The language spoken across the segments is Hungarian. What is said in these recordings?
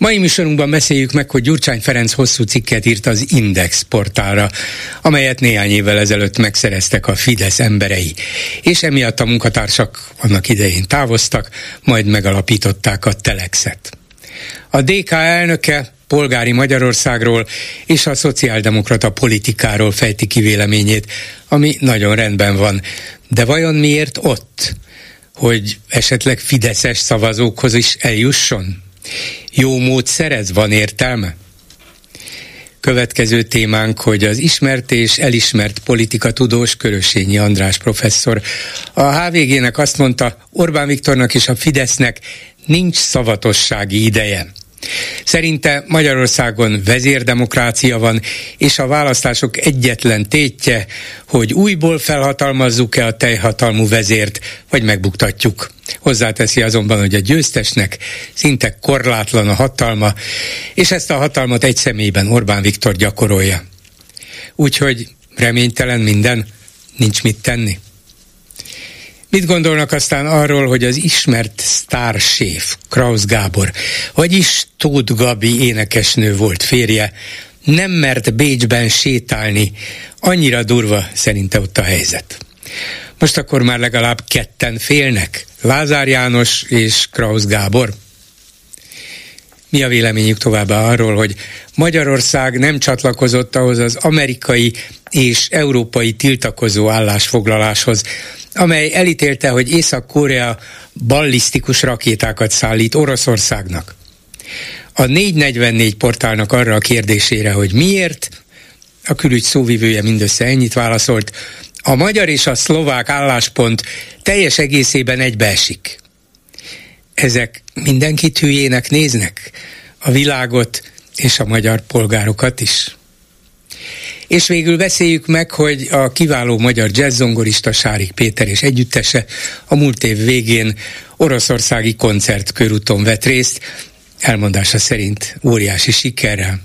Mai műsorunkban beszéljük meg, hogy Gyurcsány Ferenc hosszú cikket írt az Index portára, amelyet néhány évvel ezelőtt megszereztek a Fidesz emberei, és emiatt a munkatársak annak idején távoztak, majd megalapították a Telexet. A DK elnöke polgári Magyarországról és a szociáldemokrata politikáról fejti ki véleményét, ami nagyon rendben van. De vajon miért ott? Hogy esetleg fideszes szavazókhoz is eljusson? Jó módszer ez, van értelme? Következő témánk, hogy az ismert és elismert politika tudós Körösényi András professzor a HVG-nek azt mondta, Orbán Viktornak és a Fidesznek nincs szavatossági ideje. Szerinte Magyarországon vezérdemokrácia van, és a választások egyetlen tétje, hogy újból felhatalmazzuk-e a teljhatalmú vezért, vagy megbuktatjuk. Hozzáteszi azonban, hogy a győztesnek szinte korlátlan a hatalma, és ezt a hatalmat egy személyben Orbán Viktor gyakorolja. Úgyhogy reménytelen minden, nincs mit tenni. Mit gondolnak aztán arról, hogy az ismert sztárséf Kraus Gábor, vagyis Tóth Gabi énekesnő volt férje, nem mert Bécsben sétálni, annyira durva szerinte ott a helyzet. Most akkor már legalább ketten félnek, Lázár János és Kraus Gábor. Mi a véleményük továbbá arról, hogy Magyarország nem csatlakozott ahhoz az amerikai és európai tiltakozó állásfoglaláshoz, amely elítélte, hogy Észak-Korea ballisztikus rakétákat szállít Oroszországnak. A 444 portálnak arra a kérdésére, hogy miért, a külügy szóvivője mindössze ennyit válaszolt, a magyar és a szlovák álláspont teljes egészében egybeesik. Ezek mindenkit hülyének néznek, a világot és a magyar polgárokat is. És végül beszéljük meg, hogy a kiváló magyar jazzzongorista Sárik Péter és együttese a múlt év végén oroszországi koncertkörúton vett részt, elmondása szerint óriási sikerrel.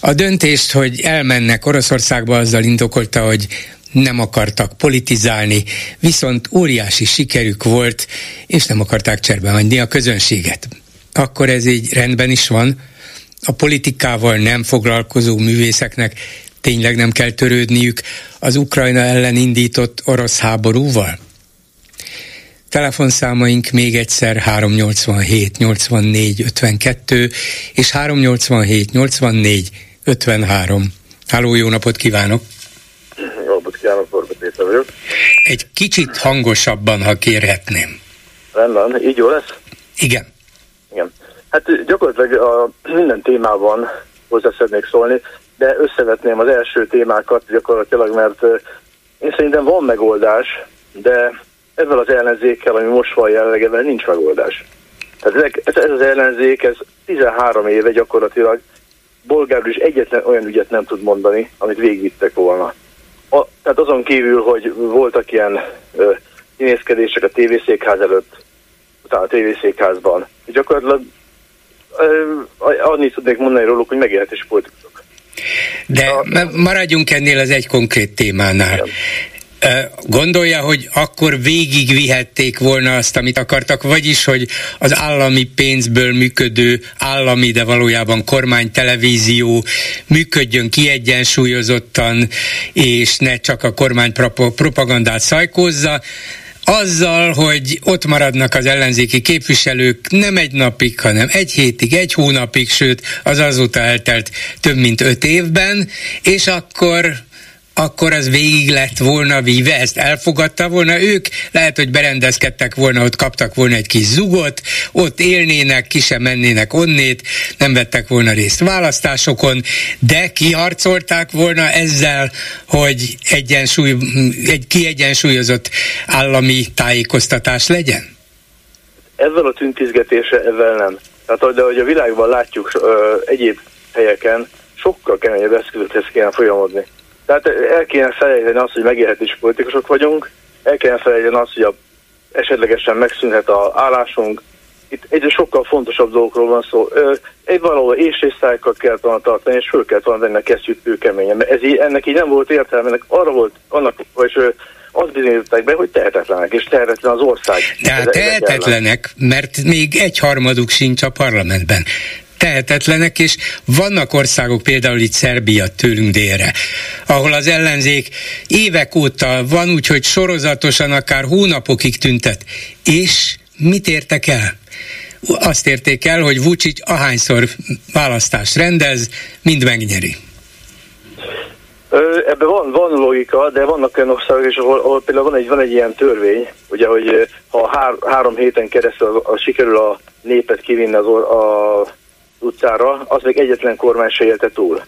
A döntést, hogy elmennek Oroszországba, azzal indokolta, hogy nem akartak politizálni, viszont óriási sikerük volt, és nem akarták cserbe hagyni a közönséget. Akkor ez így rendben is van. A politikával nem foglalkozó művészeknek tényleg nem kell törődniük az Ukrajna ellen indított orosz háborúval? Telefonszámaink még egyszer 387 84 52 és 387 84 53. Háló, jó napot kívánok! Jó napot kívánok, Péter vagyok. Egy kicsit hangosabban, ha kérhetném. Rendben, így jó lesz? Igen. Igen. Hát gyakorlatilag a minden témában hozzá szeretnék szólni de összevetném az első témákat gyakorlatilag, mert én szerintem van megoldás, de ezzel az ellenzékkel, ami most van jelenleg, nincs megoldás. Tehát ez, ez az ellenzék, ez 13 éve gyakorlatilag bolgárul is egyetlen olyan ügyet nem tud mondani, amit végigvittek volna. A, tehát azon kívül, hogy voltak ilyen ö, a tévészékház előtt, utána a tévészékházban, gyakorlatilag ö, annyit tudnék mondani róluk, hogy megélhetés politikusok. De maradjunk ennél az egy konkrét témánál. Gondolja, hogy akkor végigvihették volna azt, amit akartak, vagyis, hogy az állami pénzből működő állami, de valójában kormánytelevízió működjön kiegyensúlyozottan, és ne csak a kormány propagandát szajkózza, azzal, hogy ott maradnak az ellenzéki képviselők nem egy napig, hanem egy hétig, egy hónapig, sőt az azóta eltelt több mint öt évben, és akkor akkor az végig lett volna víve, ezt elfogadta volna ők, lehet, hogy berendezkedtek volna, ott kaptak volna egy kis zugot, ott élnének, ki sem mennének onnét, nem vettek volna részt választásokon, de kiharcolták volna ezzel, hogy egyensúly, egy kiegyensúlyozott állami tájékoztatás legyen? Ezzel a tüntizgetése, ezzel nem. Tehát, de hogy a világban látjuk ö, egyéb helyeken, sokkal keményebb eszközökhez kéne folyamodni. Tehát el kéne felejteni azt, hogy megélhetés politikusok vagyunk, el kéne felejteni azt, hogy a, esetlegesen megszűnhet a állásunk. Itt egy sokkal fontosabb dolgokról van szó. Ö, egy valahol ésrészájkat kell volna tartani, és föl kell volna venni a kesztyűt. Mert ez így, ennek így nem volt értelme, ennek arra volt, annak, vagy azt bizonyították be, hogy tehetetlenek, és tehetetlen az ország. Tehát tehetetlenek, mert még egy harmaduk sincs a parlamentben tehetetlenek, és vannak országok, például itt Szerbia tőlünk délre, ahol az ellenzék évek óta van úgy, hogy sorozatosan akár hónapokig tüntet, és mit értek el? Azt érték el, hogy Vucic ahányszor választást rendez, mind megnyeri. Ebben van, van logika, de vannak olyan országok is, ahol, ahol például van egy, van egy ilyen törvény, ugye, hogy ha hár, három héten keresztül a, a, sikerül a népet kivinni az, a utcára, az még egyetlen kormány se élte túl.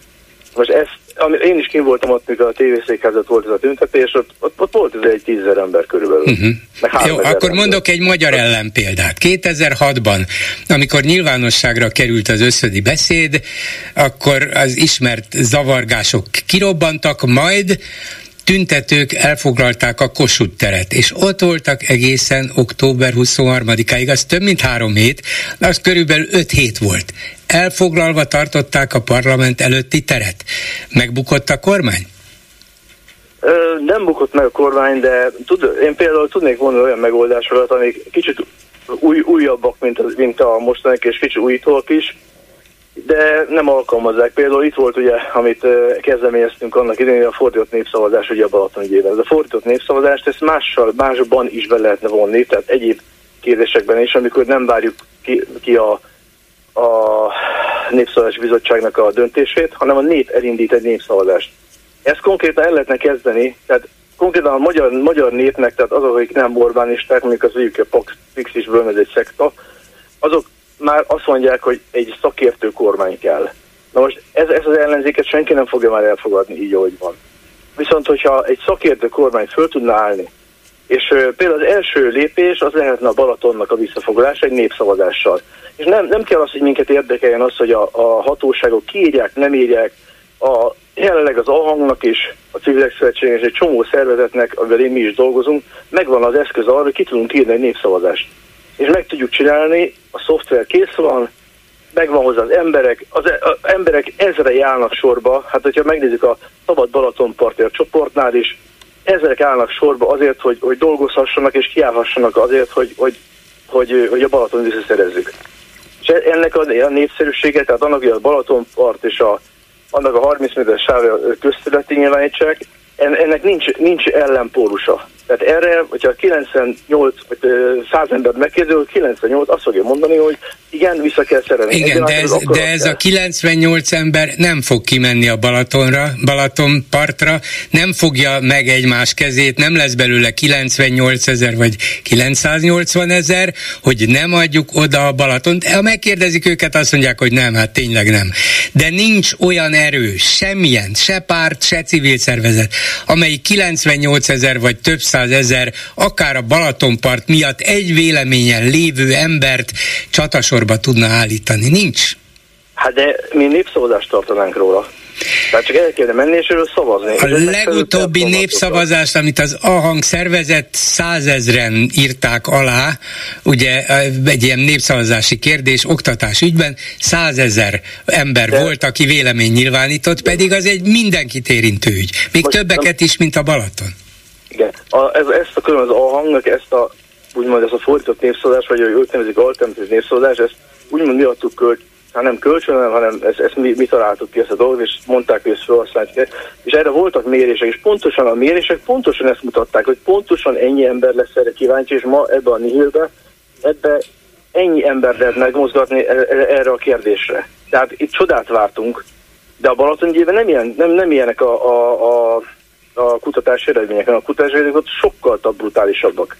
Most ezt, ami, én is kim voltam ott, mikor a tévészékházat volt ez a tüntetés, ott, ott, ott volt ez egy tízezer ember körülbelül. Uh-huh. Jó, akkor ember. mondok egy magyar ellenpéldát. 2006-ban, amikor nyilvánosságra került az összödi beszéd, akkor az ismert zavargások kirobbantak, majd tüntetők elfoglalták a Kossuth teret, és ott voltak egészen október 23-áig, az több mint három hét, az körülbelül öt hét volt. Elfoglalva tartották a parlament előtti teret. Megbukott a kormány? Nem bukott meg a kormány, de tud, én például tudnék mondani olyan megoldásokat, amik kicsit új, újabbak, mint, az, mint a mostanak, és kicsit újítóak is de nem alkalmazzák. Például itt volt ugye, amit kezdeményeztünk annak idején, a fordított népszavazás ugye a Balaton ügyében. Ez a fordított népszavazást ezt mással, másban is be lehetne vonni, tehát egyéb kérdésekben is, amikor nem várjuk ki, ki a, a Népszavazás Bizottságnak a döntését, hanem a nép elindít egy népszavazást. Ezt konkrétan el lehetne kezdeni, tehát konkrétan a magyar, magyar népnek, tehát azok, akik nem Orbánisták, mondjuk az ügyük a Pax Fixisből, ez egy szekta, azok már azt mondják, hogy egy szakértő kormány kell. Na most ez, ez az ellenzéket senki nem fogja már elfogadni így, ahogy van. Viszont, hogyha egy szakértő kormány föl tudna állni, és például az első lépés az lehetne a Balatonnak a visszafoglalása egy népszavazással. És nem, nem kell az, hogy minket érdekeljen az, hogy a, a hatóságok kiírják, nem írják. A, jelenleg az ahangnak is, a civilek szövetségnek és egy csomó szervezetnek, amivel én mi is dolgozunk, megvan az eszköz arra, hogy ki tudunk írni egy népszavazást és meg tudjuk csinálni, a szoftver kész van, megvan hozzá az emberek, az, e- az emberek ezre állnak sorba, hát hogyha megnézzük a Szabad Balatonparti csoportnál is, ezek állnak sorba azért, hogy, hogy dolgozhassanak és kiállhassanak azért, hogy, hogy, hogy, hogy a Balaton visszaszerezzük. És ennek a, a népszerűsége, tehát annak, hogy a Balatonpart és a, annak a 30 méteres sávja közterületi nyilvánítsák, ennek nincs, nincs ellenpólusa. Tehát erre, hogyha 98 vagy 100 ember megkérdező, 98 azt fogja mondani, hogy igen, vissza kell szerelni. Igen, de ez, de ez a 98 ember nem fog kimenni a Balatonra, Balaton partra, nem fogja meg egymás kezét, nem lesz belőle 98 ezer vagy 980 ezer, hogy nem adjuk oda a Balatont. Ha megkérdezik őket, azt mondják, hogy nem, hát tényleg nem. De nincs olyan erő, semmilyen, se párt, se civil szervezet, amelyik 98 ezer vagy több százezer, akár a Balatonpart miatt egy véleményen lévő embert csatasorba tudna állítani. Nincs. Hát de mi népszavazást tartanánk róla. Tehát csak el kéne menni és őről szavazni. A legutóbbi népszavazást, amit az AHANG szervezett, százezren írták alá, ugye egy ilyen népszavazási kérdés oktatás ügyben, százezer ember De... volt, aki vélemény nyilvánított, pedig az egy mindenkit érintő ügy. Még Most többeket nem... is, mint a Balaton. Igen. A, ez, ezt a külön az AHANG-nak, ezt a úgymond ez a fordított népszavazás, vagy hogy ők nevezik alternatív népszavazás, ezt úgymond mi adtuk költ, hát nem kölcsön, hanem ezt, ezt mi, mi találtuk ki ezt a dolgot, és mondták, hogy ezt felhasználjuk. És erre voltak mérések, és pontosan a mérések pontosan ezt mutatták, hogy pontosan ennyi ember lesz erre kíváncsi, és ma ebbe a nihilbe, ebbe ennyi ember lehet megmozgatni e, e, erre a kérdésre. Tehát itt csodát vártunk, de a Balaton ügyében nem, ilyen, nem, nem ilyenek a, a, a, a kutatási eredmények, a kutatási eredmények ott sokkal brutálisabbak.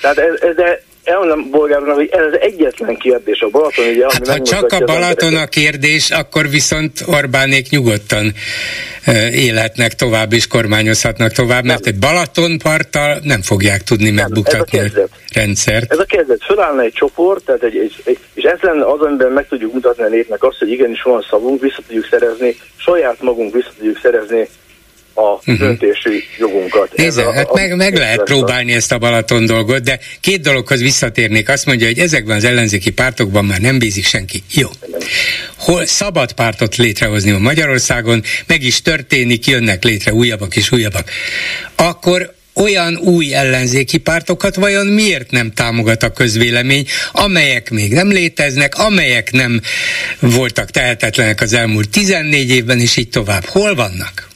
Tehát ez, ez de elmondom bolgáron, hogy ez az egyetlen kérdés a Balaton, ugye, hát, ha csak a Balaton a kérdés, akkor viszont Orbánék nyugodtan élhetnek tovább és kormányozhatnak tovább, mert nem. egy Balatonparttal nem fogják tudni nem, megbuktatni a, a rendszert. Ez a kezdet. Fölállna egy csoport, tehát egy, egy, egy, és ez lenne az, amiben meg tudjuk mutatni a népnek azt, hogy igenis van szavunk, vissza tudjuk szerezni, saját magunk vissza tudjuk szerezni a uh-huh. döntési jogunkat. Nézze, a, hát a, meg, meg lehet próbálni ezt a Balaton dolgot, de két dologhoz visszatérnék. Azt mondja, hogy ezekben az ellenzéki pártokban már nem bízik senki. Jó. Hol szabad pártot létrehozni a Magyarországon, meg is történik, jönnek létre újabbak és újabbak. Akkor olyan új ellenzéki pártokat vajon miért nem támogat a közvélemény, amelyek még nem léteznek, amelyek nem voltak tehetetlenek az elmúlt 14 évben, és így tovább. Hol vannak?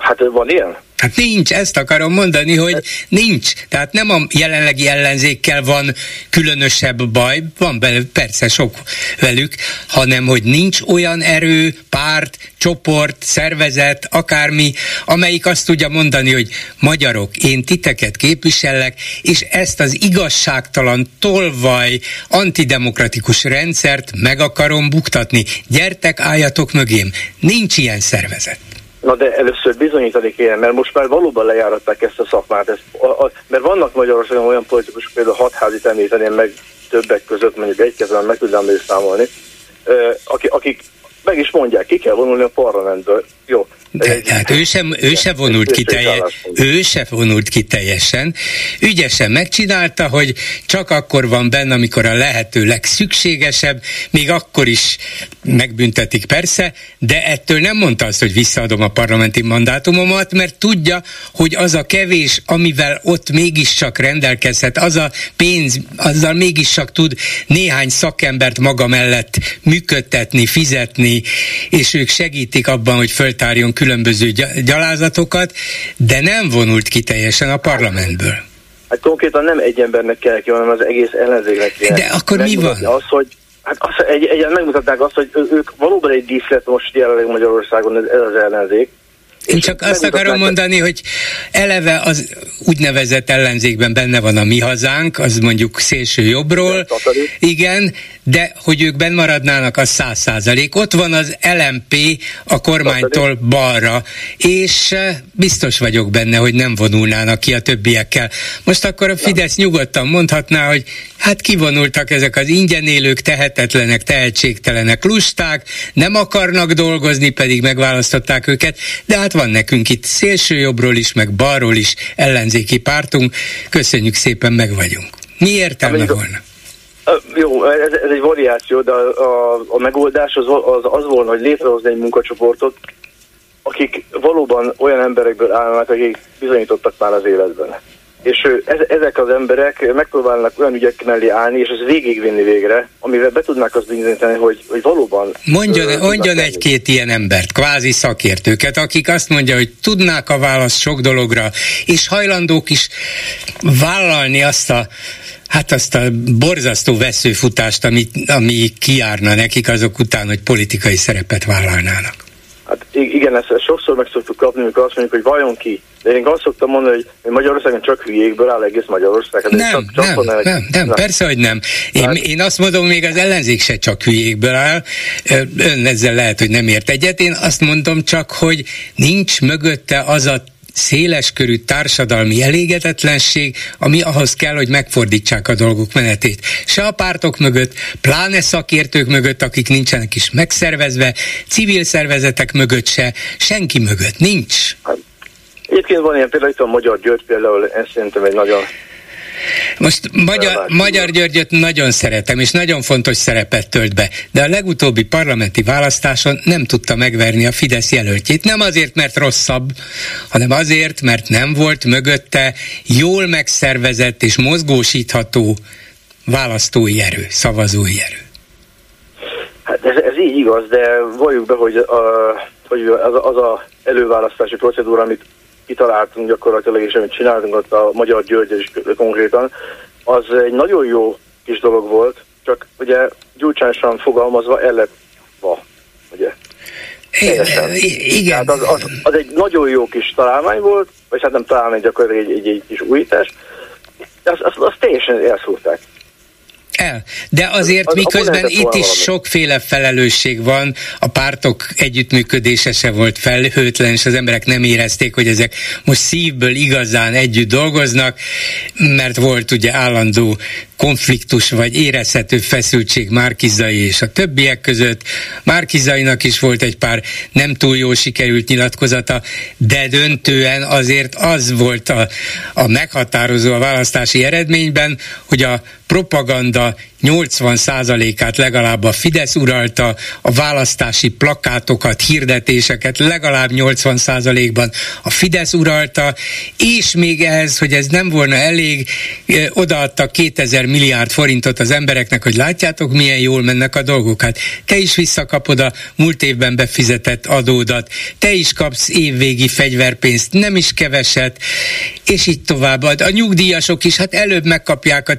Hát van ilyen? Hát nincs, ezt akarom mondani, hogy nincs. Tehát nem a jelenlegi ellenzékkel van különösebb baj, van belőle persze sok velük, hanem hogy nincs olyan erő, párt, csoport, szervezet, akármi, amelyik azt tudja mondani, hogy magyarok, én titeket képvisellek, és ezt az igazságtalan, tolvaj, antidemokratikus rendszert meg akarom buktatni. Gyertek, álljatok mögém. Nincs ilyen szervezet. Na de először bizonyítani kéne, mert most már valóban lejáratták ezt a szakmát. Ezt, a, a, mert vannak Magyarországon olyan politikusok, például hatházit említeném meg többek között, mondjuk egy kezben meg tudnám számolni, akik, akik meg is mondják, ki kell vonulni a parlamentből. Jó, de, tehát ő sem, ő sem vonult ki telje, ő se vonult ki teljesen. Ügyesen megcsinálta, hogy csak akkor van benne, amikor a lehető legszükségesebb, még akkor is megbüntetik persze, de ettől nem mondta azt, hogy visszaadom a parlamenti mandátumomat, mert tudja, hogy az a kevés, amivel ott mégiscsak rendelkezhet, az a pénz, azzal mégiscsak tud néhány szakembert maga mellett működtetni, fizetni, és ők segítik abban, hogy föltárjon különböző gyalázatokat, de nem vonult ki teljesen a parlamentből. Hát konkrétan nem egy embernek kell ki, hanem az egész ellenzéknek kell. De akkor mi van? Az, hogy Hát azt, egy, egy, megmutatták azt, hogy ők valóban egy díszlet most jelenleg Magyarországon ez, az ellenzék, én csak azt akarom mondani, hogy eleve az úgynevezett ellenzékben benne van a mi hazánk, az mondjuk szélső jobbról, igen, de hogy ők benn maradnának, az száz százalék. Ott van az LMP a kormánytól balra, és eh, biztos vagyok benne, hogy nem vonulnának ki a többiekkel. Most akkor a Fidesz nyugodtan mondhatná, hogy hát kivonultak ezek az ingyen élők, tehetetlenek, tehetségtelenek, lusták, nem akarnak dolgozni, pedig megválasztották őket, de hát van nekünk itt szélsőjobbról is, meg balról is ellenzéki pártunk. Köszönjük szépen, meg vagyunk. Mi értelme volna? Jó, ez, ez egy variáció, de a, a, a megoldás az, az az volna, hogy létrehozni egy munkacsoportot, akik valóban olyan emberekből állnak, akik bizonyítottak már az életben és ezek az emberek megpróbálnak olyan ügyek mellé állni, és ez végigvinni végre, amivel be tudnák azt bizonyítani, hogy, hogy valóban... Mondjon, mondjon egy-két ilyen embert, kvázi szakértőket, akik azt mondja, hogy tudnák a választ sok dologra, és hajlandók is vállalni azt a Hát azt a borzasztó veszőfutást, ami, ami kiárna nekik azok után, hogy politikai szerepet vállalnának. Hát igen, ezt, ezt sokszor meg szoktuk kapni, amikor azt mondjuk, hogy vajon ki. De én azt szoktam mondani, hogy Magyarországon csak hülyékből áll egész Magyarország. Hát nem, csak, csak nem, nem, nem, nem, persze, hogy nem. Én, hát, én azt mondom, még az ellenzék se csak hülyékből áll. Ön ezzel lehet, hogy nem ért egyet. Én azt mondom csak, hogy nincs mögötte az a széleskörű társadalmi elégedetlenség, ami ahhoz kell, hogy megfordítsák a dolgok menetét. Se a pártok mögött, pláne szakértők mögött, akik nincsenek is megszervezve, civil szervezetek mögött se, senki mögött nincs. Egyébként van ilyen például itt a Magyar György például, ez szerintem egy nagyon most Magyar, Magyar Györgyöt nagyon szeretem, és nagyon fontos szerepet tölt be, de a legutóbbi parlamenti választáson nem tudta megverni a Fidesz jelöltjét. Nem azért, mert rosszabb, hanem azért, mert nem volt mögötte jól megszervezett és mozgósítható választói erő, szavazói erő. Hát ez, ez így igaz, de valljuk be, hogy, a, hogy az, az a előválasztási procedúra, amit kitaláltunk gyakorlatilag, és amit csináltunk ott a Magyar György is konkrétan, az egy nagyon jó kis dolog volt, csak ugye gyurcsányosan fogalmazva el lett va, ugye? Teljesen. Igen. Az, az, az, egy nagyon jó kis találmány volt, vagy hát nem találmány, gyakorlatilag egy, egy, egy kis újítás, azt, azt, azt teljesen elszúrták el. De azért az, miközben itt is valami. sokféle felelősség van, a pártok együttműködése se volt felhőtlen, és az emberek nem érezték, hogy ezek most szívből igazán együtt dolgoznak, mert volt ugye állandó konfliktus vagy érezhető feszültség Márkizai és a többiek között. Márkizainak is volt egy pár nem túl jól sikerült nyilatkozata, de döntően azért az volt a, a meghatározó a választási eredményben, hogy a propaganda 80%-át legalább a Fidesz uralta, a választási plakátokat, hirdetéseket legalább 80%-ban a Fidesz uralta, és még ehhez, hogy ez nem volna elég, odaadta 2000 milliárd forintot az embereknek, hogy látjátok, milyen jól mennek a dolgok. Hát te is visszakapod a múlt évben befizetett adódat, te is kapsz évvégi fegyverpénzt, nem is keveset, és így tovább. A nyugdíjasok is, hát előbb megkapják a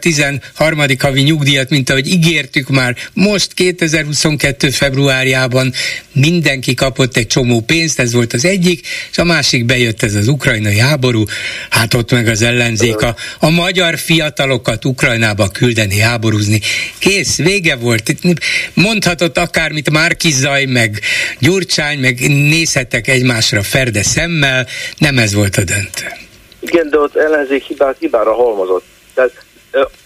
13. havi nyugdíjat, mint ahogy ígértük már, most 2022. februárjában mindenki kapott egy csomó pénzt, ez volt az egyik, és a másik bejött ez az ukrajnai háború, hát ott meg az ellenzék a magyar fiatalokat Ukrajnába küldeni háborúzni. Kész, vége volt. Mondhatott akármit Márkizaj, meg Gyurcsány, meg nézhetek egymásra ferde szemmel, nem ez volt a döntő. Igen, de ott ellenzék hibát hibára halmozott. Tehát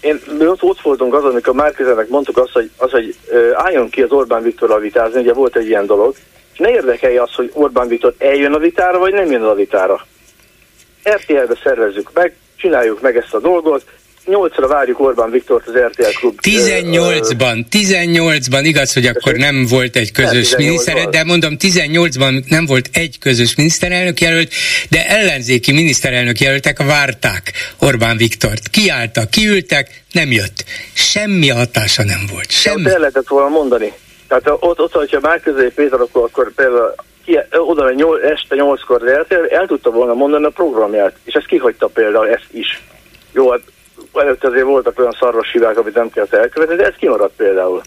én, mi ott, ott voltunk azon, amikor Márkezenek mondtuk azt, hogy, az, hogy álljon ki az Orbán Viktorral vitázni, ugye volt egy ilyen dolog, és ne érdekelje az, hogy Orbán Viktor eljön a vitára, vagy nem jön a vitára. RTL-be szervezzük meg, csináljuk meg ezt a dolgot, nyolcra várjuk Orbán Viktort az RTL klub. 18-ban, 18-ban, igaz, hogy akkor nem volt egy közös miniszter, de mondom, 18-ban nem volt egy közös miniszterelnök jelölt, de ellenzéki miniszterelnök jelöltek várták Orbán Viktort. Kiálltak, kiültek, nem jött. Semmi hatása nem volt. Semmi. El lehetett volna mondani. Tehát ott, ott hogyha már közé Péter, akkor, akkor például ki, oda nyol, este nyolckor el, el tudta volna mondani a programját, és ezt kihagyta például ezt is. Jó, hát előtte azért voltak olyan szarvas hibák, amit nem kellett elkövetni, de ez kimaradt például.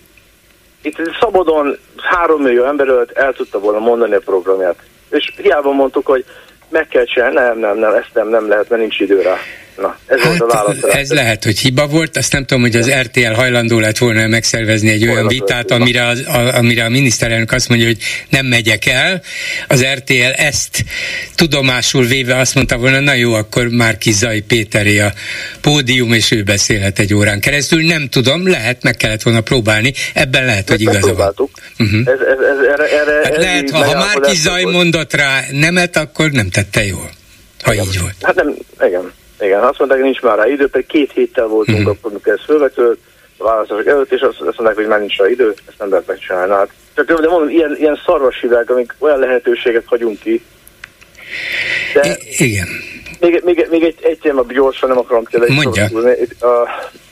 Itt szabadon három millió ember előtt el tudta volna mondani a programját. És hiába mondtuk, hogy meg kell csinálni, nem, nem, nem, ezt nem, nem lehet, mert nincs idő rá. Na, ez hát, volt a válasz. Ez lehet, hogy hiba volt, azt nem tudom, hogy az RTL hajlandó lett volna megszervezni egy olyan vitát, amire, az, a, amire a miniszterelnök azt mondja, hogy nem megyek el. Az RTL ezt tudomásul véve azt mondta volna, na jó, akkor már Kizai Péteré a pódium, és ő beszélhet egy órán keresztül. Nem tudom, lehet, meg kellett volna próbálni, ebben lehet, hogy igaza van. Uh-huh. Ez, ez, ez, erre, erre, hát lehet, ha, ha Márki Zaj mondott rá nemet, akkor nem tette jól. Ha igen. így volt. Hát nem, igen. Igen, azt mondták, nincs már rá idő, pedig két héttel voltunk akkor, amikor ez fölvetődött, a választások előtt, és azt, azt mondták, hogy már nincs rá idő, ezt nem lehet megcsinálni. Hát, csak de mondom, ilyen, ilyen szarvas hívek, amik olyan lehetőséget hagyunk ki. De I- igen. Még, még, még egy, egy téma gyorsan, nem akarom tényleg Mondja.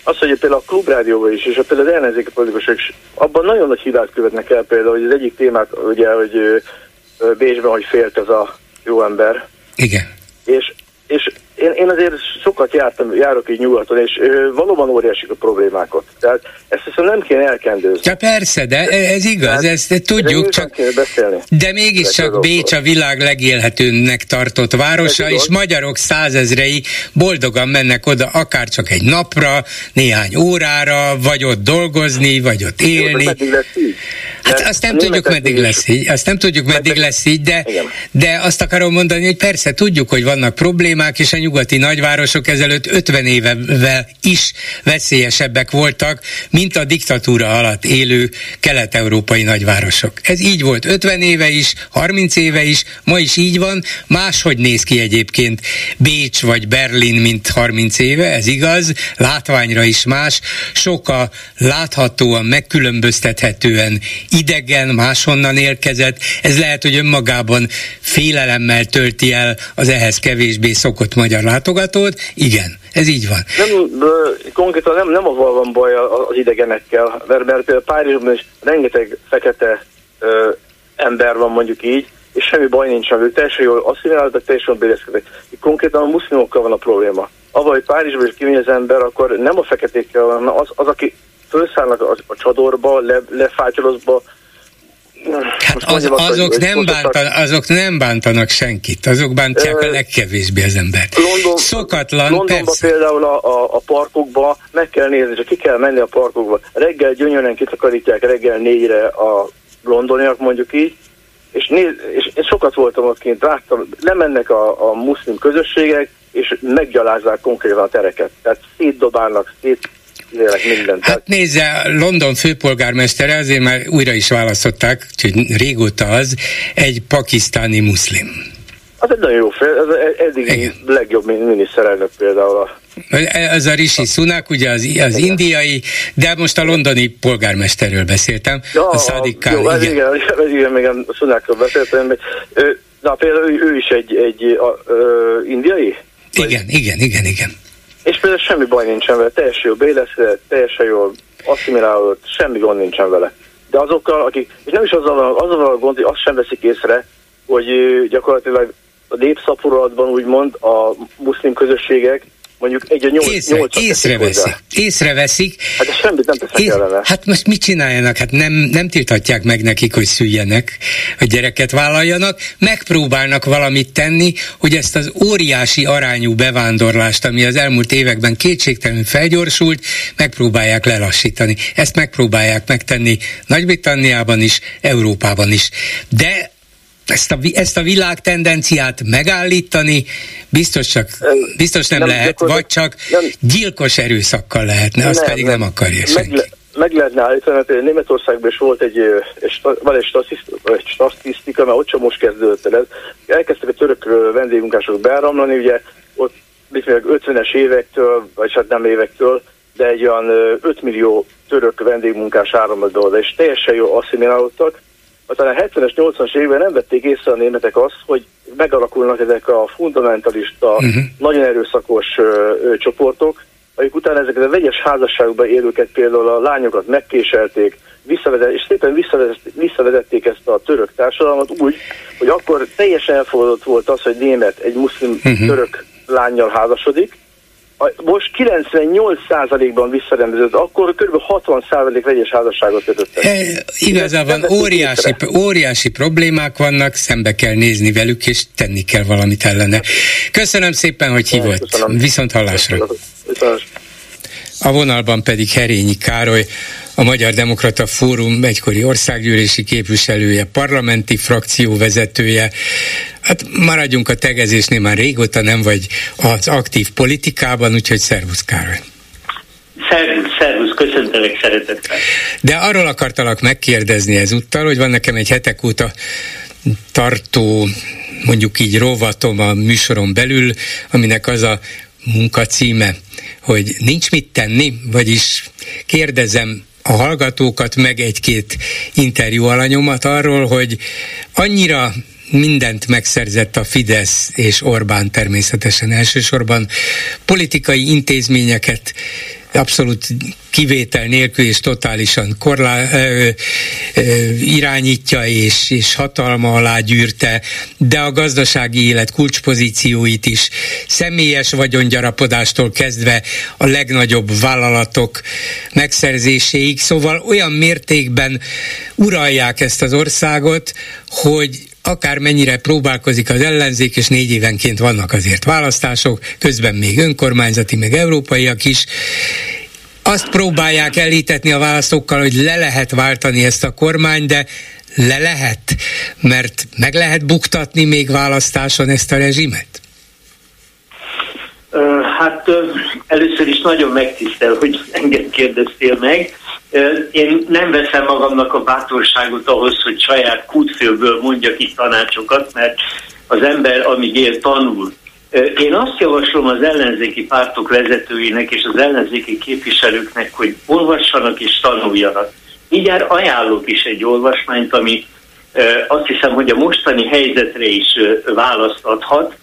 Az, hogy például a klubrádióban is, és például az ellenzéki politikusok is, abban nagyon nagy hibát követnek el például, hogy az egyik témát, ugye, hogy Bécsben, hogy félt ez a jó ember. Igen. És, és én, én azért sokat jártam, járok így nyugaton, és ö, valóban óriásik a problémákat. Tehát ezt hiszem nem kéne elkendőzni. Ja persze, de ez igaz, Tehát, ezt tudjuk, csak de mégiscsak Bécs a világ legélhetőnek tartott városa, és magyarok százezrei boldogan mennek oda akár csak egy napra, néhány órára, vagy ott dolgozni, vagy ott élni. Jó, lesz így? Hát azt nem tudjuk, meddig lesz így, azt nem tudjuk, meddig lesz így, de, de azt akarom mondani, hogy persze tudjuk, hogy vannak problémák, és a nyugati nagyvárosok ezelőtt 50 évevel is veszélyesebbek voltak, mint a diktatúra alatt élő kelet-európai nagyvárosok. Ez így volt 50 éve is, 30 éve is, ma is így van, máshogy néz ki egyébként Bécs vagy Berlin, mint 30 éve, ez igaz, látványra is más, sokkal láthatóan, megkülönböztethetően idegen, máshonnan érkezett, ez lehet, hogy önmagában félelemmel tölti el az ehhez kevésbé szokott magyar látogatót. Igen, ez így van. Nem, konkrétan nem, nem avval van baj az idegenekkel, mert, mert például Párizsban is rengeteg fekete ö, ember van mondjuk így, és semmi baj nincs velük, teljesen jól asszimiláltak, teljesen jól bélyezkedek. Konkrétan a muszlimokkal van a probléma. Avval, hogy Párizsban is kimegy az ember, akkor nem a feketékkel van, az, az aki felszállnak a, a csadorba, le, lefátyolozba, Hát az, azok, nem bántan, azok nem bántanak senkit, azok bántják a legkevésbé az embert. London, Szokatlan, Londonban persze. például a, a, a parkokba meg kell nézni, csak ki kell menni a parkokba. Reggel gyönyörűen kitakarítják reggel négyre a londoniak mondjuk így, és, néz, és én sokat voltam ott kint, láttam, lemennek a, a muszlim közösségek, és meggyalázzák konkrétan a tereket. Tehát szétdobálnak, szét mindent. Hát nézze, London főpolgármestere, azért már újra is választották, úgyhogy régóta az, egy pakisztáni muszlim. Az egy nagyon jó fél, ez eddig Igen. legjobb miniszterelnök például a ez a Rishi Sunak, ugye az, az indiai, de most a londoni polgármesterről beszéltem, ja, a Sadiq Khan. Jó, igen, igen, igen, még a Sunakról beszéltem, na például ő, ő is egy, egy a, ö, indiai? Igen, igen, igen, igen. És például semmi baj nincsen vele, teljesen jó béleszkedett, teljesen jól asszimilálódott, semmi gond nincsen vele. De azokkal, akik, és nem is azzal, azzal a gond, hogy azt sem veszik észre, hogy gyakorlatilag a népszaporulatban úgymond a muszlim közösségek mondjuk egy a nyolc, Észre, észreveszik. Észreveszik. Hát semmit nem teszek Ész, ellene. Hát most mit csináljanak? Hát nem, nem tiltatják meg nekik, hogy szüljenek, hogy gyereket vállaljanak. Megpróbálnak valamit tenni, hogy ezt az óriási arányú bevándorlást, ami az elmúlt években kétségtelenül felgyorsult, megpróbálják lelassítani. Ezt megpróbálják megtenni Nagy-Britanniában is, Európában is. De ezt a, ezt a világ tendenciát megállítani biztos, csak, biztos nem, nem lehet, vagy csak nem, gyilkos erőszakkal lehetne, azt nem, pedig nem, nem akarja senki. Meg, meg lehetne állítani, mert Németországban is volt egy, egy van egy statisztika, mert ott sem most kezdődött el ez. Elkezdtek a török vendégmunkások beáramlani, ugye ott 50-es évektől, vagy hát nem évektől, de egy olyan 5 millió török vendégmunkás áramlott oda, és teljesen jó asszimilálódtak, aztán a 70-es, 80-as években nem vették észre a németek azt, hogy megalakulnak ezek a fundamentalista, uh-huh. nagyon erőszakos ö, ö, csoportok, akik utána ezeket a vegyes házasságokban élőket, például a lányokat megkéselték, visszavezet, és szépen visszavezették, visszavezették ezt a török társadalmat úgy, hogy akkor teljesen elfogadott volt az, hogy német egy muszlim uh-huh. török lányjal házasodik, most 98%-ban visszarendeződött, akkor kb. 60% vegyes házasságot kötöttek. E, igazán óriási, óriási problémák vannak, szembe kell nézni velük, és tenni kell valamit ellene. Köszönöm szépen, hogy hívott. Köszönöm. Viszont hallásra. Köszönöm. A vonalban pedig Herényi Károly, a Magyar Demokrata Fórum egykori országgyűlési képviselője, parlamenti frakció vezetője. Hát maradjunk a tegezésnél, már régóta nem vagy az aktív politikában, úgyhogy szervusz Károly. Szervusz, szervusz, köszöntelek szeretettel. De arról akartalak megkérdezni ezúttal, hogy van nekem egy hetek óta tartó, mondjuk így rovatom a műsoron belül, aminek az a munka címe, hogy nincs mit tenni, vagyis kérdezem a hallgatókat, meg egy-két interjú alanyomat arról, hogy annyira mindent megszerzett a Fidesz és Orbán természetesen elsősorban politikai intézményeket abszolút kivétel nélkül és totálisan korlá, ö, ö, irányítja és, és hatalma alá gyűrte, de a gazdasági élet kulcspozícióit is személyes vagyongyarapodástól kezdve a legnagyobb vállalatok megszerzéséig, szóval olyan mértékben uralják ezt az országot, hogy akármennyire próbálkozik az ellenzék, és négy évenként vannak azért választások, közben még önkormányzati, meg európaiak is, azt próbálják elítetni a választókkal, hogy le lehet váltani ezt a kormány, de le lehet, mert meg lehet buktatni még választáson ezt a rezsimet? Hát először is nagyon megtisztel, hogy engem kérdeztél meg. Én nem veszem magamnak a bátorságot ahhoz, hogy saját kútfőből mondjak itt tanácsokat, mert az ember, amíg él, tanul. Én azt javaslom az ellenzéki pártok vezetőinek és az ellenzéki képviselőknek, hogy olvassanak és tanuljanak. Mindjárt ajánlok is egy olvasmányt, ami azt hiszem, hogy a mostani helyzetre is választ adhat.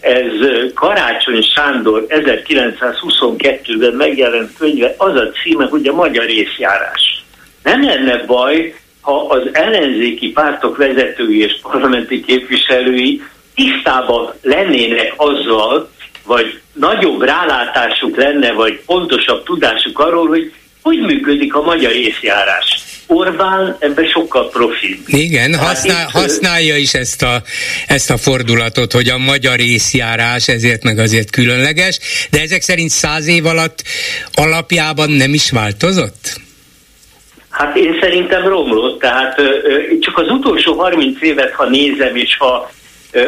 Ez Karácsony Sándor 1922-ben megjelent könyve, az a címe, hogy a magyar részjárás. Nem lenne baj, ha az ellenzéki pártok vezetői és parlamenti képviselői tisztában lennének azzal, vagy nagyobb rálátásuk lenne, vagy pontosabb tudásuk arról, hogy hogy működik a magyar észjárás. Orbán ebben sokkal profi. Igen, használ, itt, használja is ezt a, ezt a fordulatot, hogy a magyar észjárás ezért meg azért különleges, de ezek szerint száz év alatt alapjában nem is változott? Hát én szerintem romlott, tehát csak az utolsó 30 évet, ha nézem, és ha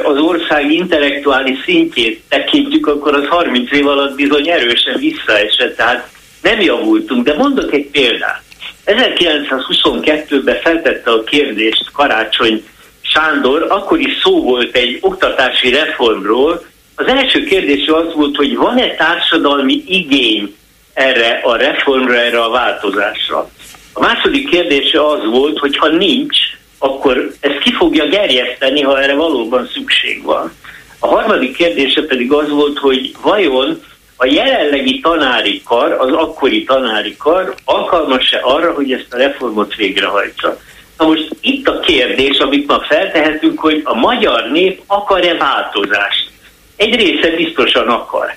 az ország intellektuális szintjét tekintjük, akkor az 30 év alatt bizony erősen visszaesett, tehát nem javultunk. De mondok egy példát. 1922-ben feltette a kérdést Karácsony Sándor, akkor is szó volt egy oktatási reformról. Az első kérdés az volt, hogy van-e társadalmi igény erre a reformra, erre a változásra. A második kérdése az volt, hogy ha nincs, akkor ez ki fogja gerjeszteni, ha erre valóban szükség van. A harmadik kérdése pedig az volt, hogy vajon a jelenlegi tanári kar, az akkori tanári kar alkalmas-e arra, hogy ezt a reformot végrehajtsa. Na most itt a kérdés, amit ma feltehetünk, hogy a magyar nép akar-e változást. Egy része biztosan akar.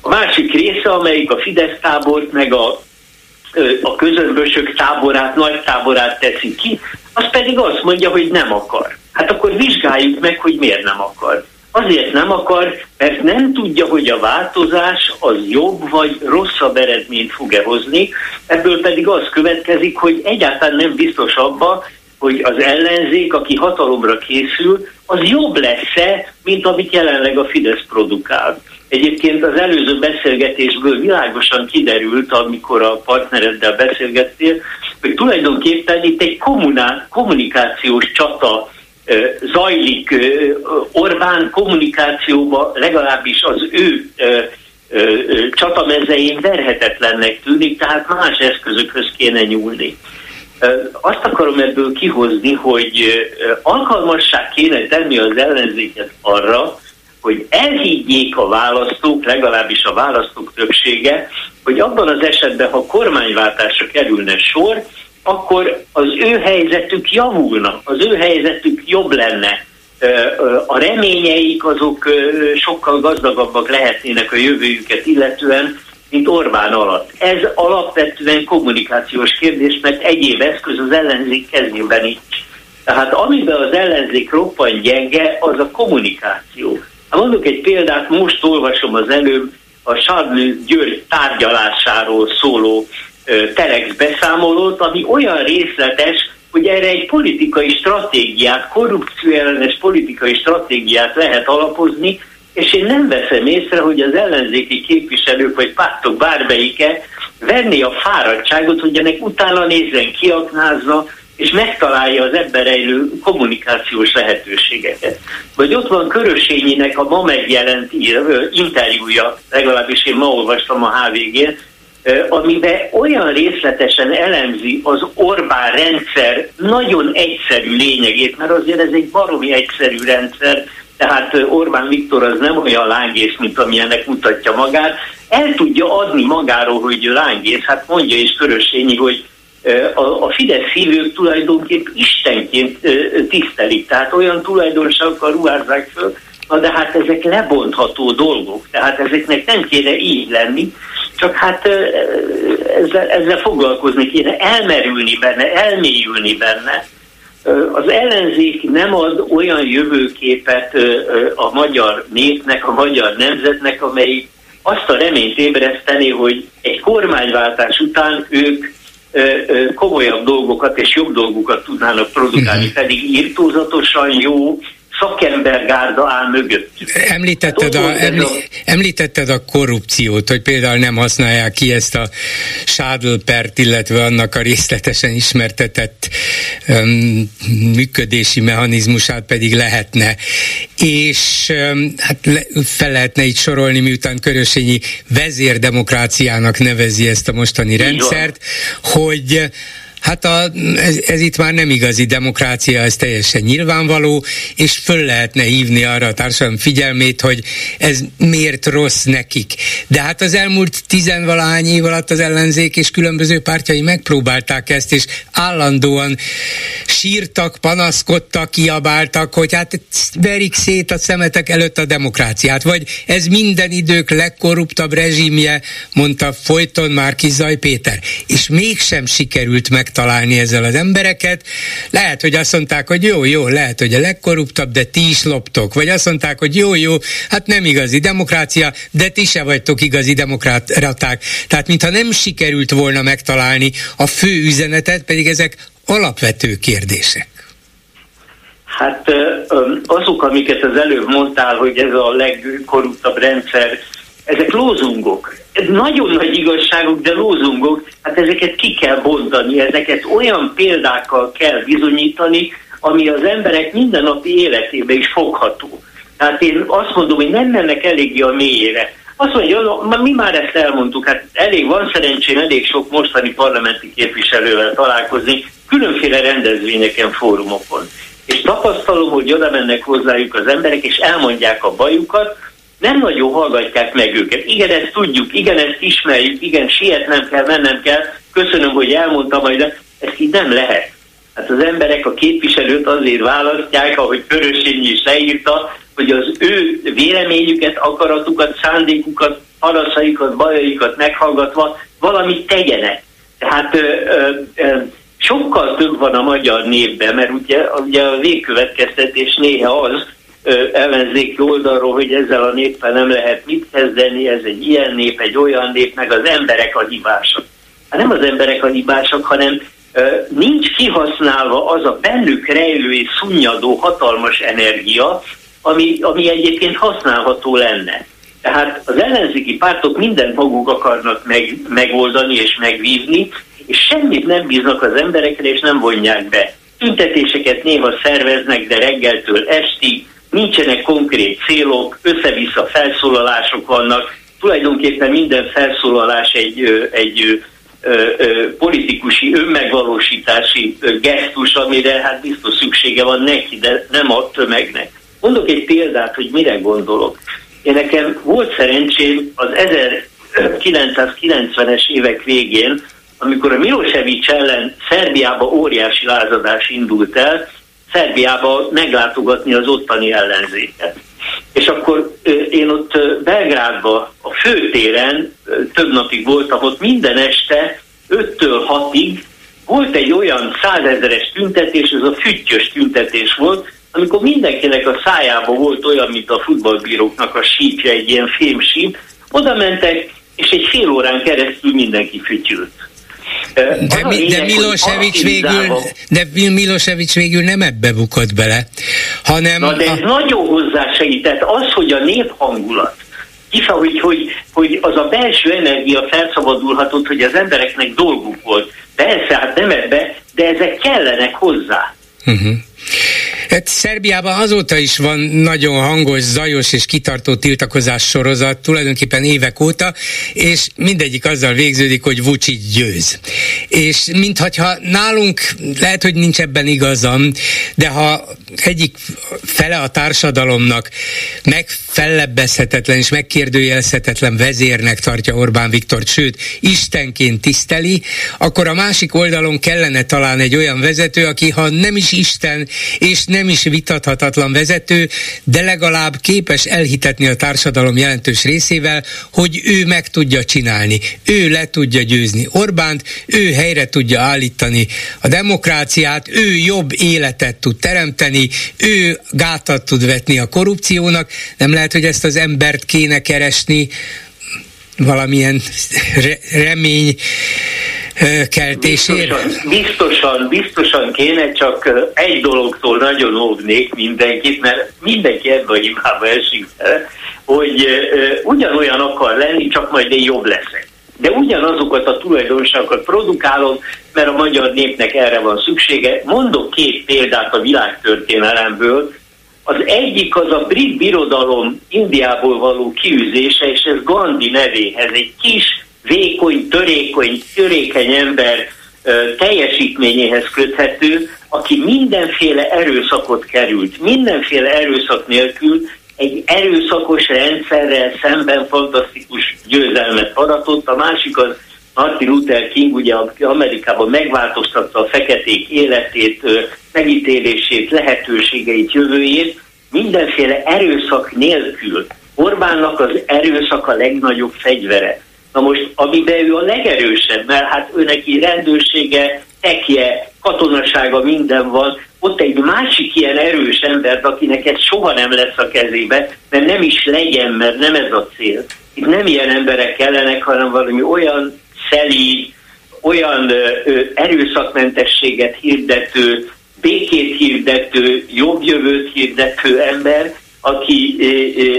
A másik része, amelyik a Fidesz tábort, meg a, a közömbösök táborát, nagy táborát teszi ki, az pedig azt mondja, hogy nem akar. Hát akkor vizsgáljuk meg, hogy miért nem akar. Azért nem akar, mert nem tudja, hogy a változás az jobb vagy rosszabb eredményt fog-e hozni, ebből pedig az következik, hogy egyáltalán nem biztos abba, hogy az ellenzék, aki hatalomra készül, az jobb lesz-e, mint amit jelenleg a Fidesz produkál. Egyébként az előző beszélgetésből világosan kiderült, amikor a partnereddel beszélgettél, hogy tulajdonképpen itt egy kommuná- kommunikációs csata zajlik Orbán kommunikációba, legalábbis az ő csatamezein verhetetlennek tűnik, tehát más eszközökhöz kéne nyúlni. Azt akarom ebből kihozni, hogy alkalmassá kéne tenni az ellenzéket arra, hogy elhiggyék a választók, legalábbis a választók többsége, hogy abban az esetben, ha kormányváltásra kerülne sor, akkor az ő helyzetük javulna, az ő helyzetük jobb lenne. A reményeik azok sokkal gazdagabbak lehetnének a jövőjüket illetően, mint Orbán alatt. Ez alapvetően kommunikációs kérdés, mert egyéb eszköz az ellenzék kezében nincs. Tehát amiben az ellenzék roppan gyenge, az a kommunikáció. Ha mondok egy példát, most olvasom az előbb a Sarnő György tárgyalásáról szóló Telex beszámolót, ami olyan részletes, hogy erre egy politikai stratégiát, korrupcióellenes politikai stratégiát lehet alapozni, és én nem veszem észre, hogy az ellenzéki képviselők vagy pártok bármelyike venni a fáradtságot, hogy ennek utána nézzen, kiaknázza, és megtalálja az ebben rejlő kommunikációs lehetőségeket. Vagy ott van Körösényinek a ma megjelent interjúja, legalábbis én ma olvastam a HVG-n, amiben olyan részletesen elemzi az Orbán rendszer nagyon egyszerű lényegét, mert azért ez egy baromi egyszerű rendszer, tehát Orbán Viktor az nem olyan lángész, mint amilyennek mutatja magát, el tudja adni magáról, hogy lángész, hát mondja is Körösényi, hogy a, Fidesz szívők tulajdonképp istenként tisztelik, tehát olyan tulajdonságokkal ruházzák föl, na de hát ezek lebontható dolgok, tehát ezeknek nem kéne így lenni, csak hát ezzel, ezzel foglalkozni kéne, elmerülni benne, elmélyülni benne. Az ellenzék nem ad olyan jövőképet a magyar népnek, a magyar nemzetnek, amely azt a reményt ébreszteni, hogy egy kormányváltás után ők komolyabb dolgokat és jobb dolgokat tudnának produkálni, uh-huh. pedig írtózatosan jó, szakembergárda áll mögött. Említetted, hát a, emli, említetted a korrupciót, hogy például nem használják ki ezt a sádlpert, illetve annak a részletesen ismertetett um, működési mechanizmusát pedig lehetne. És um, hát le, fel lehetne itt sorolni, miután Körösényi vezérdemokráciának nevezi ezt a mostani rendszert, hogy Hát a, ez, ez itt már nem igazi demokrácia, ez teljesen nyilvánvaló, és föl lehetne hívni arra a társadalom figyelmét, hogy ez miért rossz nekik. De hát az elmúlt tizenvalahány év alatt az ellenzék és különböző pártjai megpróbálták ezt, és állandóan sírtak, panaszkodtak, kiabáltak, hogy hát verik szét a szemetek előtt a demokráciát, vagy ez minden idők legkorruptabb rezsimje, mondta folyton már Kizaj Péter. És mégsem sikerült megtalálni ezzel az embereket. Lehet, hogy azt mondták, hogy jó, jó, lehet, hogy a legkorruptabb, de ti is loptok. Vagy azt mondták, hogy jó, jó, hát nem igazi demokrácia, de ti se vagytok igazi demokraták. Tehát mintha nem sikerült volna megtalálni a fő üzenetet, pedig ezek alapvető kérdések. Hát azok, amiket az előbb mondtál, hogy ez a legkorruptabb rendszer, ezek lózungok. Nagyon nagy igazságok, de lózungok, hát ezeket ki kell bontani, ezeket olyan példákkal kell bizonyítani, ami az emberek mindennapi életében is fogható. Tehát én azt mondom, hogy nem mennek eléggé a mélyére. Azt mondja, mi már ezt elmondtuk, hát elég van szerencsém elég sok mostani parlamenti képviselővel találkozni, különféle rendezvényeken, fórumokon. És tapasztalom, hogy oda mennek hozzájuk az emberek, és elmondják a bajukat, nem nagyon hallgatják meg őket. Igen, ezt tudjuk, igen, ezt ismerjük, igen, sietnem kell, mennem kell, köszönöm, hogy elmondtam, majd de ezt így nem lehet. Hát az emberek a képviselőt azért választják, ahogy Körösényi is leírta, hogy az ő véleményüket, akaratukat, szándékukat, panaszaikat, bajaikat meghallgatva valamit tegyenek. Tehát ö, ö, ö, sokkal több van a magyar névben, mert ugye, ugye a végkövetkeztetés néha az, ellenzéki oldalról, hogy ezzel a néppel nem lehet mit kezdeni, ez egy ilyen nép, egy olyan nép, meg az emberek a hibások. Hát nem az emberek a hibások, hanem nincs kihasználva az a bennük rejlő és szunnyadó hatalmas energia, ami, ami egyébként használható lenne. Tehát az ellenzéki pártok mindent maguk akarnak meg, megoldani és megvívni, és semmit nem bíznak az emberekre, és nem vonják be. Tüntetéseket néha szerveznek, de reggeltől estig, nincsenek konkrét célok, össze-vissza felszólalások vannak, tulajdonképpen minden felszólalás egy, egy politikusi önmegvalósítási gesztus, amire hát biztos szüksége van neki, de nem a tömegnek. Mondok egy példát, hogy mire gondolok. Én nekem volt szerencsém az 1990-es évek végén, amikor a Milosevic ellen Szerbiába óriási lázadás indult el, Szerbiába meglátogatni az ottani ellenzéket. És akkor én ott Belgrádban, a főtéren több napig voltam, ott minden este 5-től 6-ig volt egy olyan százezeres tüntetés, ez a füttyös tüntetés volt, amikor mindenkinek a szájában volt olyan, mint a futballbíróknak a sípja, egy ilyen fémsíp, oda mentek, és egy fél órán keresztül mindenki fütyült. De, mi, de Milosevic végül, de Milosevic végül nem ebbe bukott bele, hanem... Na de ez a... nagyon hozzásegített az, hogy a néphangulat, hiszen, hogy, hogy, hogy az a belső energia felszabadulhatott, hogy az embereknek dolguk volt. Persze, hát nem ebbe, de ezek kellenek hozzá. Uh-huh. Hát Szerbiában azóta is van nagyon hangos, zajos és kitartó tiltakozás sorozat, tulajdonképpen évek óta, és mindegyik azzal végződik, hogy Vucic győz. És mintha nálunk, lehet, hogy nincs ebben igazam, de ha egyik fele a társadalomnak megfellebbezhetetlen és megkérdőjelezhetetlen vezérnek tartja Orbán Viktor, sőt, Istenként tiszteli, akkor a másik oldalon kellene talán egy olyan vezető, aki ha nem is Isten, és nem is vitathatatlan vezető, de legalább képes elhitetni a társadalom jelentős részével, hogy ő meg tudja csinálni, ő le tudja győzni Orbánt, ő helyre tudja állítani a demokráciát, ő jobb életet tud teremteni, ő gátat tud vetni a korrupciónak, nem lehet, hogy ezt az embert kéne keresni, valamilyen re- remény keltésére? Biztosan, biztosan, biztosan kéne, csak egy dologtól nagyon óvnék mindenkit, mert mindenki ebben a hibába esik hogy ugyanolyan akar lenni, csak majd én jobb leszek. De ugyanazokat a tulajdonságokat produkálom, mert a magyar népnek erre van szüksége. Mondok két példát a világtörténelemből. Az egyik az a brit birodalom Indiából való kiűzése, és ez Gandhi nevéhez egy kis vékony, törékony, törékeny ember teljesítményéhez köthető, aki mindenféle erőszakot került, mindenféle erőszak nélkül egy erőszakos rendszerrel szemben fantasztikus győzelmet aratott, a másik az Martin Luther King ugye Amerikában megváltoztatta a feketék életét, megítélését, lehetőségeit, jövőjét, mindenféle erőszak nélkül. Orbánnak az erőszak a legnagyobb fegyvere. Na most, amiben ő a legerősebb, mert hát ő neki rendőrsége, tekje, katonasága minden van, ott egy másik ilyen erős ember, akinek ez soha nem lesz a kezébe, mert nem is legyen, mert nem ez a cél. Itt nem ilyen emberek kellenek, hanem valami olyan szelíd, olyan ö, erőszakmentességet hirdető, békét hirdető, jobb jövőt hirdető ember, aki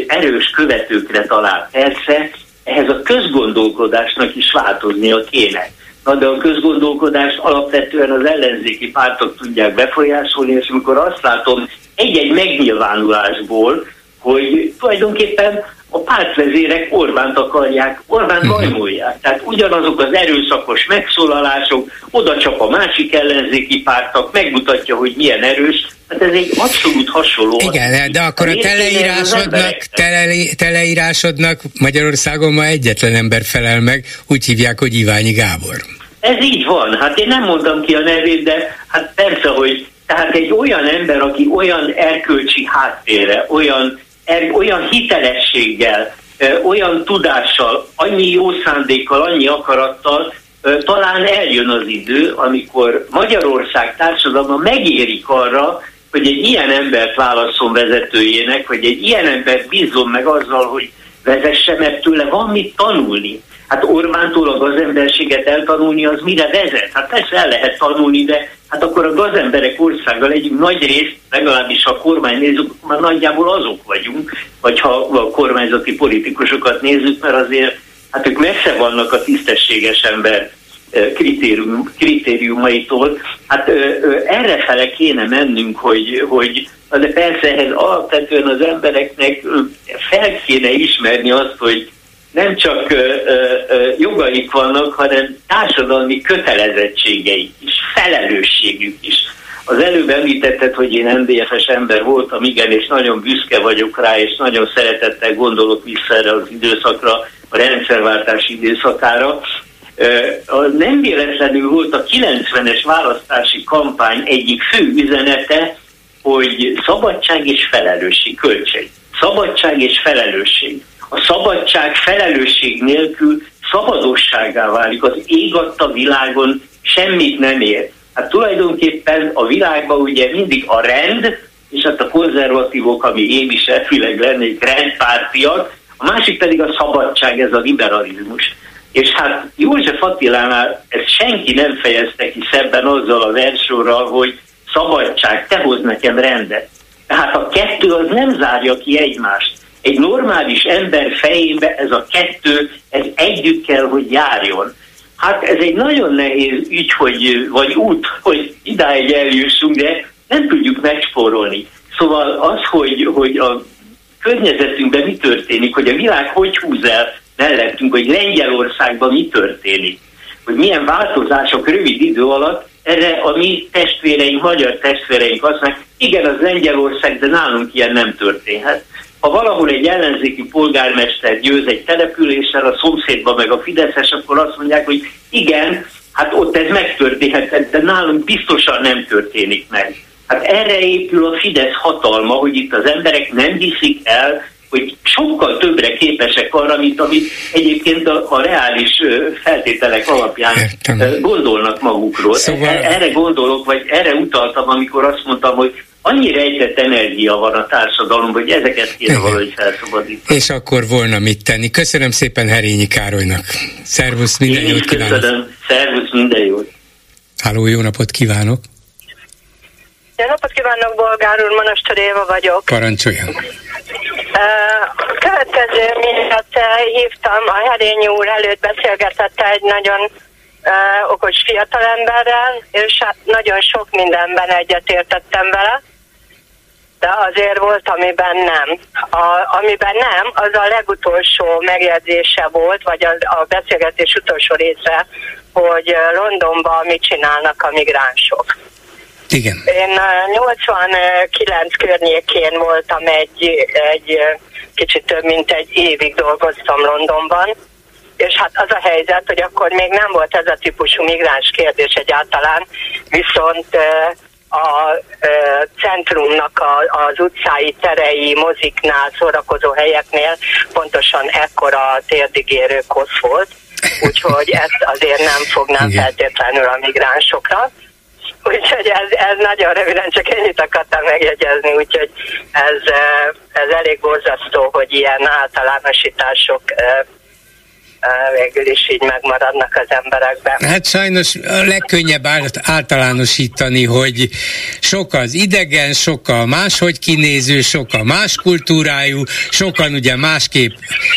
erős követőkre talál. Persze ehhez a közgondolkodásnak is változnia kéne. Na de a közgondolkodást alapvetően az ellenzéki pártok tudják befolyásolni, és amikor azt látom egy-egy megnyilvánulásból, hogy tulajdonképpen a pártvezérek Orbánt akarják, Orbánt bajmolják. Mhm. Tehát ugyanazok az erőszakos megszólalások, oda csak a másik ellenzéki pártak, megmutatja, hogy milyen erős, Hát ez egy abszolút hasonló. Igen, de akkor a teleírásodnak, tele, teleírásodnak Magyarországon ma egyetlen ember felel meg, úgy hívják, hogy Iványi Gábor. Ez így van, hát én nem mondtam ki a nevét, de hát persze, hogy tehát egy olyan ember, aki olyan erkölcsi háttérre, olyan, olyan hitelességgel, olyan tudással, annyi jó szándékkal, annyi akarattal, talán eljön az idő, amikor Magyarország társadalma megérik arra, hogy egy ilyen embert válaszol vezetőjének, hogy egy ilyen embert bízom meg azzal, hogy vezesse, mert tőle van mit tanulni. Hát Orbántól a gazemberséget eltanulni, az mire vezet? Hát persze el lehet tanulni, de hát akkor a gazemberek országgal egy nagy részt, legalábbis a kormány nézzük, már nagyjából azok vagyunk, vagy ha a kormányzati politikusokat nézzük, mert azért hát ők messze vannak a tisztességes ember kritérium, kritériumaitól. Hát erre fele kéne mennünk, hogy, hogy de persze ehhez alapvetően az embereknek fel kéne ismerni azt, hogy nem csak ö, ö, jogaik vannak, hanem társadalmi kötelezettségeik is, felelősségük is. Az előbb említetted, hogy én NDFS ember voltam, igen, és nagyon büszke vagyok rá, és nagyon szeretettel gondolok vissza erre az időszakra, a rendszerváltás időszakára, nem véletlenül volt a 90-es választási kampány egyik fő üzenete, hogy szabadság és felelősség, költség. Szabadság és felelősség. A szabadság felelősség nélkül szabadosságá válik. Az ég adta világon semmit nem ér. Hát tulajdonképpen a világban ugye mindig a rend, és hát a konzervatívok, ami én is elfileg lennék rendpártiak, a másik pedig a szabadság, ez a liberalizmus. És hát József Attilánál ezt senki nem fejezte ki szebben azzal a versorral, hogy szabadság, te hoz nekem rendet. Tehát a kettő az nem zárja ki egymást. Egy normális ember fejébe ez a kettő, ez együtt kell, hogy járjon. Hát ez egy nagyon nehéz ügy, hogy, vagy út, hogy idáig eljussunk, de nem tudjuk megspórolni. Szóval az, hogy, hogy a környezetünkben mi történik, hogy a világ hogy húz el mellettünk, hogy Lengyelországban mi történik, hogy milyen változások rövid idő alatt, erre a mi testvéreink, magyar testvéreink azt mondják, igen, az Lengyelország, de nálunk ilyen nem történhet. Ha valahol egy ellenzéki polgármester győz egy településsel, a szomszédban meg a Fideszes, akkor azt mondják, hogy igen, hát ott ez megtörténhet, de nálunk biztosan nem történik meg. Hát erre épül a Fidesz hatalma, hogy itt az emberek nem hiszik el, hogy sokkal többre képesek arra, mint amit egyébként a, a reális feltételek alapján Értem. gondolnak magukról. Szóval... E, erre gondolok, vagy erre utaltam, amikor azt mondtam, hogy annyi rejtett energia van a társadalomban, hogy ezeket kéne valahogy felszabadítani. És akkor volna mit tenni. Köszönöm szépen Herényi Károlynak. Szervusz, minden Én jót kívánok. Köszönöm. Szervusz, minden jót. Háló, jó napot kívánok. Jó napot kívánok, Bolgár úr, Manastor Éva vagyok. Parancsoljon. A következő miatt hívtam, a Herényi úr előtt beszélgetette egy nagyon okos fiatalemberrel, és hát nagyon sok mindenben egyetértettem vele. De azért volt, amiben nem. A, amiben nem, az a legutolsó megjegyzése volt, vagy a, a beszélgetés utolsó része, hogy Londonban mit csinálnak a migránsok. Igen. Én 89 környékén voltam egy, egy kicsit több mint egy évig dolgoztam Londonban, és hát az a helyzet, hogy akkor még nem volt ez a típusú migráns kérdés egyáltalán, viszont a centrumnak a, az utcái, terei, moziknál, szórakozó helyeknél pontosan ekkora térdigérő kosz volt, úgyhogy ezt azért nem fognám Igen. feltétlenül a migránsokra. Úgyhogy ez, ez nagyon röviden csak ennyit akartam megjegyezni, úgyhogy ez, ez elég borzasztó, hogy ilyen általánosítások végül is így megmaradnak az emberekben. Hát sajnos a legkönnyebb általánosítani, hogy sok az idegen, sok a máshogy kinéző, sok a más kultúrájú, sokan ugye másképp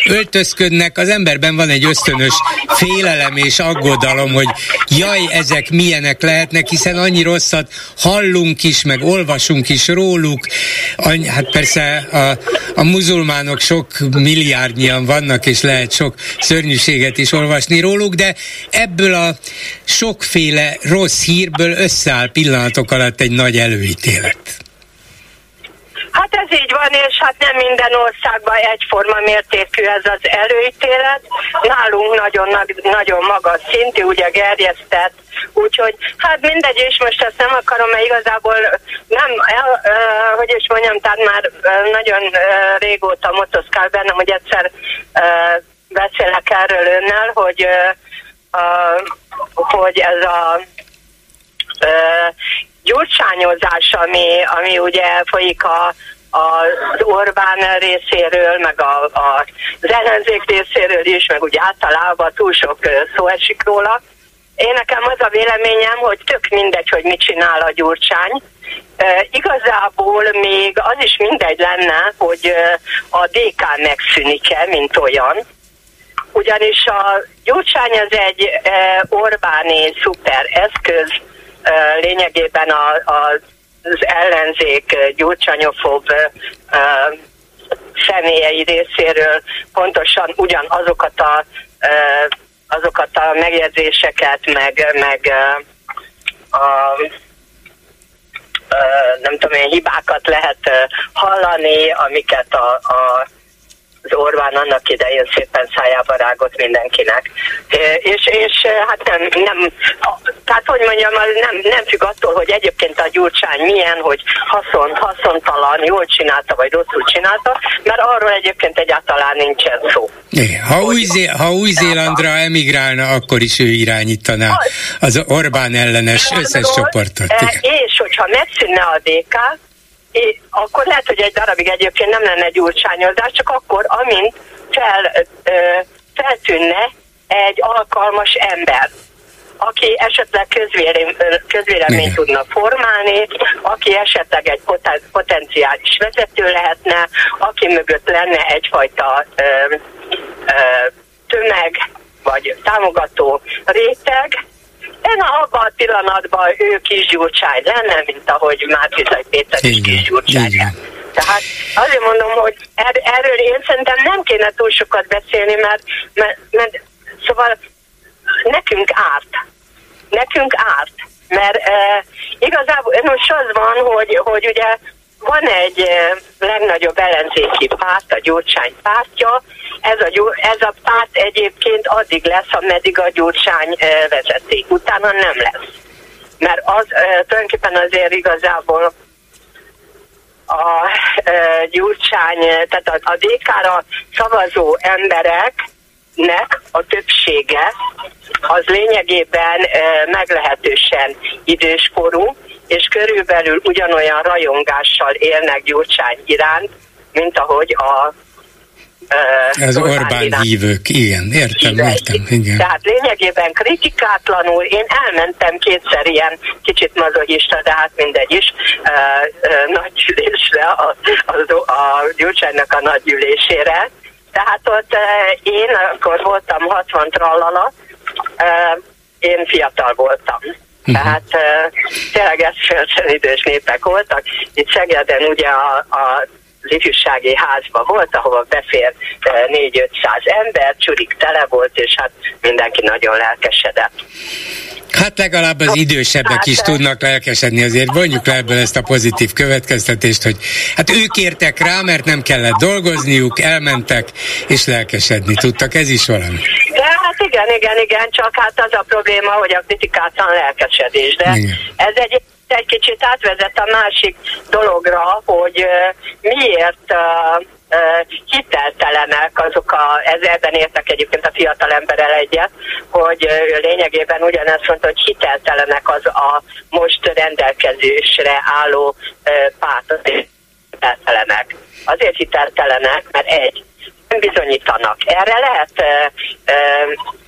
öltözködnek, az emberben van egy ösztönös félelem és aggodalom, hogy jaj, ezek milyenek lehetnek, hiszen annyi rosszat hallunk is, meg olvasunk is róluk. Hát persze a, a muzulmánok sok milliárdnyian vannak, és lehet sok szörnyű szörnyűséget is olvasni róluk, de ebből a sokféle rossz hírből összeáll pillanatok alatt egy nagy előítélet. Hát ez így van, és hát nem minden országban egyforma mértékű ez az előítélet. Nálunk nagyon, nagyon magas szintű, ugye gerjesztett, úgyhogy hát mindegy, és most ezt nem akarom, mert igazából nem, el, uh, hogy is mondjam, tehát már nagyon uh, régóta motoszkál bennem, hogy egyszer uh, beszélek erről önnel, hogy, uh, hogy ez a gyurcsányozás, ami, ami ugye folyik a, az Orbán részéről, meg a, a, az ellenzék részéről is, meg úgy általában túl sok szó esik róla. Én nekem az a véleményem, hogy tök mindegy, hogy mit csinál a Gyurcsány. E, igazából még az is mindegy lenne, hogy a DK megszűnik-e, mint olyan, ugyanis a gyurcsány az egy e, Orbáni szuper eszköz, e, lényegében a, a, az ellenzék gyurcsányofób e, személyei részéről pontosan ugyanazokat a, azokat a megjegyzéseket, meg, meg a, nem tudom én, hibákat lehet hallani, amiket a, a az Orbán annak idején szépen szájába rágott mindenkinek. És, és hát nem, nem, tehát hogy mondjam, nem, nem függ attól, hogy egyébként a Gyurcsány milyen, hogy haszon, haszontalan, jól csinálta, vagy rosszul csinálta, mert arról egyébként egyáltalán nincsen szó. Ha, új Zé- ha Új-Zélandra emigrálna, akkor is ő irányítaná az Orbán ellenes összes csoportot. Igen. És hogyha megszűnne a DK, és akkor lehet, hogy egy darabig egyébként nem lenne gyurcsányozás, csak akkor, amint fel, ö, feltűnne egy alkalmas ember, aki esetleg közvéleményt közvélemény tudna formálni, aki esetleg egy poten, potenciális vezető lehetne, aki mögött lenne egyfajta ö, ö, tömeg vagy támogató réteg, én abban a pillanatban ő kisgyurcsány lenne, mint ahogy Márkizaj Péter is kisgyurcsány. Tehát azért mondom, hogy er, erről én szerintem nem kéne túl sokat beszélni, mert, mert, mert szóval nekünk árt. Nekünk árt. Mert e, igazából most az van, hogy, hogy ugye van egy e, legnagyobb ellenzéki párt, a Gyurcsány pártja, ez a, ez a párt egyébként addig lesz, ameddig a Gyurcsány vezeti. Utána nem lesz. Mert az tulajdonképpen azért igazából a Gyurcsány, tehát a, a DK-ra szavazó embereknek a többsége az lényegében meglehetősen időskorú, és körülbelül ugyanolyan rajongással élnek Gyurcsány iránt, mint ahogy a ez Orbán, hívők, igen, értem, hívők. értem, igen. Tehát lényegében kritikátlanul én elmentem kétszer ilyen kicsit mazohista, de hát mindegy is, uh, uh, nagy gyűlésre, a, a, a Gyurcsánynak a nagy gyűlésére. Tehát ott uh, én akkor voltam 60 trallala, uh, én fiatal voltam. Uh-huh. Tehát tényleg ez idős népek voltak. Itt Szegeden ugye a, a az ifjúsági házba volt, ahova befér 4-500 ember, csurik tele volt, és hát mindenki nagyon lelkesedett. Hát legalább az idősebbek hát, is tudnak lelkesedni, azért vonjuk le ebből ezt a pozitív következtetést, hogy hát ők értek rá, mert nem kellett dolgozniuk, elmentek, és lelkesedni tudtak, ez is valami. Igen, igen, igen, csak hát az a probléma, hogy a kritikátlan lelkesedés, de igen. ez egy egy kicsit átvezet a másik dologra, hogy miért hiteltelenek azok a, ezerben értek egyébként a fiatal emberrel egyet, hogy lényegében ugyanezt mondta, hogy hiteltelenek az a most rendelkezésre álló pártok hiteltelenek. Azért hiteltelenek, mert egy, nem bizonyítanak. Erre lehet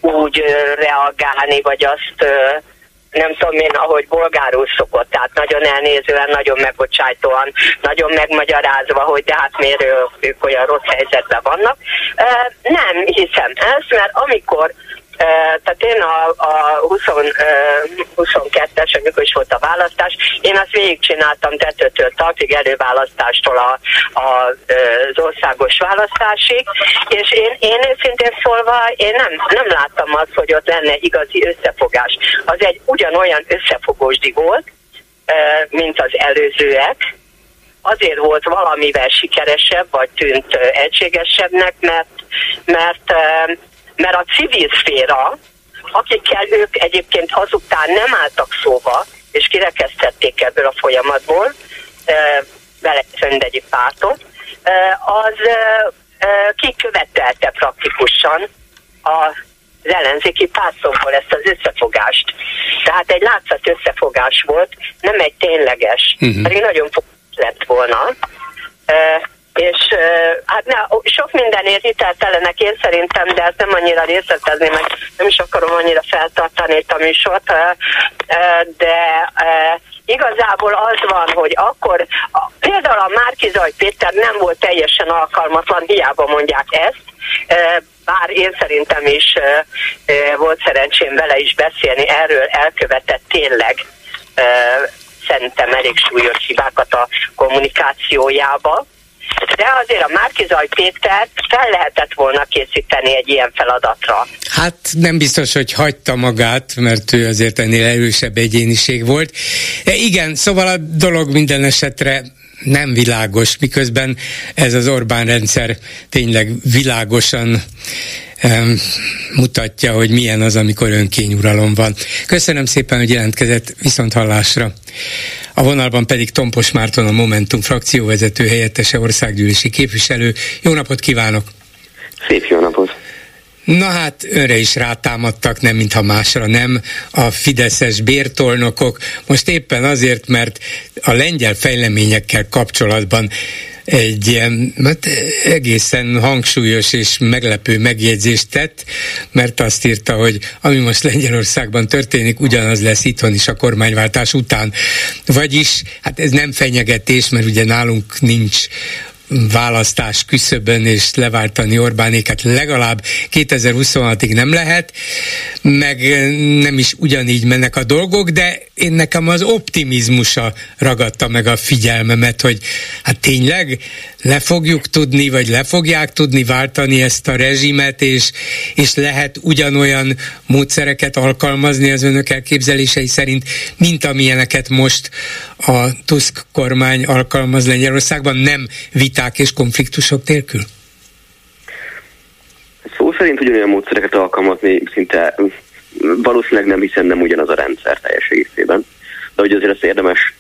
úgy reagálni, vagy azt nem tudom én, ahogy bolgárul szokott, tehát nagyon elnézően, nagyon megbocsájtóan, nagyon megmagyarázva, hogy de hát miért ők olyan rossz helyzetben vannak. Nem hiszem ezt, mert amikor tehát én a, a 20, 22-es, amikor is volt a választás, én azt végigcsináltam tetőtől tartig, előválasztástól a, a, az országos választásig, és én, én őszintén szólva, én nem, nem láttam azt, hogy ott lenne igazi összefogás. Az egy ugyanolyan összefogósdi volt, mint az előzőek, azért volt valamivel sikeresebb, vagy tűnt egységesebbnek, mert, mert mert a civil szféra, akikkel ők egyébként azután nem álltak szóba, és kirekesztették ebből a folyamatból, vele mindegyik pártot, az kikövetelte praktikusan az ellenzéki pártokból ezt az összefogást. Tehát egy látszat összefogás volt, nem egy tényleges, uh-huh. pedig nagyon lett volna és hát ne, sok mindenért hiteltelenek én szerintem, de ezt nem annyira részletezni, meg nem is akarom annyira feltartani itt a műsort, de igazából az van, hogy akkor a, például a Márkizaj Péter nem volt teljesen alkalmatlan, hiába mondják ezt, bár én szerintem is volt szerencsém vele is beszélni, erről elkövetett tényleg szerintem elég súlyos hibákat a kommunikációjába de azért a Márkizaj Péter fel lehetett volna készíteni egy ilyen feladatra. Hát nem biztos, hogy hagyta magát, mert ő azért ennél erősebb egyéniség volt. De igen, szóval a dolog minden esetre nem világos, miközben ez az Orbán rendszer tényleg világosan um, mutatja, hogy milyen az, amikor önkényuralom van. Köszönöm szépen, hogy jelentkezett viszont hallásra. A vonalban pedig Tompos Márton, a Momentum frakcióvezető helyettese országgyűlési képviselő. Jó napot kívánok! Szép jó napot! Na hát önre is rátámadtak, nem mintha másra nem, a fideszes bértolnokok. Most éppen azért, mert a lengyel fejleményekkel kapcsolatban egy ilyen mert egészen hangsúlyos és meglepő megjegyzést tett, mert azt írta, hogy ami most Lengyelországban történik, ugyanaz lesz itthon is a kormányváltás után. Vagyis, hát ez nem fenyegetés, mert ugye nálunk nincs választás küszöbön és leváltani Orbánéket legalább 2026-ig nem lehet, meg nem is ugyanígy mennek a dolgok, de én nekem az optimizmusa ragadta meg a figyelmemet, hogy hát tényleg le fogjuk tudni, vagy le fogják tudni váltani ezt a rezsimet, és, és lehet ugyanolyan módszereket alkalmazni az önök elképzelései szerint, mint amilyeneket most a Tusk kormány alkalmaz Lengyelországban, nem viták és konfliktusok nélkül? Szó szerint ugyanolyan módszereket alkalmazni szinte valószínűleg nem, hiszen nem ugyanaz a rendszer teljes egészében. De hogy azért ezt érdemes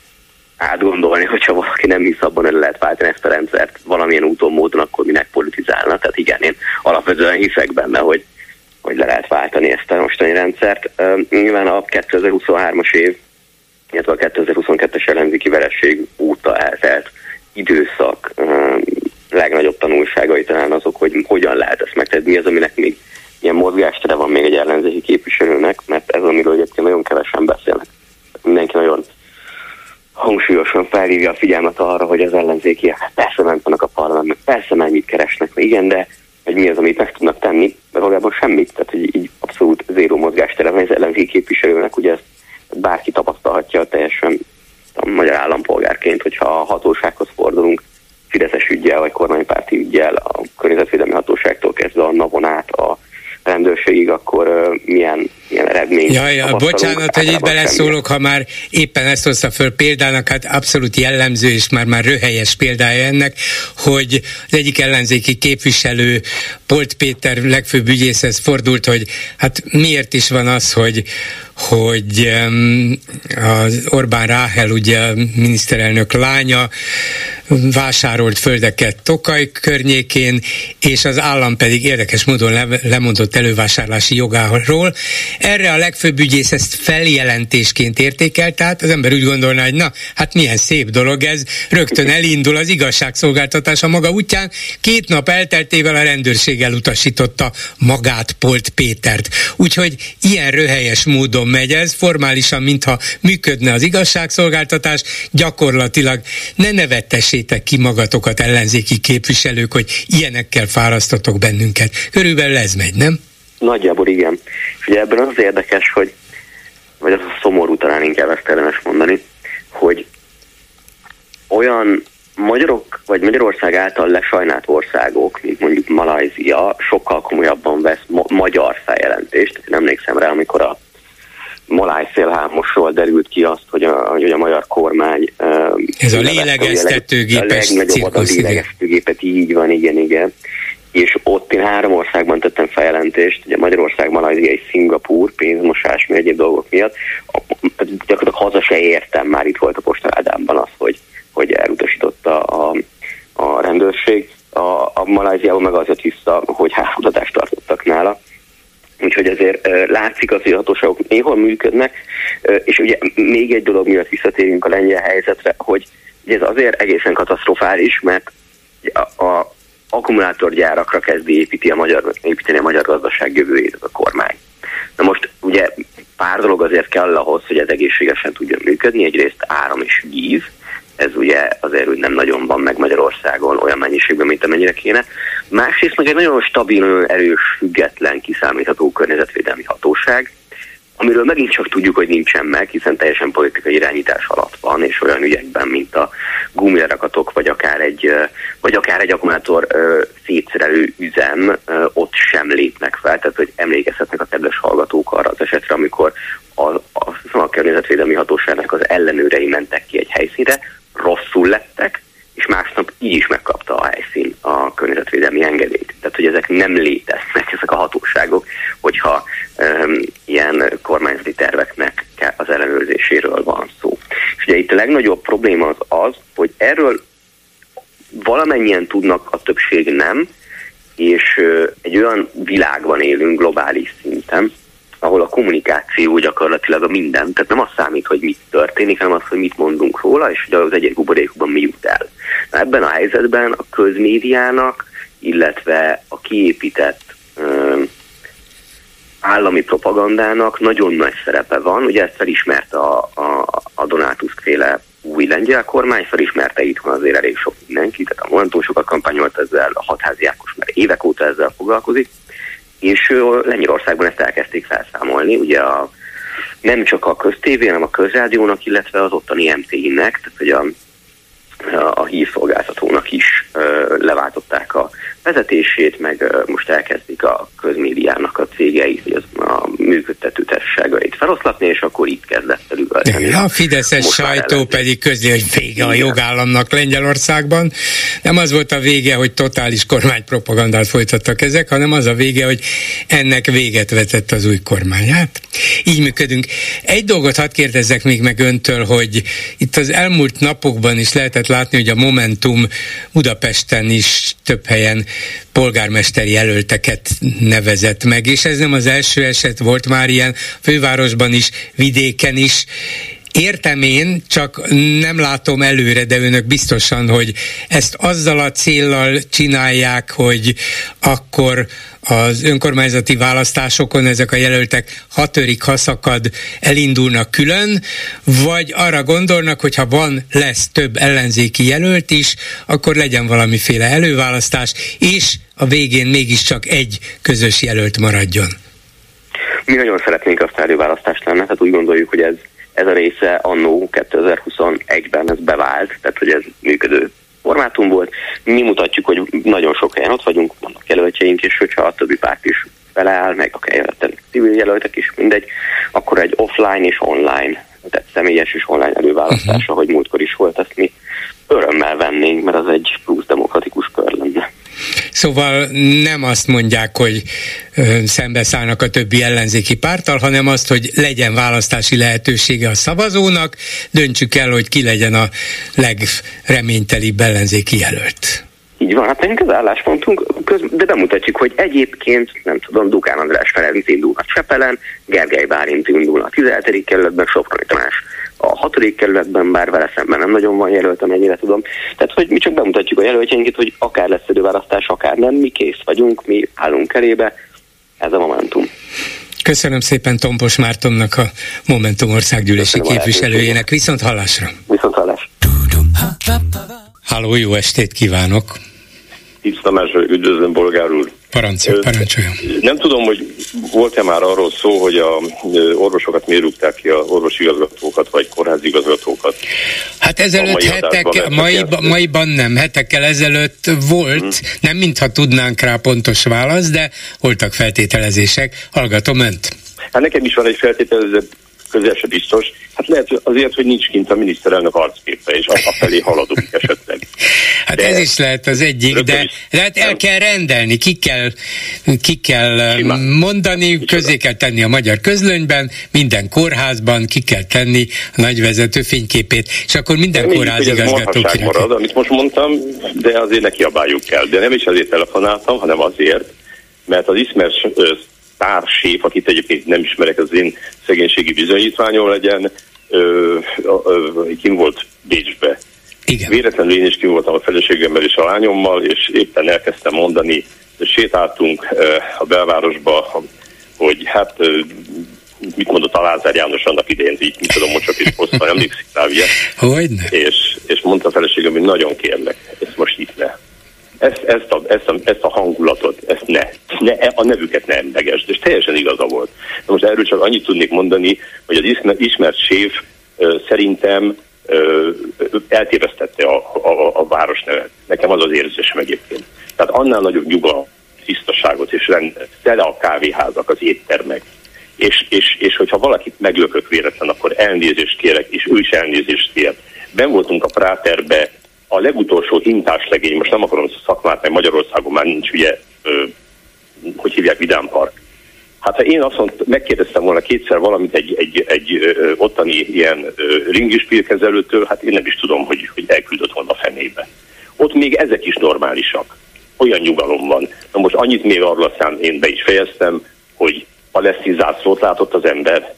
átgondolni, hogyha valaki nem hisz abban, hogy lehet váltani ezt a rendszert valamilyen úton, módon, akkor minek politizálna. Tehát igen, én alapvetően hiszek benne, hogy, hogy le lehet váltani ezt a mostani rendszert. Nyilván a 2023-as év, illetve a 2022-es ellenzéki veresség óta eltelt időszak legnagyobb tanulságai talán azok, hogy hogyan lehet ezt megtenni, mi az, aminek még ilyen mozgástere van még egy ellenzéki képviselőnek, mert ez amiről egyébként nagyon kevesen beszélnek. Mindenki nagyon hangsúlyosan felhívja a figyelmet arra, hogy az ellenzéki persze nem vannak a parlamentben, persze mennyit keresnek, igen, de hogy mi az, amit meg tudnak tenni, de valójában semmit, tehát hogy így abszolút zéró mozgástere van az ellenzéki képviselőnek, ugye ezt bárki hogyha a hatósághoz fordulunk, Fideszes ügyel vagy kormánypárti ügyel, a környezetvédelmi hatóságtól kezdve a navon át a rendőrségig, akkor uh, milyen, milyen eredmény. Jaj, ja, bocsánat, hogy itt beleszólok, ha már éppen ezt hozta föl példának, hát abszolút jellemző és már már röhelyes példája ennek, hogy az egyik ellenzéki képviselő Polt Péter legfőbb ügyészhez fordult, hogy hát miért is van az, hogy hogy az Orbán Ráhel, ugye miniszterelnök lánya vásárolt földeket Tokaj környékén, és az állam pedig érdekes módon le, lemondott elővásárlási jogáról. Erre a legfőbb ügyész ezt feljelentésként értékelt, tehát az ember úgy gondolná, hogy na, hát milyen szép dolog ez, rögtön elindul az igazságszolgáltatás a maga útján. Két nap elteltével a rendőrség elutasította magát Polt Pétert. Úgyhogy ilyen röhelyes módon megy ez, formálisan, mintha működne az igazságszolgáltatás, gyakorlatilag ne nevettessétek ki magatokat ellenzéki képviselők, hogy ilyenekkel fárasztatok bennünket. Körülbelül ez megy, nem? Nagyjából igen. És ugye ebben az érdekes, hogy, vagy az a szomorú talán inkább ezt érdemes mondani, hogy olyan magyarok, vagy Magyarország által lesajnált országok, mint mondjuk Malajzia, sokkal komolyabban vesz ma- magyar feljelentést. Én emlékszem rá, amikor a Maláj szélhámosról derült ki azt, hogy a, hogy a magyar kormány... Ez a lélegeztetőgépes A legnagyobb a lélegeztetőgépet, így van, igen, igen. És ott én három országban tettem feljelentést, ugye Magyarország, Malajzia és Szingapúr pénzmosás, mi egyéb dolgok miatt. Gyakorlatilag haza se értem, már itt volt a postaládámban az, hogy, hogy elutasította a, a rendőrség. A, a Malajziában meg az jött vissza, hogy házkutatást tartottak nála Úgyhogy ezért látszik az, hogy hatóságok néhol működnek, és ugye még egy dolog miatt visszatérünk a lengyel helyzetre, hogy ez azért egészen katasztrofális, mert a, a akkumulátorgyárakra kezdi építi a magyar, építeni a magyar gazdaság jövőjét a kormány. Na most ugye pár dolog azért kell ahhoz, hogy ez egészségesen tudjon működni, egyrészt áram és víz, ez ugye azért úgy nem nagyon van meg Magyarországon olyan mennyiségben, mint amennyire kéne. Másrészt meg egy nagyon stabil, erős, független, kiszámítható környezetvédelmi hatóság, amiről megint csak tudjuk, hogy nincsen meg, hiszen teljesen politikai irányítás alatt van, és olyan ügyekben, mint a gumilerakatok, vagy akár egy, vagy akár egy akkumulátor szétszerelő üzem, ott sem lépnek fel, tehát hogy emlékezhetnek a kedves hallgatók arra az esetre, amikor a, a, a környezetvédelmi hatóságnak az ellenőrei mentek ki egy helyszínre, rosszul lettek, és másnap így is megkapta a helyszín a környezetvédelmi engedélyt. Tehát, hogy ezek nem léteznek, ezek a hatóságok, hogyha um, ilyen kormányzati terveknek az ellenőrzéséről van szó. És ugye itt a legnagyobb probléma az az, hogy erről valamennyien tudnak, a többség nem, és egy olyan világban élünk globális szinten, ahol a kommunikáció gyakorlatilag a minden, tehát nem az számít, hogy mit történik, hanem az, hogy mit mondunk róla, és hogy az egyik buborékban mi jut el. Na, ebben a helyzetben a közmédiának, illetve a kiépített ö, állami propagandának nagyon nagy szerepe van. Ugye ezt felismert a, a, a Donátusz féle új lengyel kormány, felismerte itthon azért elég sok mindenki, tehát a Momentum sokat kampányolt ezzel, a hatházi Ákos már évek óta ezzel foglalkozik, és Lengyelországban ezt elkezdték felszámolni, ugye a, nem csak a köztévé, hanem a közrádiónak, illetve az ottani MTI-nek, tehát hogy a, a, hírszolgáltatónak is ö, leváltották a vezetését, meg most elkezdik a közmédiának a cégeit, az, a működtető társaságait feloszlatni, és akkor itt kezdett el üvölteni. A Fideszes sajtó pedig közli, hogy vége a jogállamnak Lengyelországban. Nem az volt a vége, hogy totális kormánypropagandát folytattak ezek, hanem az a vége, hogy ennek véget vetett az új kormány. Hát így működünk. Egy dolgot hadd kérdezzek még meg öntől, hogy itt az elmúlt napokban is lehetett látni, hogy a Momentum Budapesten is több helyen polgármesteri jelölteket nevezett meg, és ez nem az első eset, volt már ilyen fővárosban is, vidéken is, Értem én, csak nem látom előre, de önök biztosan, hogy ezt azzal a céllal csinálják, hogy akkor az önkormányzati választásokon ezek a jelöltek hatörik haszakad elindulnak külön, vagy arra gondolnak, hogy ha van, lesz több ellenzéki jelölt is, akkor legyen valamiféle előválasztás, és a végén mégiscsak egy közös jelölt maradjon. Mi nagyon szeretnénk azt előválasztást lenne, tehát úgy gondoljuk, hogy ez ez a része annó 2021-ben ez bevált, tehát hogy ez működő formátum volt. Mi mutatjuk, hogy nagyon sok helyen ott vagyunk, vannak jelöltjeink, és hogyha a többi párt is beleáll, meg a jelöltek, civil jelöltek is, mindegy, akkor egy offline és online, tehát személyes és online előválasztása, uh-huh. hogy múltkor is volt, ezt mi örömmel vennénk, mert az egy plusz demokratikus kör. Szóval nem azt mondják, hogy szembeszállnak a többi ellenzéki pártal, hanem azt, hogy legyen választási lehetősége a szavazónak, döntsük el, hogy ki legyen a legreménytelibb ellenzéki jelölt. Így van, hát nekünk az álláspontunk, de bemutatjuk, hogy egyébként, nem tudom, Dukán András Ferenc indulna Csepelen, Gergely Bálint indulna a 17. kerületben, Soproni Tamás a hatodik kerületben, bár vele szemben nem nagyon van jelölt, amennyire tudom. Tehát, hogy mi csak bemutatjuk a jelöltjeinket, hogy akár lesz időválasztás, akár nem, mi kész vagyunk, mi állunk elébe, ez a Momentum. Köszönöm szépen Tompos Mártonnak, a Momentum országgyűlési Köszönöm képviselőjének. Viszont hallásra! Viszont hallás! Háló, jó estét kívánok! Tiszta Tamás, üdvözlöm, bolgár úr! Parancsoljon, parancsoljon. Nem tudom, hogy volt-e már arról szó, hogy a orvosokat miért rúgták ki, a orvosi igazgatókat, vagy kórházi igazgatókat? Hát ezelőtt hetek, mai, maiban nem, hetekkel ezelőtt volt, hmm. nem mintha tudnánk rá pontos választ, de voltak feltételezések. Hallgatom önt. Hát nekem is van egy feltételezett közel se biztos. Hát lehet azért, hogy nincs kint a miniszterelnök arcképe, és a felé haladunk esetleg. Hát de ez is lehet az egyik, de lehet el kell rendelni, ki kell, ki kell Simán. mondani, közé kell tenni a magyar közlönyben, minden kórházban ki kell tenni a nagyvezető fényképét, és akkor minden kórház igazgató marad, amit most mondtam, de azért neki abáljuk kell. De nem is azért telefonáltam, hanem azért, mert az ismert társép, akit egyébként nem ismerek, az én szegénységi bizonyítványom legyen, ö, ö, kim volt Bécsbe. Igen. Véletlenül én is kim voltam a feleségemmel és a lányommal, és éppen elkezdtem mondani, sétáltunk ö, a belvárosba, hogy hát ö, mit mondott a Lázár János annak idején, így mit tudom, most csak is hosszan emlékszik rá, ugye? Hogyne? És, és mondta a feleségem, hogy nagyon kérlek, ezt most itt ne ezt, ezt, a, ezt, a, ezt a hangulatot, ezt ne, ne, a nevüket ne emlegesd, és teljesen igaza volt. De most erről csak annyit tudnék mondani, hogy az ismert séf szerintem eltévesztette a, a, a város nevet. Nekem az az érzésem egyébként. Tehát annál nagyobb nyuga, tisztaságot és rendet, tele a kávéházak, az éttermek, és, és, és hogyha valakit meglökök véletlen, akkor elnézést kérek, és ő is elnézést kér. Ben voltunk a Práterbe a legutolsó hintás legény, most nem akarom szakmát, mert Magyarországon már nincs ugye, ö, hogy hívják, Vidám Park. Hát ha én azt mondta, megkérdeztem volna kétszer valamit egy, egy, egy ö, ottani ilyen ringispírkezelőtől, hát én nem is tudom, hogy, hogy elküldött volna a fenébe. Ott még ezek is normálisak. Olyan nyugalom van. Na most annyit még arra szám, én be is fejeztem, hogy a leszti zászlót látott az ember.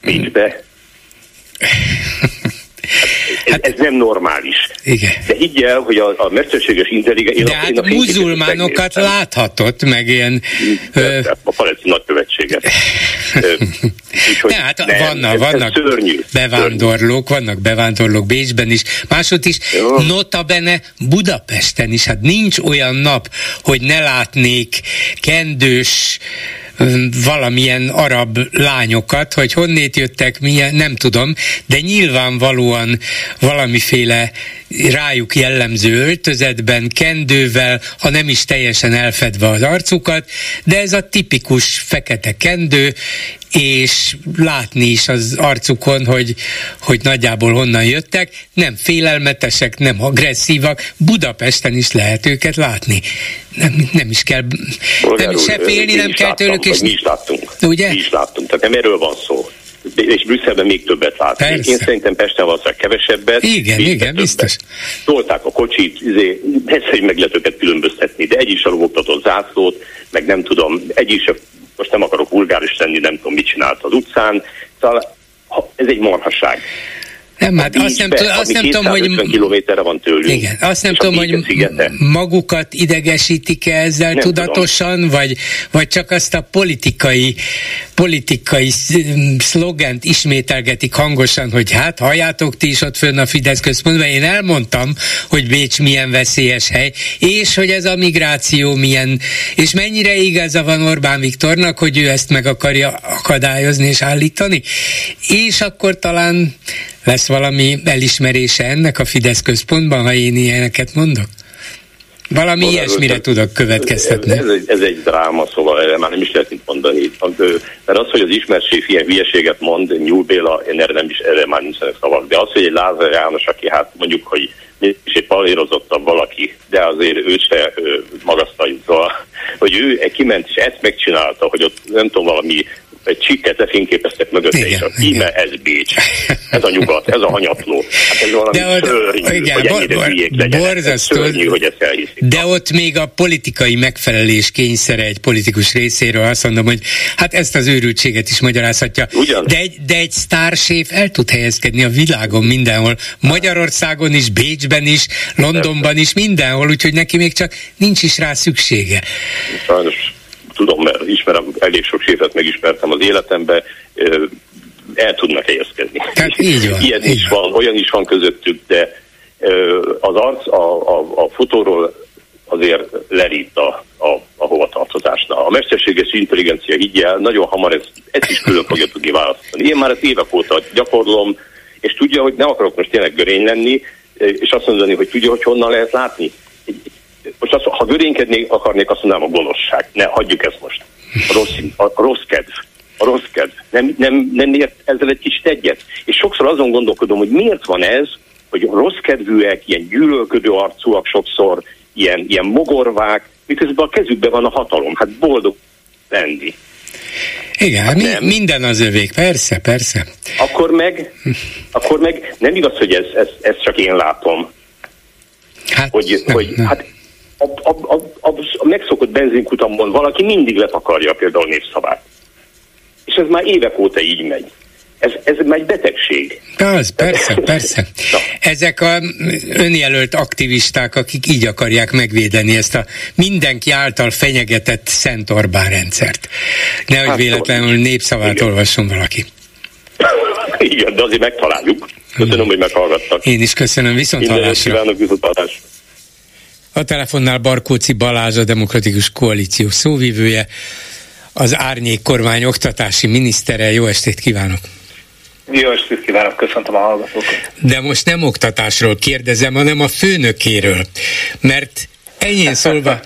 Nincs be. Hát, ez nem normális. Igen. De higgy el, hogy a, a mesterséges intelligencia... De hát a muzulmánokat láthatott, meg ilyen... Ö... A palesztin nagykövetséget. Tehát nem, vannak, ez, vannak ez szörnyű, bevándorlók, szörnyű. vannak bevándorlók Bécsben is, másod is, Jó. notabene Budapesten is, hát nincs olyan nap, hogy ne látnék kendős valamilyen arab lányokat, hogy honnét jöttek, milyen, nem tudom, de nyilvánvalóan valamiféle rájuk jellemző öltözetben, kendővel, ha nem is teljesen elfedve az arcukat, de ez a tipikus fekete kendő, és látni is az arcukon, hogy, hogy nagyjából honnan jöttek, nem félelmetesek, nem agresszívak, Budapesten is lehet őket látni. Nem, nem is kell, Bolgár nem is se félni, nem kell láttam, tőlük. És... Mi is láttunk. Ugye? Mi is láttunk, tehát nem erről van szó és Brüsszelben még többet lát. Persze. Én szerintem Pesten valószínűleg kevesebbet. Igen, igen, többet. biztos. Tolták a kocsit, izé, persze, hogy meg lehet őket különböztetni, de egy is aluloktatott zászlót, meg nem tudom, egy is, most nem akarok vulgáris lenni, nem tudom, mit csinált az utcán. Szóval ez egy marhaság. Nem, hát azt nem, Bécsbe, azt nem tudom, hogy... kilométerre van tőlünk. Igen, azt nem tudom, hogy szigete. magukat idegesítik-e ezzel Nem tudatosan, vagy, vagy csak azt a politikai, politikai sz- szlogent ismételgetik hangosan, hogy hát halljátok ti is ott fönn a Fidesz központban, én elmondtam, hogy Bécs milyen veszélyes hely, és hogy ez a migráció milyen, és mennyire igaza van Orbán Viktornak, hogy ő ezt meg akarja akadályozni és állítani, és akkor talán lesz valami elismerése ennek a Fidesz központban, ha én ilyeneket mondok? Valami Bolgár ilyesmire tudok következtetni. Ez, ez, egy, ez egy dráma, szóval erre már nem is lehet mit mondani. Mert az, hogy az ismertség ilyen hülyeséget mond, Nyúl Béla, én erre, nem is, erre már nincsenek szavak. De az, hogy egy Lázár János, aki hát mondjuk, hogy és egy pallérozottabb valaki, de azért őt se magasztaljuk. Szóval, hogy ő kiment és ezt megcsinálta, hogy ott nem tudom, valami egy csikket lefényképeztek mögötte, Igen, és a íme ez Bécs. Ez a nyugat, ez a hanyatló. Hát ez valami De ott- szörnyű, igen, hogy ennyire bor- hülyék legyenek. Ez szörnyű, hogy ezt elhiszik. De ott még a politikai megfelelés kényszere egy politikus részéről azt mondom, hogy hát ezt az őrültséget is magyarázhatja. Ugyan. De egy, de egy sztárséf el tud helyezkedni a világon mindenhol. Magyarországon is, Bécsben is, Londonban is, mindenhol, úgyhogy neki még csak nincs is rá szüksége. Sajnos tudom, mert ismerem, elég sok séfet megismertem az életembe, el tudnak helyezkedni. Hát így van, Ilyen így is van. van, olyan is van közöttük, de az arc a, a, a fotóról azért lerít a, a, a hovatartozásnál. A mesterséges intelligencia higgyel nagyon hamar ezt, ezt is külön fogja tudni választani. Én már ezt évek óta gyakorlom, és tudja, hogy nem akarok most tényleg görény lenni, és azt mondani, hogy tudja, hogy honnan lehet látni. Most azt, ha görénykednék, akarnék, azt mondanám a gonoszság. Ne, hagyjuk ezt most. A rossz, a rossz kedv. A rossz kedv. Nem, nem, nem ért ezzel egy kicsit egyet. És sokszor azon gondolkodom, hogy miért van ez, hogy rossz kedvűek, ilyen gyűlölködő arcúak sokszor, ilyen, ilyen mogorvák, miközben a kezükben van a hatalom. Hát boldog lenni. Igen, hát mi, nem. minden az övék, persze, persze. Akkor meg, akkor meg nem igaz, hogy ez, ez, ez csak én látom. Hát, hogy, nem, hogy nem. hát a, a, a, a, a megszokott benzinkutamon valaki mindig letakarja például népszavát. És ez már évek óta így megy. Ez, ez már egy betegség. Az, persze, persze. Ezek a önjelölt aktivisták, akik így akarják megvédeni ezt a mindenki által fenyegetett Szent Orbán rendszert. Nehogy Hát, véletlenül népszavát igen. olvasson valaki. Igen, de azért megtaláljuk. Köszönöm, hogy meghallgattak. Én is köszönöm, viszont Mindenet hallásra. kívánok, viszontlátásra. A telefonnál Barkóci Balázs, a Demokratikus Koalíció szóvivője, az árnyék kormány oktatási minisztere. Jó estét kívánok! Jó estét kívánok, köszöntöm a hallgatókat. De most nem oktatásról kérdezem, hanem a főnökéről. Mert enyén szólva,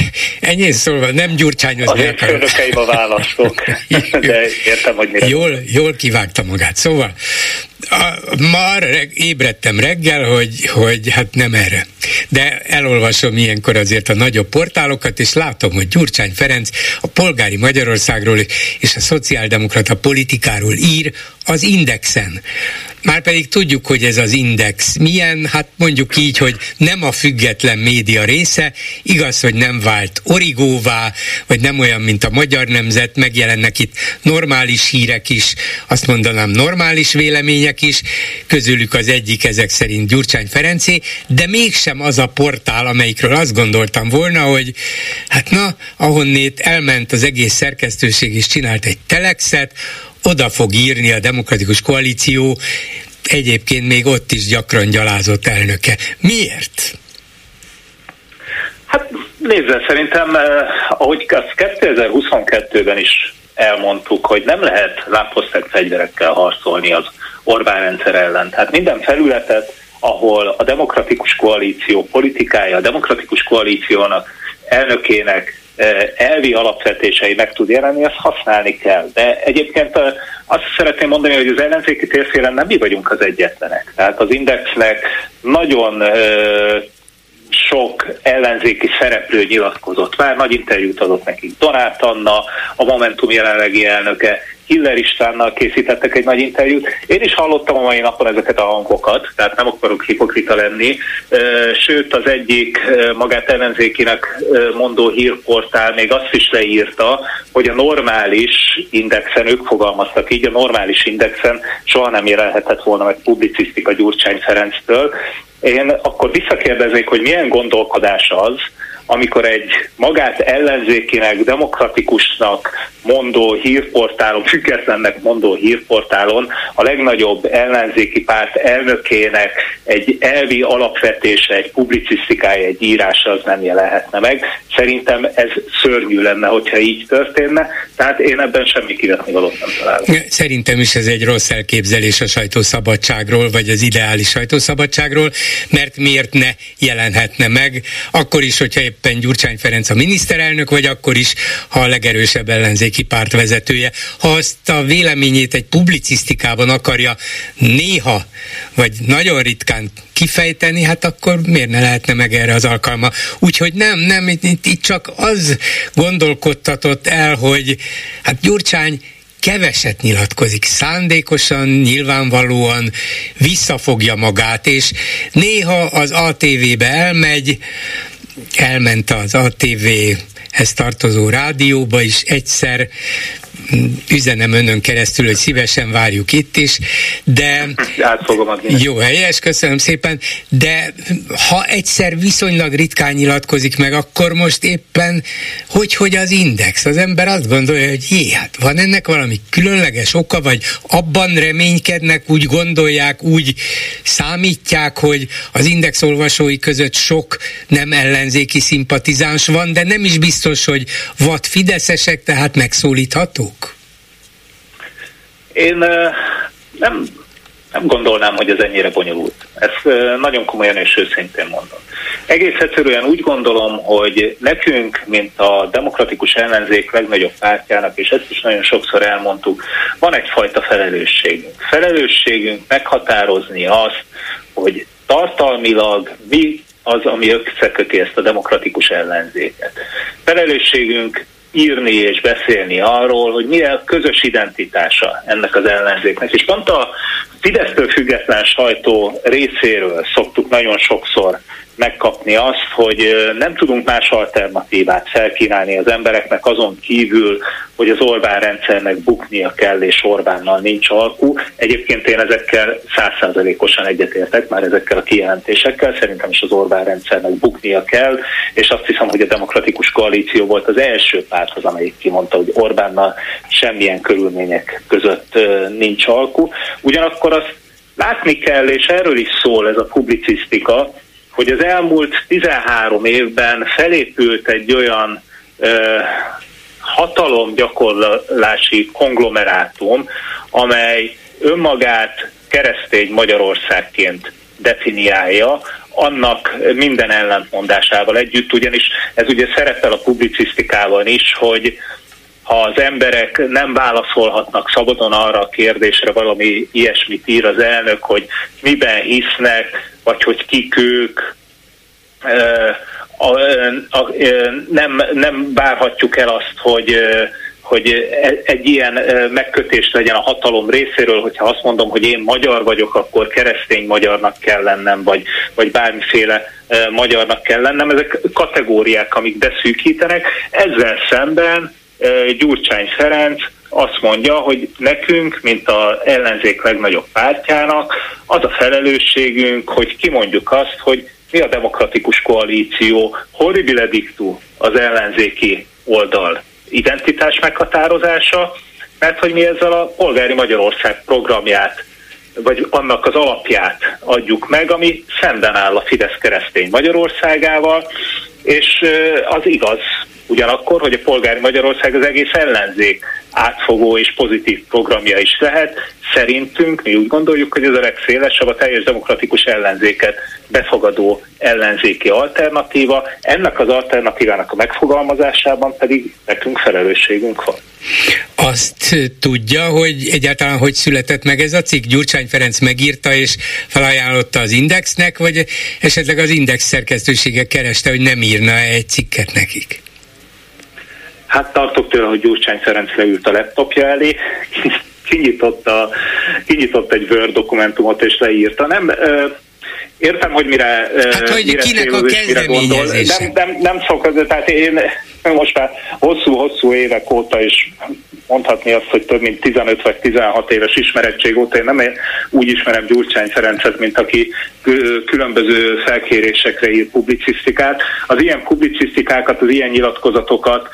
enyén szólva nem gyurcsányozni Azért akarok. a választok, de értem, hogy mire. Jól, jól kivágta magát. Szóval arra reg, ébredtem reggel, hogy, hogy hát nem erre. De elolvasom ilyenkor azért a nagyobb portálokat, és látom, hogy Gyurcsány Ferenc a polgári Magyarországról és a szociáldemokrata politikáról ír az Indexen. Márpedig tudjuk, hogy ez az Index milyen, hát mondjuk így, hogy nem a független média része, igaz, hogy nem vált origóvá, vagy nem olyan, mint a magyar nemzet, megjelennek itt normális hírek is, azt mondanám normális vélemények is, közülük az egyik ezek szerint Gyurcsány Ferencé, de mégsem az a portál, amelyikről azt gondoltam volna, hogy hát na, ahonnét elment az egész szerkesztőség és csinált egy telexet, oda fog írni a Demokratikus Koalíció, egyébként még ott is gyakran gyalázott elnöke. Miért? Hát nézze, szerintem, eh, ahogy azt 2022-ben is elmondtuk, hogy nem lehet lábfosztett fegyverekkel harcolni az Orbán rendszer ellen. Tehát minden felületet, ahol a demokratikus koalíció politikája, a demokratikus koalíciónak elnökének eh, elvi alapvetései meg tud jelenni, azt használni kell. De egyébként eh, azt szeretném mondani, hogy az ellenzéki térfélen nem mi vagyunk az egyetlenek. Tehát az Indexnek nagyon eh, sok ellenzéki szereplő nyilatkozott már, nagy interjút adott nekik Donát Anna, a Momentum jelenlegi elnöke, Hiller Istvánnal készítettek egy nagy interjút. Én is hallottam a mai napon ezeket a hangokat, tehát nem akarok hipokrita lenni. Sőt, az egyik magát ellenzékinek mondó hírportál még azt is leírta, hogy a normális indexen, ők fogalmaztak így, a normális indexen soha nem jelenhetett volna meg publicisztika Gyurcsány Ferenctől. Én akkor visszakérdeznék, hogy milyen gondolkodás az, amikor egy magát ellenzékinek, demokratikusnak mondó hírportálon, függetlennek mondó hírportálon a legnagyobb ellenzéki párt elnökének egy elvi alapvetése, egy publicisztikája, egy írása az nem jelenhetne meg. Szerintem ez szörnyű lenne, hogyha így történne, tehát én ebben semmi kivetni valót nem találok. Szerintem is ez egy rossz elképzelés a sajtószabadságról, vagy az ideális sajtószabadságról, mert miért ne jelenhetne meg, akkor is, hogyha éppen Gyurcsány Ferenc a miniszterelnök, vagy akkor is, ha a legerősebb ellenzéki párt vezetője. Ha azt a véleményét egy publicisztikában akarja néha, vagy nagyon ritkán kifejteni, hát akkor miért ne lehetne meg erre az alkalma? Úgyhogy nem, nem, itt, itt csak az gondolkodtatott el, hogy hát Gyurcsány keveset nyilatkozik, szándékosan, nyilvánvalóan visszafogja magát, és néha az ATV-be elmegy, elment az ATV-hez tartozó rádióba is egyszer, üzenem önön keresztül, hogy szívesen várjuk itt is, de... Át fogom adni. Jó, helyes, köszönöm szépen, de ha egyszer viszonylag ritkán nyilatkozik meg, akkor most éppen hogy, hogy az index? Az ember azt gondolja, hogy jé, hát van ennek valami különleges oka, vagy abban reménykednek, úgy gondolják, úgy számítják, hogy az index olvasói között sok nem ellenzéki szimpatizáns van, de nem is biztos, hogy vad fideszesek, tehát megszólíthatók? Én nem, nem gondolnám, hogy ez ennyire bonyolult. Ezt nagyon komolyan és őszintén mondom. Egész egyszerűen úgy gondolom, hogy nekünk, mint a demokratikus ellenzék legnagyobb pártjának, és ezt is nagyon sokszor elmondtuk, van egyfajta felelősségünk. Felelősségünk meghatározni azt, hogy tartalmilag mi az, ami összeköti ezt a demokratikus ellenzéket. Felelősségünk írni és beszélni arról, hogy mi a közös identitása ennek az ellenzéknek. És pont a Fidesztől független sajtó részéről szoktuk nagyon sokszor megkapni azt, hogy nem tudunk más alternatívát felkínálni az embereknek azon kívül, hogy az Orbán rendszernek buknia kell, és Orbánnal nincs alkú. Egyébként én ezekkel százszázalékosan egyetértek, már ezekkel a kijelentésekkel. Szerintem is az Orbán rendszernek buknia kell, és azt hiszem, hogy a demokratikus koalíció volt az első párt az, amelyik kimondta, hogy Orbánnal semmilyen körülmények között nincs alkú. Ugyanakkor azt látni kell, és erről is szól ez a publicisztika, hogy az elmúlt 13 évben felépült egy olyan ö, hatalomgyakorlási konglomerátum, amely önmagát keresztény Magyarországként definiálja, annak minden ellentmondásával együtt, ugyanis ez ugye szerepel a publicisztikában is, hogy ha az emberek nem válaszolhatnak szabadon arra a kérdésre, valami ilyesmit ír az elnök, hogy miben hisznek, vagy hogy kik ők, a, a, a, nem, nem várhatjuk el azt, hogy hogy egy ilyen megkötést legyen a hatalom részéről, hogyha azt mondom, hogy én magyar vagyok, akkor keresztény magyarnak kell lennem, vagy, vagy bármiféle magyarnak kell lennem. Ezek kategóriák, amik beszűkítenek. Ezzel szemben Gyurcsány Ferenc azt mondja, hogy nekünk, mint az ellenzék legnagyobb pártjának, az a felelősségünk, hogy kimondjuk azt, hogy mi a demokratikus koalíció, horribile dictu az ellenzéki oldal identitás meghatározása, mert hogy mi ezzel a polgári Magyarország programját vagy annak az alapját adjuk meg, ami szemben áll a Fidesz keresztény Magyarországával, és az igaz ugyanakkor, hogy a polgári Magyarország az egész ellenzék átfogó és pozitív programja is lehet. Szerintünk mi úgy gondoljuk, hogy ez a legszélesebb a teljes demokratikus ellenzéket befogadó ellenzéki alternatíva. Ennek az alternatívának a megfogalmazásában pedig nekünk felelősségünk van. Azt tudja, hogy egyáltalán hogy született meg ez a cikk? Gyurcsány Ferenc megírta és felajánlotta az Indexnek, vagy esetleg az Index szerkesztősége kereste, hogy nem írna egy cikket nekik? Hát tartok tőle, hogy Gyurcsány Ferenc leült a laptopja elé, kinyitotta, kinyitott egy Word dokumentumot és leírta. Nem, értem, hogy mire, hát, hogy mire kinek a gondol. Nem, nem, nem szokott, tehát én most már hosszú-hosszú évek óta is mondhatni azt, hogy több mint 15 vagy 16 éves ismerettség óta én nem úgy ismerem Gyurcsány Ferencet, mint aki különböző felkérésekre ír publicisztikát. Az ilyen publicisztikákat, az ilyen nyilatkozatokat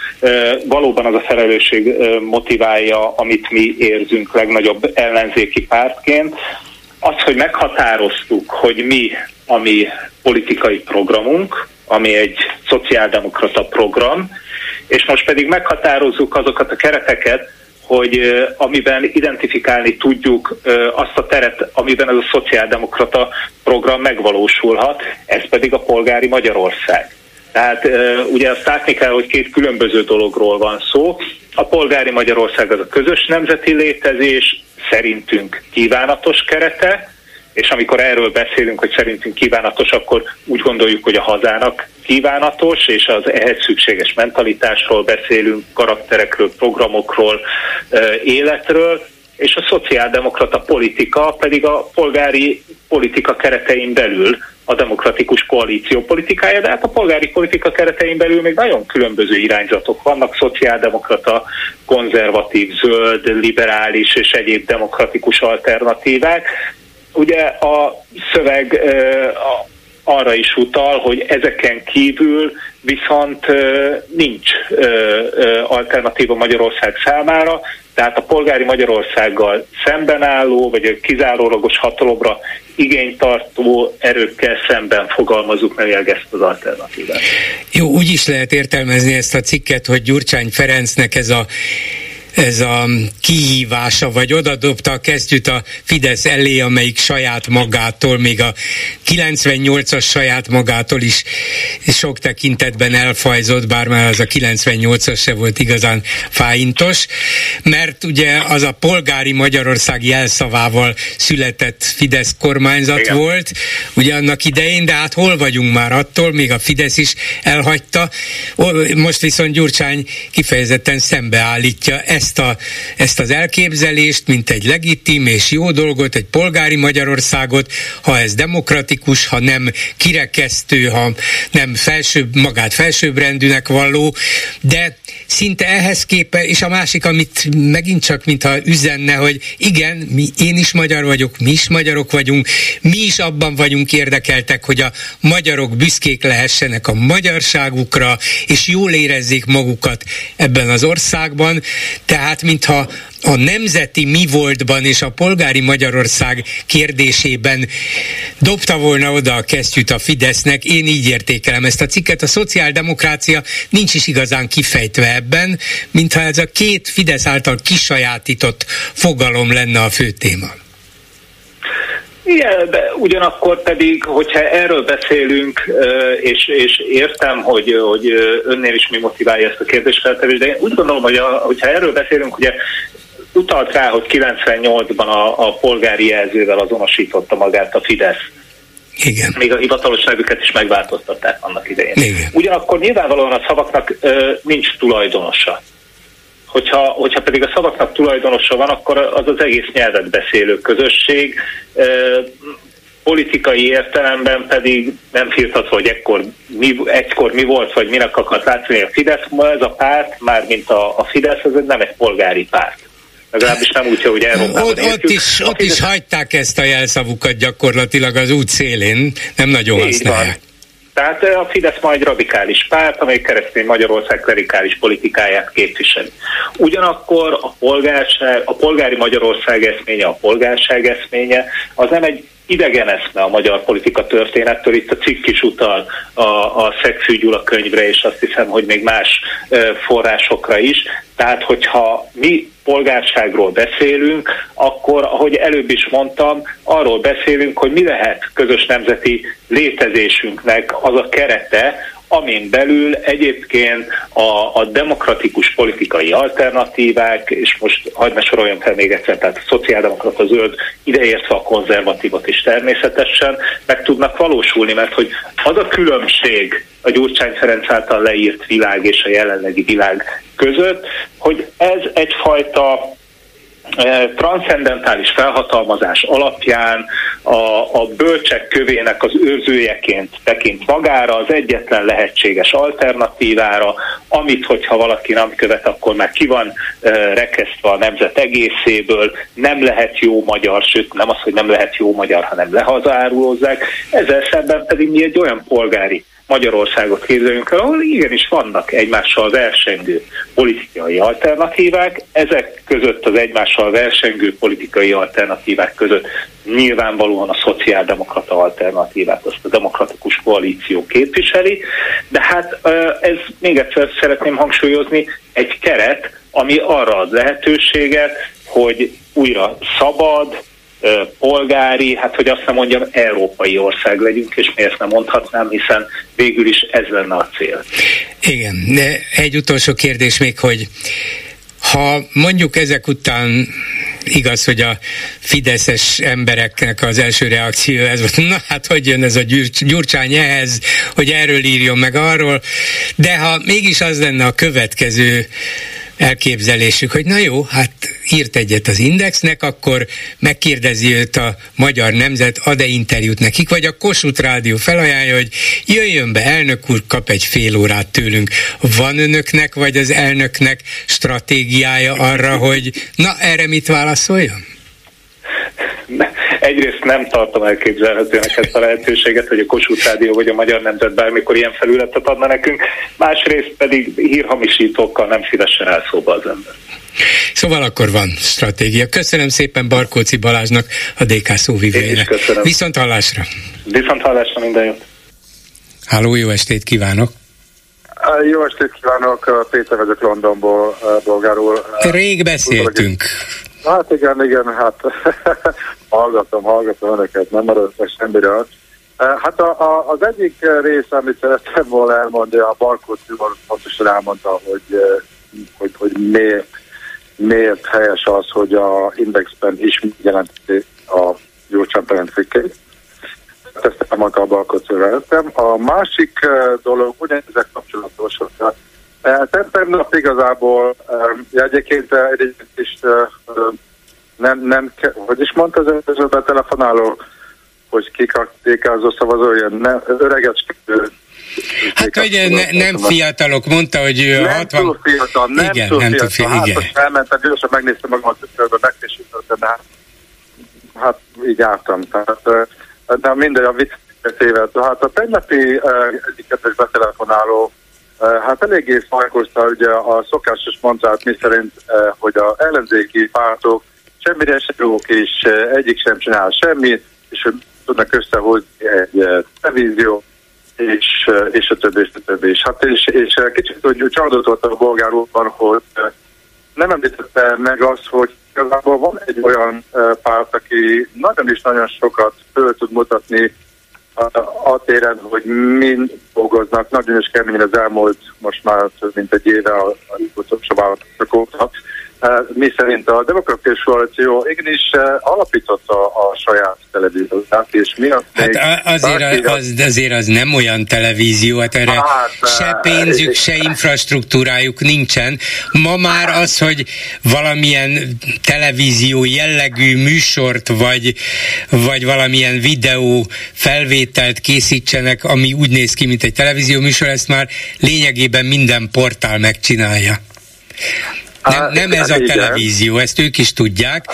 valóban az a felelősség motiválja, amit mi érzünk legnagyobb ellenzéki pártként. Az, hogy meghatároztuk, hogy mi a mi politikai programunk, ami egy szociáldemokrata program, és most pedig meghatározzuk azokat a kereteket, hogy amiben identifikálni tudjuk azt a teret, amiben ez a szociáldemokrata program megvalósulhat, ez pedig a polgári Magyarország. Tehát ugye azt látni kell, hogy két különböző dologról van szó. A polgári Magyarország az a közös nemzeti létezés, szerintünk kívánatos kerete, és amikor erről beszélünk, hogy szerintünk kívánatos, akkor úgy gondoljuk, hogy a hazának kívánatos, és az ehhez szükséges mentalitásról beszélünk, karakterekről, programokról, életről, és a szociáldemokrata politika pedig a polgári politika keretein belül a demokratikus koalíció politikája, de hát a polgári politika keretein belül még nagyon különböző irányzatok vannak, szociáldemokrata, konzervatív, zöld, liberális és egyéb demokratikus alternatívák, Ugye a szöveg arra is utal, hogy ezeken kívül viszont nincs alternatíva Magyarország számára, tehát a polgári Magyarországgal szemben álló, vagy a kizárólagos hatalomra igénytartó erőkkel szemben fogalmazunk meg ezt az alternatívát. Jó, úgy is lehet értelmezni ezt a cikket, hogy Gyurcsány Ferencnek ez a ez a kihívása, vagy oda dobta a kesztyűt a Fidesz elé, amelyik saját magától, még a 98-as saját magától is sok tekintetben elfajzott, bár már az a 98-as se volt igazán fáintos, mert ugye az a polgári Magyarország jelszavával született Fidesz kormányzat Igen. volt, ugye annak idején, de hát hol vagyunk már attól, még a Fidesz is elhagyta, most viszont Gyurcsány kifejezetten szembeállítja ezt ezt, a, ezt az elképzelést, mint egy legitim és jó dolgot, egy polgári Magyarországot, ha ez demokratikus, ha nem kirekesztő, ha nem felsőbb, magát felsőbbrendűnek valló, de szinte ehhez képe, és a másik, amit megint csak mintha üzenne, hogy igen, mi, én is magyar vagyok, mi is magyarok vagyunk, mi is abban vagyunk érdekeltek, hogy a magyarok büszkék lehessenek a magyarságukra, és jól érezzék magukat ebben az országban, tehát mintha a nemzeti mi voltban és a polgári Magyarország kérdésében dobta volna oda a kesztyűt a Fidesznek. Én így értékelem ezt a cikket. A szociáldemokrácia nincs is igazán kifejtve ebben, mintha ez a két Fidesz által kisajátított fogalom lenne a fő téma. Igen, de ugyanakkor pedig, hogyha erről beszélünk, és, és értem, hogy, hogy önnél is mi motiválja ezt a kérdésfeltevést, de én úgy gondolom, hogy a, hogyha erről beszélünk, ugye utalt rá, hogy 98-ban a, a polgári jelzővel azonosította magát a Fidesz. Igen. Még a hivatalosságukat is megváltoztatták annak idején. Igen. Ugyanakkor nyilvánvalóan a szavaknak ö, nincs tulajdonosa. Hogyha, hogyha pedig a szavaknak tulajdonosa van, akkor az az egész nyelvet beszélő közösség, politikai értelemben pedig nem firtatva, hogy ekkor mi, egykor mi volt, vagy minek akart látni a Fidesz, ma ez a párt, már mint a, a Fidesz, ez nem egy polgári párt. Legalábbis nem úgy, hogy Európában ott, ott, is, ott is hagyták ezt a jelszavukat gyakorlatilag az út szélén, nem nagyon Így használják. Van. Tehát a Fidesz majd radikális párt, amely keresztény Magyarország klerikális politikáját képviseli. Ugyanakkor a polgárság, a polgári Magyarország eszménye, a polgárság eszménye, az nem egy idegen eszme a magyar politika történettől. Itt a cikk is utal a, a Szegfű Gyula könyvre, és azt hiszem, hogy még más forrásokra is. Tehát, hogyha mi polgárságról beszélünk, akkor, ahogy előbb is mondtam, arról beszélünk, hogy mi lehet közös nemzeti létezésünknek az a kerete, amin belül egyébként a, a demokratikus politikai alternatívák, és most hagyd ne soroljam fel még egyszer, tehát a szociáldemokrata zöld, ideértve a konzervatívot is természetesen, meg tudnak valósulni, mert hogy az a különbség a Gyurcsány Ferenc által leírt világ és a jelenlegi világ között, hogy ez egyfajta Eh, transzendentális felhatalmazás alapján a, a bölcsek kövének az őrzőjeként tekint magára, az egyetlen lehetséges alternatívára, amit, hogyha valaki nem követ, akkor már ki van e, rekesztve a nemzet egészéből, nem lehet jó magyar, sőt nem az, hogy nem lehet jó magyar, hanem lehazárulozzák. Ezzel szemben pedig mi egy olyan polgári Magyarországot képzeljünk el, ahol igenis vannak egymással versengő politikai alternatívák. Ezek között az egymással versengő politikai alternatívák között nyilvánvalóan a szociáldemokrata alternatívát, azt a demokratikus koalíció képviseli, de hát ez még egyszer szeretném hangsúlyozni, egy keret, ami arra ad lehetőséget, hogy újra szabad, polgári, hát hogy azt nem mondjam, európai ország legyünk, és miért nem mondhatnám, hiszen végül is ez lenne a cél. Igen, de egy utolsó kérdés még, hogy ha mondjuk ezek után igaz, hogy a fideszes embereknek az első reakció ez volt, na hát hogy jön ez a gyurcsány ehhez, hogy erről írjon meg arról, de ha mégis az lenne a következő elképzelésük, hogy na jó, hát írt egyet az Indexnek, akkor megkérdezi őt a Magyar Nemzet, ad-e interjút nekik, vagy a Kossuth Rádió felajánlja, hogy jöjjön be, elnök úr, kap egy fél órát tőlünk. Van önöknek, vagy az elnöknek stratégiája arra, hogy na, erre mit válaszoljon? Egyrészt nem tartom elképzelhetőnek ezt a lehetőséget, hogy a Kossuth Rádió vagy a Magyar Nemzet bármikor ilyen felületet adna nekünk, másrészt pedig hírhamisítókkal nem szívesen áll szóba az ember. Szóval akkor van stratégia. Köszönöm szépen Barkóci Balázsnak, a DK szóvivőjének. Viszont hallásra. Viszont hallásra minden jót. Háló, jó estét kívánok. Jó estét kívánok, Péter vagyok Londonból, bolgárul. Rég beszéltünk. Hát igen, igen, hát hallgatom, hallgatom önöket, nem marad meg semmire. Hát a, a, az egyik rész, amit szerettem volna elmondani, a Barkó Tibor pontosan elmondta, hogy, hogy, hogy miért, miért helyes az, hogy a Indexben is jelenti a Gyurcsán cikkét. Ezt elmondta a Barkó A másik dolog, ugyanezek kapcsolatos, hogy Tegnap igazából, egyébként egyébként is nem, nem, hogy is mondta az előzőben telefonáló, hogy kikaktékázó szavazó, ilyen ne, öregecskő Hát ugye ne, nem fiatalok, mondta, hogy nem 60... túl fiatal, nem igen, túl nem fiatal. Túl fiatal. Hát igen. most elmentem, gyorsan megnéztem magam a tükörbe, megtésítettem, de hát, hát így álltam. Tehát, de mindegy, a vicc téved. Hát a tegnapi egyik kedves betelefonáló Hát eléggé fajkozta ugye a szokásos mondát, mi szerint, hogy a ellenzéki pártok semmire sem jók, és egyik sem csinál semmit, és hogy tudnak összehozni egy televízió, és, és a többi, és a többi. És, hát és, és kicsit hogy csalódott volt a bolgár úrban, hogy nem említette meg azt, hogy igazából van egy olyan párt, aki nagyon is nagyon sokat föl tud mutatni a téren, hogy mind dolgoznak, nagyon is keményen az elmúlt most már több mint egy éve a, a utolsó választások óta. Mi szerint a Demokratikus Koalíció igenis alapította a saját televízióját, és mi azt hát azért, az, azért az nem olyan televízió, hát erre hát, se pénzük, se infrastruktúrájuk nincsen. Ma már az, hogy valamilyen televízió jellegű műsort, vagy, vagy valamilyen videó felvételt készítsenek, ami úgy néz ki, mint egy televízió műsor, ezt már lényegében minden portál megcsinálja. Nem, nem ez a igen. televízió, ezt ők is tudják.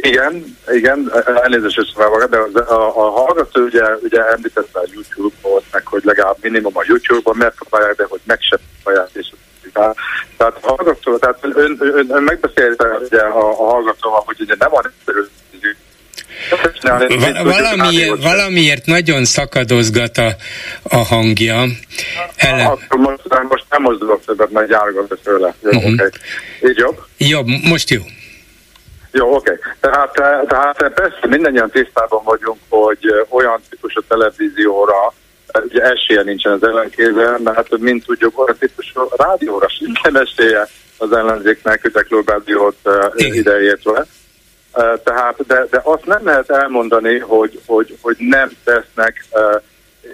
Igen, igen, elnézést összevágok, de a, a, a hallgató ugye, ugye említette a YouTube-ot, meg hogy legalább minimum a YouTube-on megpróbálják, de hogy meg sem próbálják, és tehát, tehát a hallgató, tehát ön, ön, ön, megbeszélte ugye a, a hallgatóval, hogy ugye nem van egyszerű Valamiért, nagyon szakadozgat a, a hangja. Ele... Akkor most, most nem mozdulok többet, mert gyárgat tőle. Jó, uh-huh. okay. Így jobb? Jobb, most jó. Jó, oké. Okay. Tehát, tehát persze mindannyian tisztában vagyunk, hogy olyan típusú televízióra ugye esélye nincsen az ellenkével, mert mint tudjuk, olyan típusú rádióra sincsen esélye az ellenzéknek, hogy Globádiót ideértve. Uh, tehát, de, de azt nem lehet elmondani, hogy, hogy, hogy nem tesznek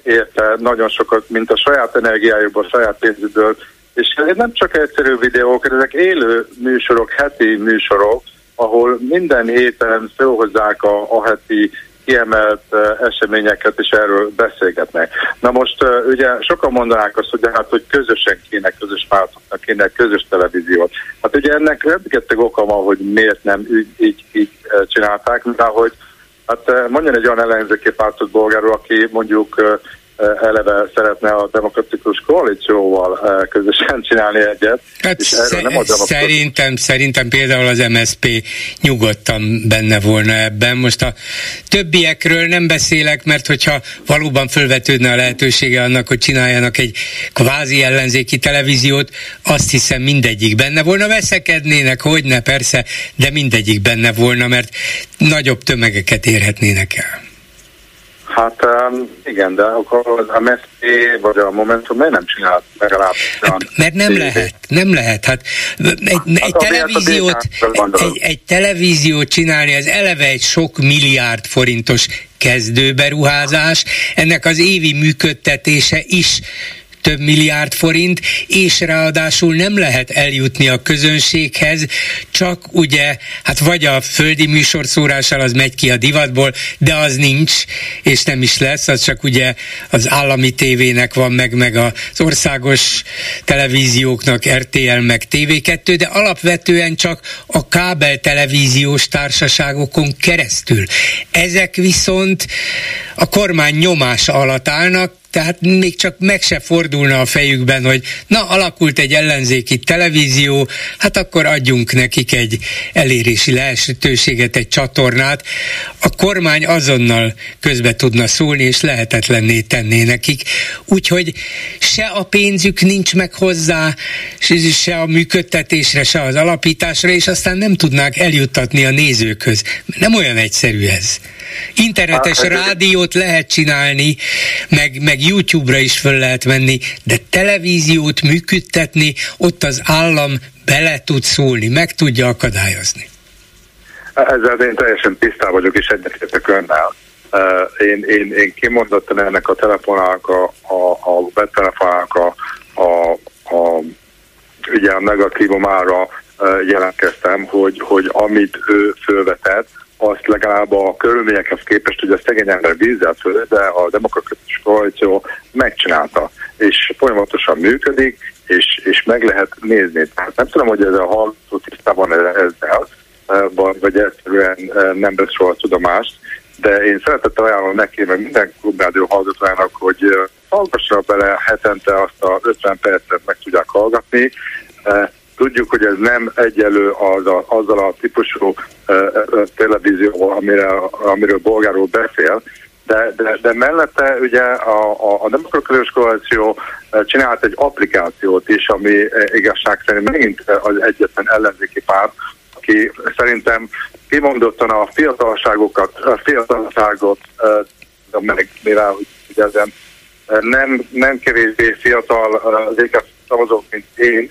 érte nagyon sokat, mint a saját energiájukból, a saját pénzükből, és ez nem csak egyszerű videók, ezek élő műsorok, heti műsorok, ahol minden héten felhozzák a, a heti kiemelt uh, eseményeket, és erről beszélgetnek. Na most uh, ugye sokan mondanák azt, hogy hát, hogy közösen kéne, közös pártoknak kéne közös televíziót. Hát ugye ennek rengeteg oka van, hogy miért nem így, így, így csinálták, mert hogy Hát mondjon egy olyan ellenzéki pártot bolgáról, aki mondjuk eleve szeretne a demokratikus koalícióval közösen csinálni egyet. Hát és erről nem a demokratikus... Szerintem, szerintem például az MSP nyugodtan benne volna ebben. Most a többiekről nem beszélek, mert hogyha valóban fölvetődne a lehetősége annak, hogy csináljanak egy kvázi ellenzéki televíziót, azt hiszem mindegyik benne volna. Veszekednének, hogy ne, persze, de mindegyik benne volna, mert nagyobb tömegeket érhetnének el. Hát um, igen, de akkor az MSZP vagy a Momentum miért nem csinált legalább hát, Mert nem TV. lehet, nem lehet. Hát egy, hát egy, televíziót, egy, egy televíziót csinálni, az eleve egy sok milliárd forintos kezdőberuházás, ennek az évi működtetése is több milliárd forint, és ráadásul nem lehet eljutni a közönséghez, csak ugye, hát vagy a földi műsorszórással az megy ki a divatból, de az nincs, és nem is lesz, az csak ugye az állami tévének van meg, meg az országos televízióknak, RTL, meg TV2, de alapvetően csak a kábel televíziós társaságokon keresztül. Ezek viszont a kormány nyomása alatt állnak, tehát még csak meg se fordulna a fejükben, hogy na, alakult egy ellenzéki televízió, hát akkor adjunk nekik egy elérési lehetőséget, egy csatornát. A kormány azonnal közbe tudna szólni, és lehetetlenné tenné nekik. Úgyhogy se a pénzük nincs meg hozzá, se a működtetésre, se az alapításra, és aztán nem tudnák eljuttatni a nézőkhöz. Nem olyan egyszerű ez. Internetes hát, rádiót lehet csinálni, meg, meg YouTube-ra is föl lehet venni, de televíziót működtetni, ott az állam bele tud szólni, meg tudja akadályozni. Ezzel én teljesen tisztában vagyok, és egyetértek önnel. Én, én, én kimondottan ennek a telefonának, a, a, a betelefonának a, a, a, ugye a negatívumára jelentkeztem, hogy, hogy amit ő fölvetett, azt legalább a körülményekhez képest, hogy a szegény ember vízzel föl, de a demokratikus koalíció megcsinálta, és folyamatosan működik, és, és meg lehet nézni. Tehát nem tudom, hogy ez a hallgató tisztában ezzel, vagy egyszerűen nem vesz soha tudomást, de én szeretettel ajánlom neki, meg minden klubrádió hallgatójának, hogy hallgassa bele hetente azt a 50 percet meg tudják hallgatni, Tudjuk, hogy ez nem egyelő az a, azzal a típusú uh, televízióval, amire, amiről bolgáról beszél, de, de, de mellette ugye a, a, a Demokratikus Koalíció csinált egy applikációt is, ami igazság szerint megint az egyetlen ellenzéki párt, aki szerintem kimondottan a fiatalságokat, a fiatalságot, meg mivel ugye ezen nem, nem kevésbé fiatal léket szavazók, mint én,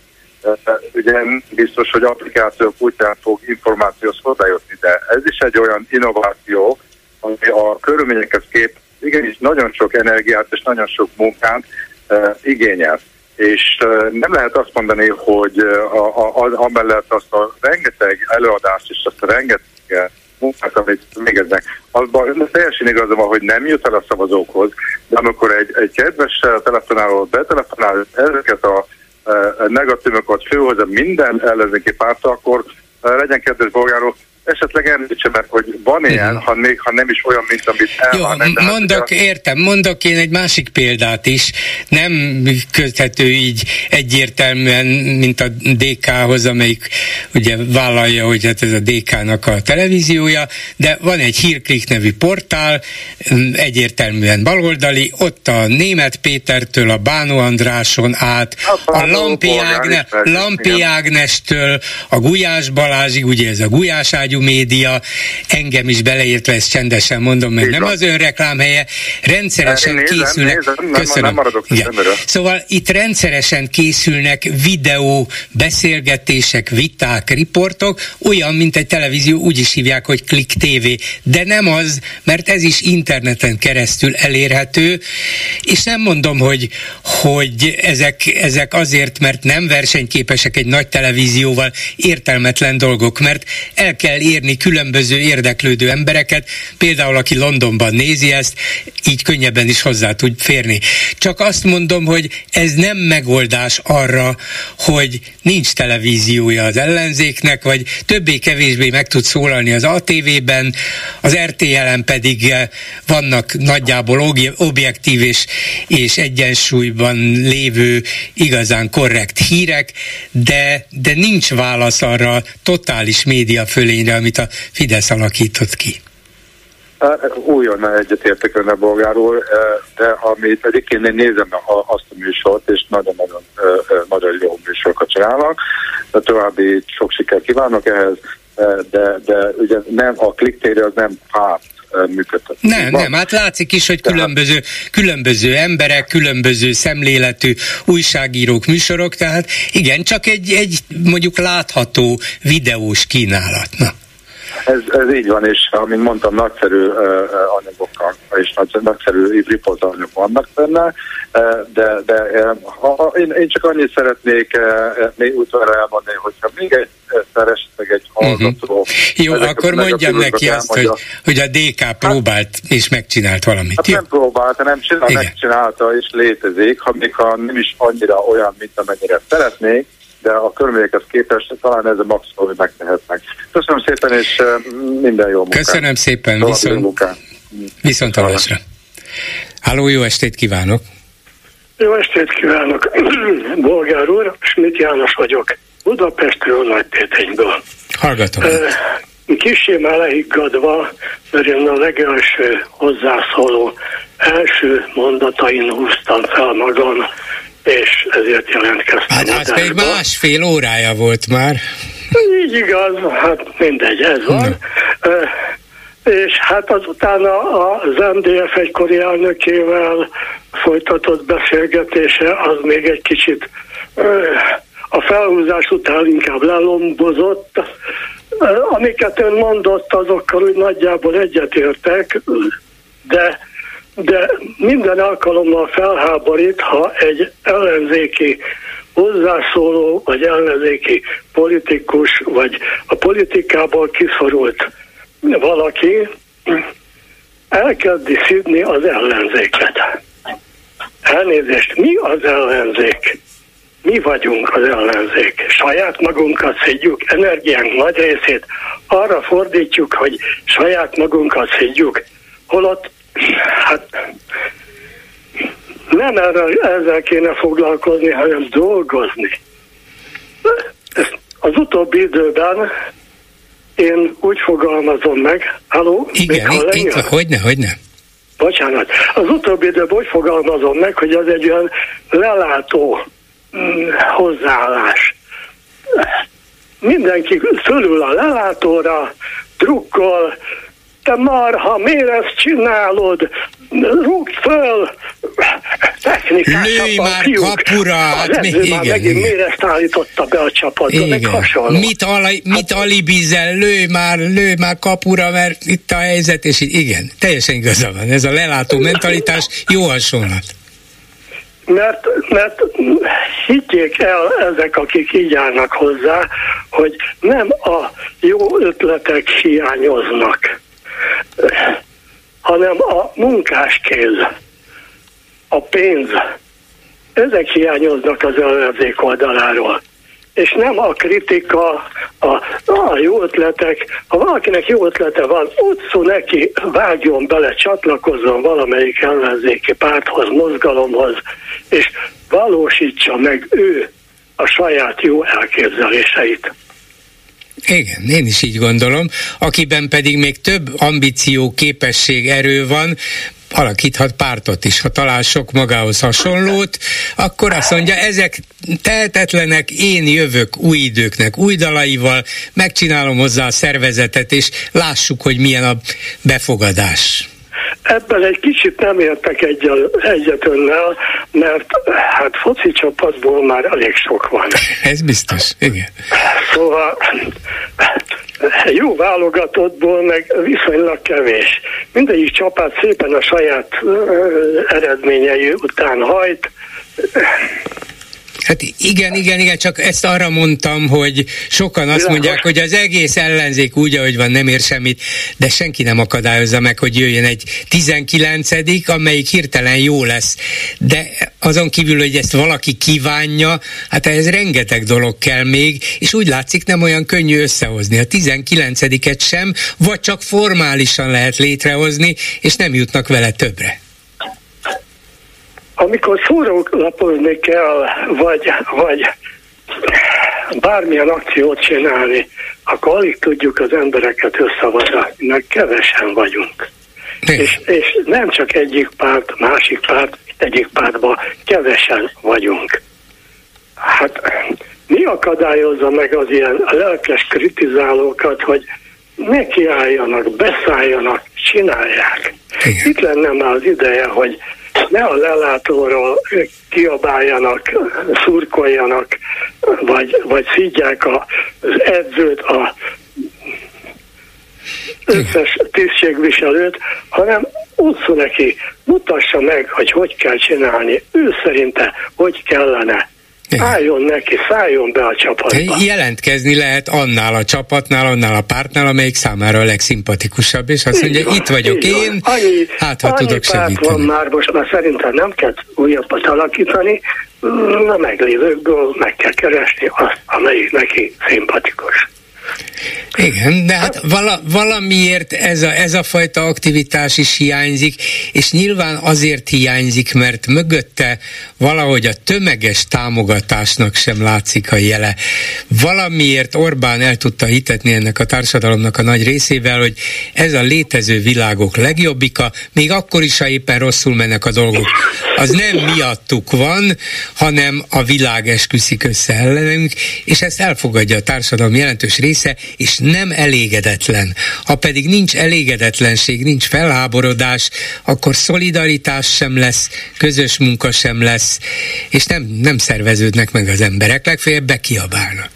ugye biztos, hogy applikációk útján fog információhoz hozzájutni, de ez is egy olyan innováció, ami a körülményekhez kép igenis nagyon sok energiát és nagyon sok munkát uh, igényel. És uh, nem lehet azt mondani, hogy uh, a, a, amellett azt a rengeteg előadást és azt a rengeteg munkát, amit végeznek, azban teljesen igaza van, hogy nem jut el a szavazókhoz, de amikor egy, egy kedves telefonáló betelefonál ezeket a negatívokat főhozza minden ellenzéki párt, akkor legyen kedves bolgárok, esetleg említse meg, hogy van ilyen, ha, még, ha nem is olyan, mint amit elvárnak. Jó, mondok, hát, értem, mondok én egy másik példát is. Nem köthető így egyértelműen, mint a DK-hoz, amelyik ugye vállalja, hogy hát ez a DK-nak a televíziója, de van egy hírklik nevű portál, egyértelműen baloldali, ott a német Pétertől, a Bánó Andráson át, a, a Lampi, Ágne, Lampi Ágnestől, a Gulyás Balázsig, ugye ez a Gulyás ágyú média, engem is beleértve, ezt csendesen mondom, mert nem az ön reklámhelye, rendszeresen Nézem, készülnek. nézem, nem- Köszönöm. nem Igen. Szóval itt rendszeresen készülnek videó, beszélgetések, viták, riportok, olyan, mint egy televízió, úgy is hívják, hogy Click TV, de nem az, mert ez is interneten keresztül elérhető, és nem mondom, hogy, hogy ezek, ezek azért, mert nem versenyképesek egy nagy televízióval, értelmetlen dolgok, mert el kell érni különböző érdeklődő embereket, például aki Londonban nézi ezt, így könnyebben is hozzá tud férni. Csak azt mondom, hogy ez nem megoldás arra, hogy nincs televíziója az ellenzéknek, vagy többé-kevésbé meg tud szólalni az ATV-ben, az RTL-en pedig eh, vannak nagyjából objektív és, és egyensúlyban lévő igazán korrekt hírek, de, de nincs válasz arra totális média fölényre, amit a Fidesz alakított ki. Újonnan egyetértek önnel bolgáról, eh, de amit egyébként én nézem azt a műsort, és nagyon-nagyon nagyon jó műsorokat csinálnak, de további sok sikert kívánok ehhez, eh, de, de ugye nem, a kliktéri az nem párt eh, működtet. Nem, Van- nem, hát látszik is, hogy különböző, különböző emberek, különböző szemléletű újságírók, műsorok, tehát igen, csak egy, egy mondjuk látható videós kínálat. Ez, ez így van, és amint mondtam, nagyszerű anyagokkal, és nagy, nagyszerű riportanyagok vannak benne, de, de ha, én, én csak annyit szeretnék még utoljára elmondani, hogyha még egy egyszer esetleg egy hallgató... Jó, ezeket akkor mondjam neki azt, hogy, elmondja. hogy a DK próbált és megcsinált valamit. Hát Jó? nem próbált, hanem csinál, Igen. megcsinálta és létezik, ha még ha nem is annyira olyan, mint amennyire szeretnék, de a körülményekhez képest talán ez a maximum, hogy megtehetnek. Köszönöm szépen, és minden jó munkát. Köszönöm szépen, További jó viszont, munkát. viszont hallásra. Háló, jó estét kívánok! Jó estét kívánok! Bolgár úr, Schmidt János vagyok. Budapestről, Nagypétenyből. Hallgatom. Kicsim elehiggadva, mert én a legelső hozzászóló első mondatain húztam fel magam, és ezért jelentkeztem. Hát még adásba. másfél órája volt már. Így igaz, hát mindegy, ez van. Ö, És hát azután az MDF egykori elnökével folytatott beszélgetése az még egy kicsit a felhúzás után inkább lelombozott. Amiket ön mondott, azokkal úgy nagyjából egyetértek, de de minden alkalommal felháborít, ha egy ellenzéki hozzászóló, vagy ellenzéki politikus, vagy a politikából kiszorult valaki elkezdi szidni az ellenzéket. Elnézést, mi az ellenzék? Mi vagyunk az ellenzék. Saját magunkat szedjük, energiánk nagy részét arra fordítjuk, hogy saját magunkat szedjük. Holott, hát nem erre, ezzel kéne foglalkozni, hanem dolgozni. Az utóbbi időben én úgy fogalmazom meg, halló? Igen, itt, itt, hogyne, hogyne. Bocsánat. Az utóbbi időben úgy fogalmazom meg, hogy az egy olyan lelátó mm, hozzáállás. Mindenki fölül a lelátóra, drukkol, te marha, miért ezt csinálod? Rúgd föl! Lőj már fiúk. kapura! Az Hát edző már igen, megint igen. miért ezt állította be a csapatba, meg Igen. hasonló. Mit, ali, mit alibizel, lőj már, lőj már kapura, mert itt a helyzet, és így, igen, teljesen igaza van. Ez a lelátó mentalitás jó hasonlat. Mert, mert higgyék el ezek, akik így állnak hozzá, hogy nem a jó ötletek hiányoznak, hanem a munkáskéz, a pénz. Ezek hiányoznak az ellenzék oldaláról. És nem a kritika, a, a jó ötletek. Ha valakinek jó ötlete van, utcú neki, vágjon bele, csatlakozzon valamelyik ellenzéki párthoz, mozgalomhoz, és valósítsa meg ő a saját jó elképzeléseit. Igen, én is így gondolom. Akiben pedig még több ambíció, képesség, erő van, alakíthat pártot is. Ha talál sok magához hasonlót, akkor azt mondja, ezek tehetetlenek, én jövök új időknek, új dalaival, megcsinálom hozzá a szervezetet, és lássuk, hogy milyen a befogadás. Ebben egy kicsit nem értek egyet önnel, mert hát foci csapatból már elég sok van. Ez biztos, igen. Szóval jó válogatottból meg viszonylag kevés. Mindegyik csapat szépen a saját eredményei után hajt, Hát igen, igen, igen, csak ezt arra mondtam, hogy sokan azt mondják, hogy az egész ellenzék úgy, ahogy van, nem ér semmit, de senki nem akadályozza meg, hogy jöjjön egy 19 amelyik hirtelen jó lesz. De azon kívül, hogy ezt valaki kívánja, hát ehhez rengeteg dolog kell még, és úgy látszik nem olyan könnyű összehozni. A 19-et sem, vagy csak formálisan lehet létrehozni, és nem jutnak vele többre. Amikor szórólapozni kell, vagy, vagy bármilyen akciót csinálni, akkor alig tudjuk az embereket összehozni, mert kevesen vagyunk. És, és nem csak egyik párt, másik párt, egyik pártban kevesen vagyunk. Hát mi akadályozza meg az ilyen lelkes kritizálókat, hogy nekiálljanak, beszálljanak, csinálják. Igen. Itt lenne már az ideje, hogy ne a lelátóról kiabáljanak, szurkoljanak, vagy, vagy szídják az edzőt, a összes tisztségviselőt, hanem utca neki, mutassa meg, hogy hogy kell csinálni, ő szerinte hogy kellene igen. Álljon neki, szálljon be a csapatba. Jelentkezni lehet annál a csapatnál, annál a pártnál, amelyik számára a legszimpatikusabb, és azt mondja, van, itt vagyok én, annyi, hát ha tudok segíteni. van már, most már szerintem nem kell újabbat alakítani, a meglévőkből meg kell keresni azt, amelyik neki szimpatikus. Igen, de hát vala, valamiért ez a, ez a fajta aktivitás is hiányzik, és nyilván azért hiányzik, mert mögötte valahogy a tömeges támogatásnak sem látszik a jele. Valamiért Orbán el tudta hitetni ennek a társadalomnak a nagy részével, hogy ez a létező világok legjobbika, még akkor is, ha éppen rosszul mennek a dolgok. Az nem miattuk van, hanem a világ esküszik össze ellenünk, és ezt elfogadja a társadalom jelentős része, és nem elégedetlen. Ha pedig nincs elégedetlenség, nincs felháborodás, akkor szolidaritás sem lesz, közös munka sem lesz, és nem, nem szerveződnek meg az emberek, legfeljebb bekiabálnak.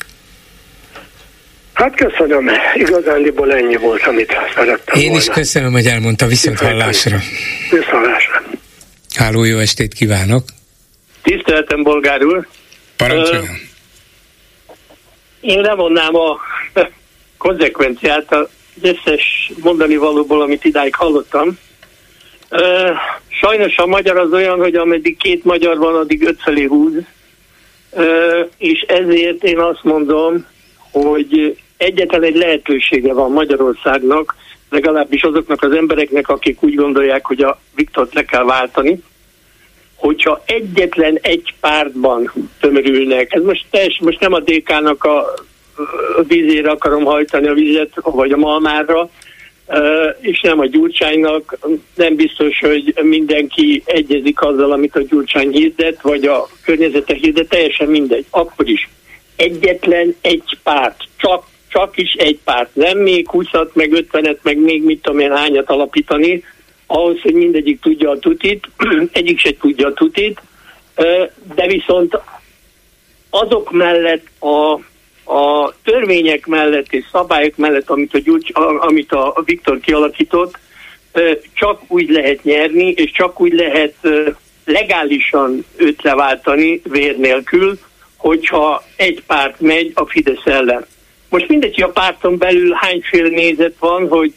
Hát köszönöm, igazándiból ennyi volt, amit szerettem Én volna. is köszönöm, hogy elmondta viszont hallásra. Viszont hallásra. Háló, jó estét kívánok! Tiszteletem, bolgár úr! Parancsoljon! Uh, én levonnám a konzekvenciát az összes mondani valóból, amit idáig hallottam. Sajnos a magyar az olyan, hogy ameddig két magyar van, addig öt felé húz, és ezért én azt mondom, hogy egyetlen egy lehetősége van Magyarországnak, legalábbis azoknak az embereknek, akik úgy gondolják, hogy a Viktort le kell váltani, hogyha egyetlen egy pártban tömörülnek, ez most teljes, most nem a DK-nak a vízére akarom hajtani a vizet, vagy a malmára, és nem a Gyurcsánynak. Nem biztos, hogy mindenki egyezik azzal, amit a Gyurcsány hirdet, vagy a környezete hirdet, teljesen mindegy. Akkor is egyetlen egy párt, csak, csak is egy párt, nem még 20 meg 50-et, meg még mit tudom én hányat alapítani, ahhoz, hogy mindegyik tudja a tutit, egyik se tudja a tutit, de viszont azok mellett a a törvények mellett és szabályok mellett, amit a, Gyurcs, amit a Viktor kialakított, csak úgy lehet nyerni, és csak úgy lehet legálisan őt leváltani vér nélkül, hogyha egy párt megy a Fidesz ellen. Most mindegy, hogy a párton belül hányféle nézet van, hogy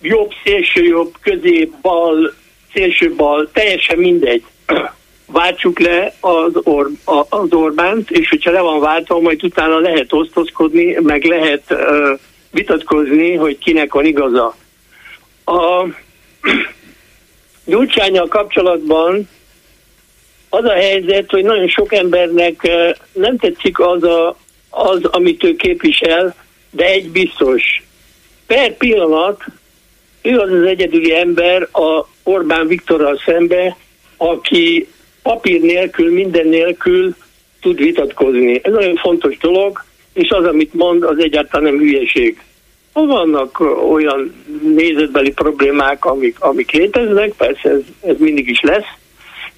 jobb, szélső jobb, közép, bal, szélső bal, teljesen mindegy váltsuk le az, Or- az Orbánt, és hogyha le van váltva, majd utána lehet osztozkodni, meg lehet uh, vitatkozni, hogy kinek van igaza. A Gyurcsányjal kapcsolatban az a helyzet, hogy nagyon sok embernek nem tetszik az, a, az, amit ő képvisel, de egy biztos. Per pillanat ő az az egyedüli ember a Orbán Viktorral szembe, aki papír nélkül, minden nélkül tud vitatkozni. Ez nagyon fontos dolog, és az, amit mond, az egyáltalán nem hülyeség. Vannak olyan nézetbeli problémák, amik, amik léteznek, persze ez, ez mindig is lesz,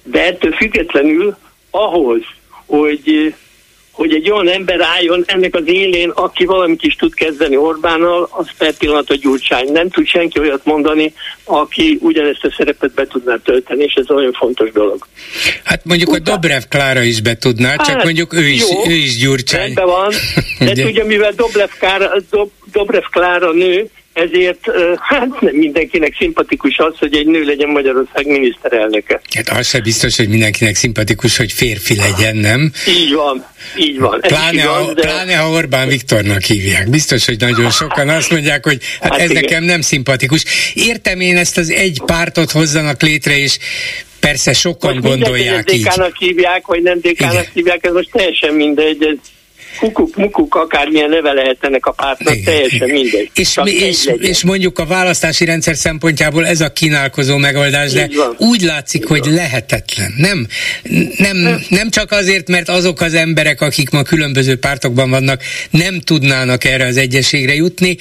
de ettől függetlenül ahhoz, hogy hogy egy olyan ember álljon ennek az élén, aki valamit is tud kezdeni Orbánnal, az per pillanat a Gyurcsány. Nem tud senki olyat mondani, aki ugyanezt a szerepet be tudná tölteni, és ez olyan fontos dolog. Hát mondjuk Utána... a Dobrev Klára is be tudná, hát, csak mondjuk ő is, jó, ő is Gyurcsány. Rendben van, de ugye mivel Dobrev Klára, Dob, Dobrev Klára nő, ezért hát nem mindenkinek szimpatikus az, hogy egy nő legyen Magyarország miniszterelnöke. Hát az se biztos, hogy mindenkinek szimpatikus, hogy férfi legyen, nem? Így van, így van. Pláne, igaz, ha, de... pláne ha Orbán Viktornak hívják. Biztos, hogy nagyon sokan azt mondják, hogy hát, hát ez igen. nekem nem szimpatikus. Értem én ezt az egy pártot hozzanak létre, és Persze sokan most gondolják így. DK-nak hívják, vagy nem DK-nak hívják, ez most teljesen mindegy. Ez kukuk, mukuk, akármilyen neve lehet ennek a pártnak, igen, teljesen igen. mindegy. És, mi, és, és mondjuk a választási rendszer szempontjából ez a kínálkozó megoldás, de úgy látszik, Így hogy van. lehetetlen. Nem, nem, nem csak azért, mert azok az emberek, akik ma különböző pártokban vannak, nem tudnának erre az egyességre jutni,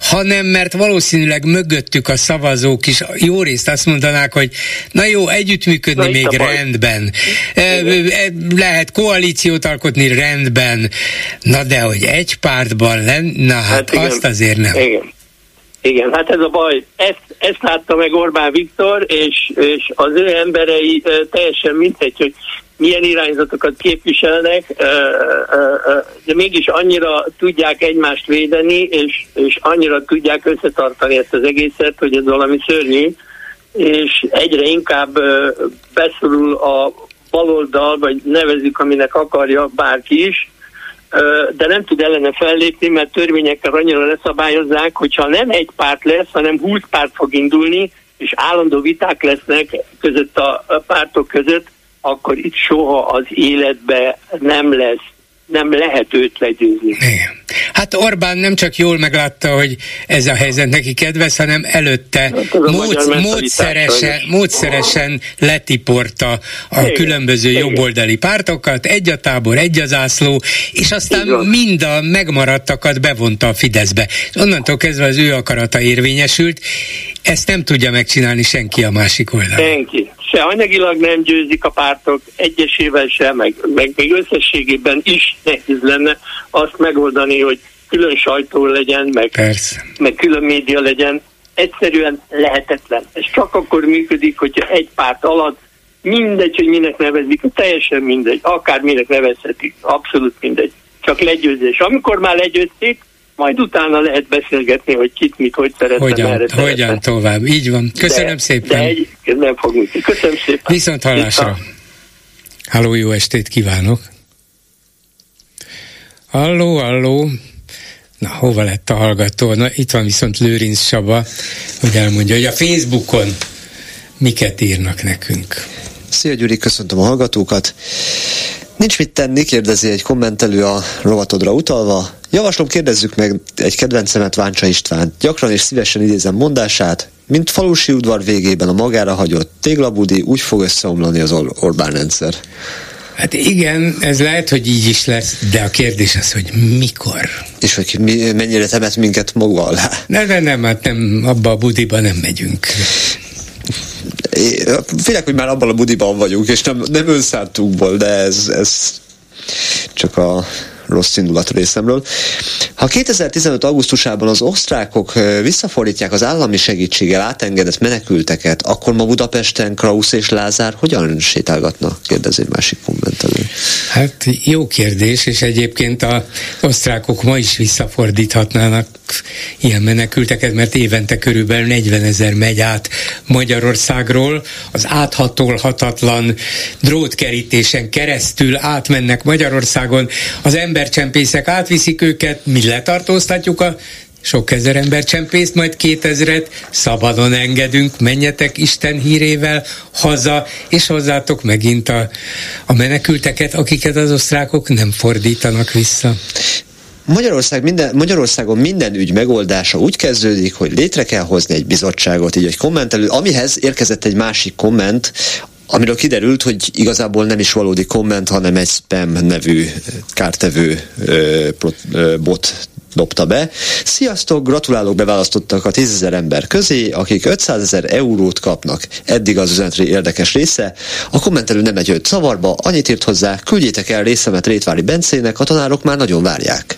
hanem mert valószínűleg mögöttük a szavazók is jó részt azt mondanák, hogy na jó, együttműködni na, még rendben. Igen. Lehet koalíciót alkotni rendben Na de, hogy egy pártban lenn, na hát, hát igen, azt azért nem. Igen. Igen, hát ez a baj. Ezt, ezt látta meg Orbán Viktor, és, és az ő emberei teljesen mindegy, hogy milyen irányzatokat képviselnek, de mégis annyira tudják egymást védeni, és, és annyira tudják összetartani ezt az egészet, hogy ez valami szörnyű, és egyre inkább beszorul a baloldal, vagy nevezik, aminek akarja bárki is, de nem tud ellene fellépni, mert törvényekkel annyira leszabályozzák, hogyha nem egy párt lesz, hanem húsz párt fog indulni, és állandó viták lesznek között a pártok között, akkor itt soha az életbe nem lesz nem lehet őt legyőzni. Igen. Hát Orbán nem csak jól meglátta, hogy ez a helyzet neki kedves, hanem előtte hát mód, módszeresen, módszeresen letiporta a Igen. különböző Igen. jobboldali pártokat, egy a tábor, egy az ászló, és aztán mind a megmaradtakat bevonta a Fideszbe. És onnantól kezdve az ő akarata érvényesült, ezt nem tudja megcsinálni senki a másik oldalon. Senki se anyagilag nem győzik a pártok, egyesével sem, meg, meg még összességében is nehéz lenne azt megoldani, hogy külön sajtó legyen, meg, Persze. meg külön média legyen. Egyszerűen lehetetlen. Ez csak akkor működik, hogyha egy párt alatt mindegy, hogy minek nevezik, teljesen mindegy, akár minek nevezhetik, abszolút mindegy. Csak legyőzés. Amikor már legyőzték, majd utána lehet beszélgetni, hogy kit, mit, hogy szeretne, hogyan, merre Hogyan szeretne. tovább, így van. Köszönöm de, szépen. De egy, nem fog működni. Köszönöm szépen. Viszont hallásra. Halló, jó estét kívánok. Halló, halló. Na, hova lett a hallgató? Na, itt van viszont Lőrinc Saba, hogy elmondja, hogy a Facebookon miket írnak nekünk. Szia Gyuri, köszöntöm a hallgatókat. Nincs mit tenni, kérdezi egy kommentelő a rovatodra utalva. Javaslom, kérdezzük meg egy kedvencemet Váncsa István. Gyakran és szívesen idézem mondását, mint falusi udvar végében a magára hagyott téglabudi, úgy fog összeomlani az Or- Orbán rendszer. Hát igen, ez lehet, hogy így is lesz, de a kérdés az, hogy mikor. És hogy mi, mennyire temet minket maga alá. Ne, ne, nem, hát nem, abba a budiba nem megyünk. Félek, hogy már abban a budiban vagyunk, és nem, nem önszántunkból, de ez, ez csak a rossz indulat részemről. Ha 2015. augusztusában az osztrákok visszafordítják az állami segítséggel átengedett menekülteket, akkor ma Budapesten Krausz és Lázár hogyan sétálgatnak? Kérdezi másik kommentelő. Hát jó kérdés, és egyébként az osztrákok ma is visszafordíthatnának ilyen menekülteket, mert évente körülbelül 40 ezer megy át Magyarországról, az áthatolhatatlan drótkerítésen keresztül átmennek Magyarországon, az embercsempészek átviszik őket, mi letartóztatjuk a sok ezer ember csempészt, majd kétezret szabadon engedünk, menjetek Isten hírével haza, és hozzátok megint a, a menekülteket, akiket az osztrákok nem fordítanak vissza. Magyarország minden, Magyarországon minden ügy megoldása úgy kezdődik, hogy létre kell hozni egy bizottságot, így egy kommentelő, amihez érkezett egy másik komment, amiről kiderült, hogy igazából nem is valódi komment, hanem egy spam nevű kártevő bot dobta be. Sziasztok, gratulálok, beválasztottak a 10 ember közé, akik 500 ezer eurót kapnak. Eddig az üzenet érdekes része. A kommentelő nem egy öt szavarba, annyit írt hozzá, küldjétek el részemet Rétvári Bencének, a tanárok már nagyon várják.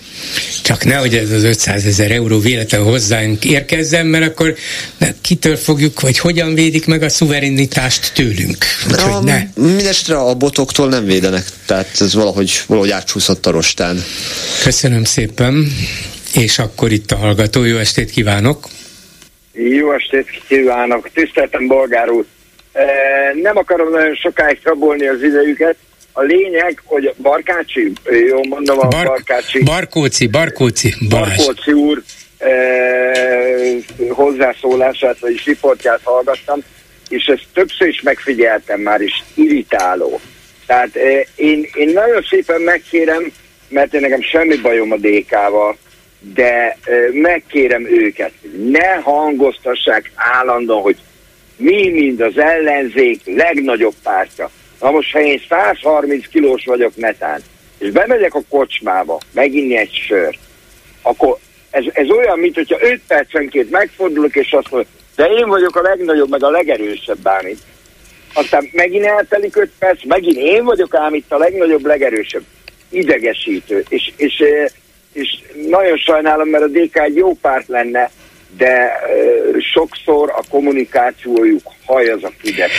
Csak nehogy ez az 500 ezer euró véletlen hozzánk érkezzen, mert akkor kitől fogjuk, vagy hogyan védik meg a szuverenitást tőlünk. Úgyhogy ne. Mindenesetre a botoktól nem védenek, tehát ez valahogy, valahogy átsúszott a rostán. Köszönöm szépen. És akkor itt a hallgató, jó estét kívánok! Jó estét kívánok! Tiszteltem Bolgár úr! E, nem akarom nagyon sokáig rabolni az idejüket. A lényeg, hogy Barkácsi, jó mondom a Bar- Barkácsi... Barkóci, Barkóci, Balázs. Barkóci úr e, hozzászólását, vagy riportját hallgattam, és ezt többször is megfigyeltem már, is irritáló. Tehát e, én, én nagyon szépen megkérem, mert én nekem semmi bajom a DK-val, de megkérem őket, ne hangoztassák állandóan, hogy mi, mind az ellenzék legnagyobb pártja. Na most, ha én 130 kilós vagyok netán, és bemegyek a kocsmába meginni egy sört, akkor ez, ez olyan, mint hogyha 5 percenként megfordulok, és azt mondom, de én vagyok a legnagyobb, meg a legerősebb bármit. Aztán megint eltelik 5 perc, megint én vagyok ám itt a legnagyobb, legerősebb. Idegesítő. És, és és nagyon sajnálom, mert a DK egy jó párt lenne, de sokszor a kommunikációjuk haj az a Fidesz.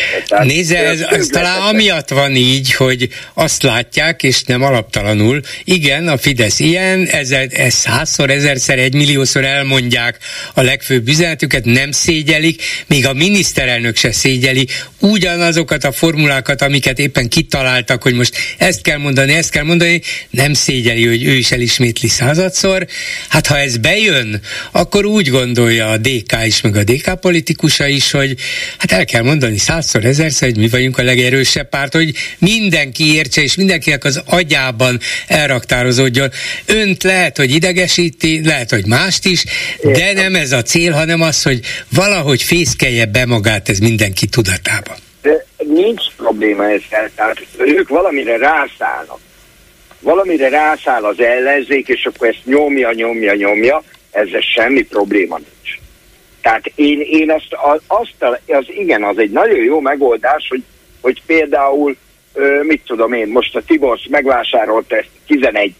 Nézze, ez, ez talán amiatt van így, hogy azt látják, és nem alaptalanul, igen, a Fidesz ilyen, ezer, ez százszor, ezerszer, egymilliószor elmondják a legfőbb üzenetüket, nem szégyelik, még a miniszterelnök se szégyeli ugyanazokat a formulákat, amiket éppen kitaláltak, hogy most ezt kell mondani, ezt kell mondani, nem szégyeli, hogy ő is elismétli századszor. Hát ha ez bejön, akkor úgy gondolja a DK is, meg a DK politikusa is, hogy hát el kell mondani százszor, ezerszer, hogy mi vagyunk a legerősebb párt, hogy mindenki értse, és mindenkinek az agyában elraktározódjon. Önt lehet, hogy idegesíti, lehet, hogy mást is, de nem ez a cél, hanem az, hogy valahogy fészkelje be magát ez mindenki tudatába. De nincs probléma ezzel, tehát ők valamire rászállnak. Valamire rászáll az ellenzék, és akkor ezt nyomja, nyomja, nyomja, ezzel semmi probléma nincs. Tehát én, én azt, azt, az igen, az egy nagyon jó megoldás, hogy, hogy például, mit tudom én, most a Tiborsz megvásárolta ezt 11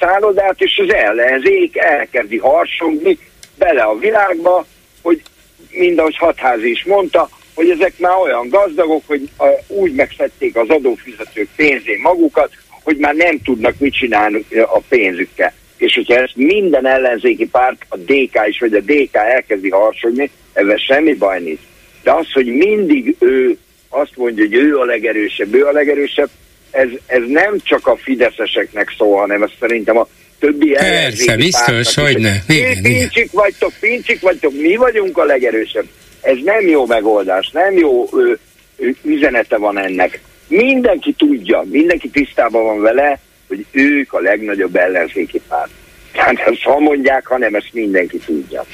szállodát, és az ellenzék elkezdi harsogni bele a világba, hogy mind ahogy Hatházi is mondta, hogy ezek már olyan gazdagok, hogy úgy megszedték az adófizetők pénzén magukat, hogy már nem tudnak mit csinálni a pénzükkel és hogyha ezt minden ellenzéki párt, a DK is, vagy a DK elkezdi harsogni, ebben semmi baj nincs. De az, hogy mindig ő azt mondja, hogy ő a legerősebb, ő a legerősebb, ez, ez nem csak a fideszeseknek szól, hanem ez szerintem a többi Persze, biztos, hogy ne. Igen, pincsik igen. vagytok, pincsik vagytok, mi vagyunk a legerősebb. Ez nem jó megoldás, nem jó ő, ő, üzenete van ennek. Mindenki tudja, mindenki tisztában van vele, hogy ők a legnagyobb ellenzéki párt. Tehát ezt ha mondják, hanem ezt mindenki tudja.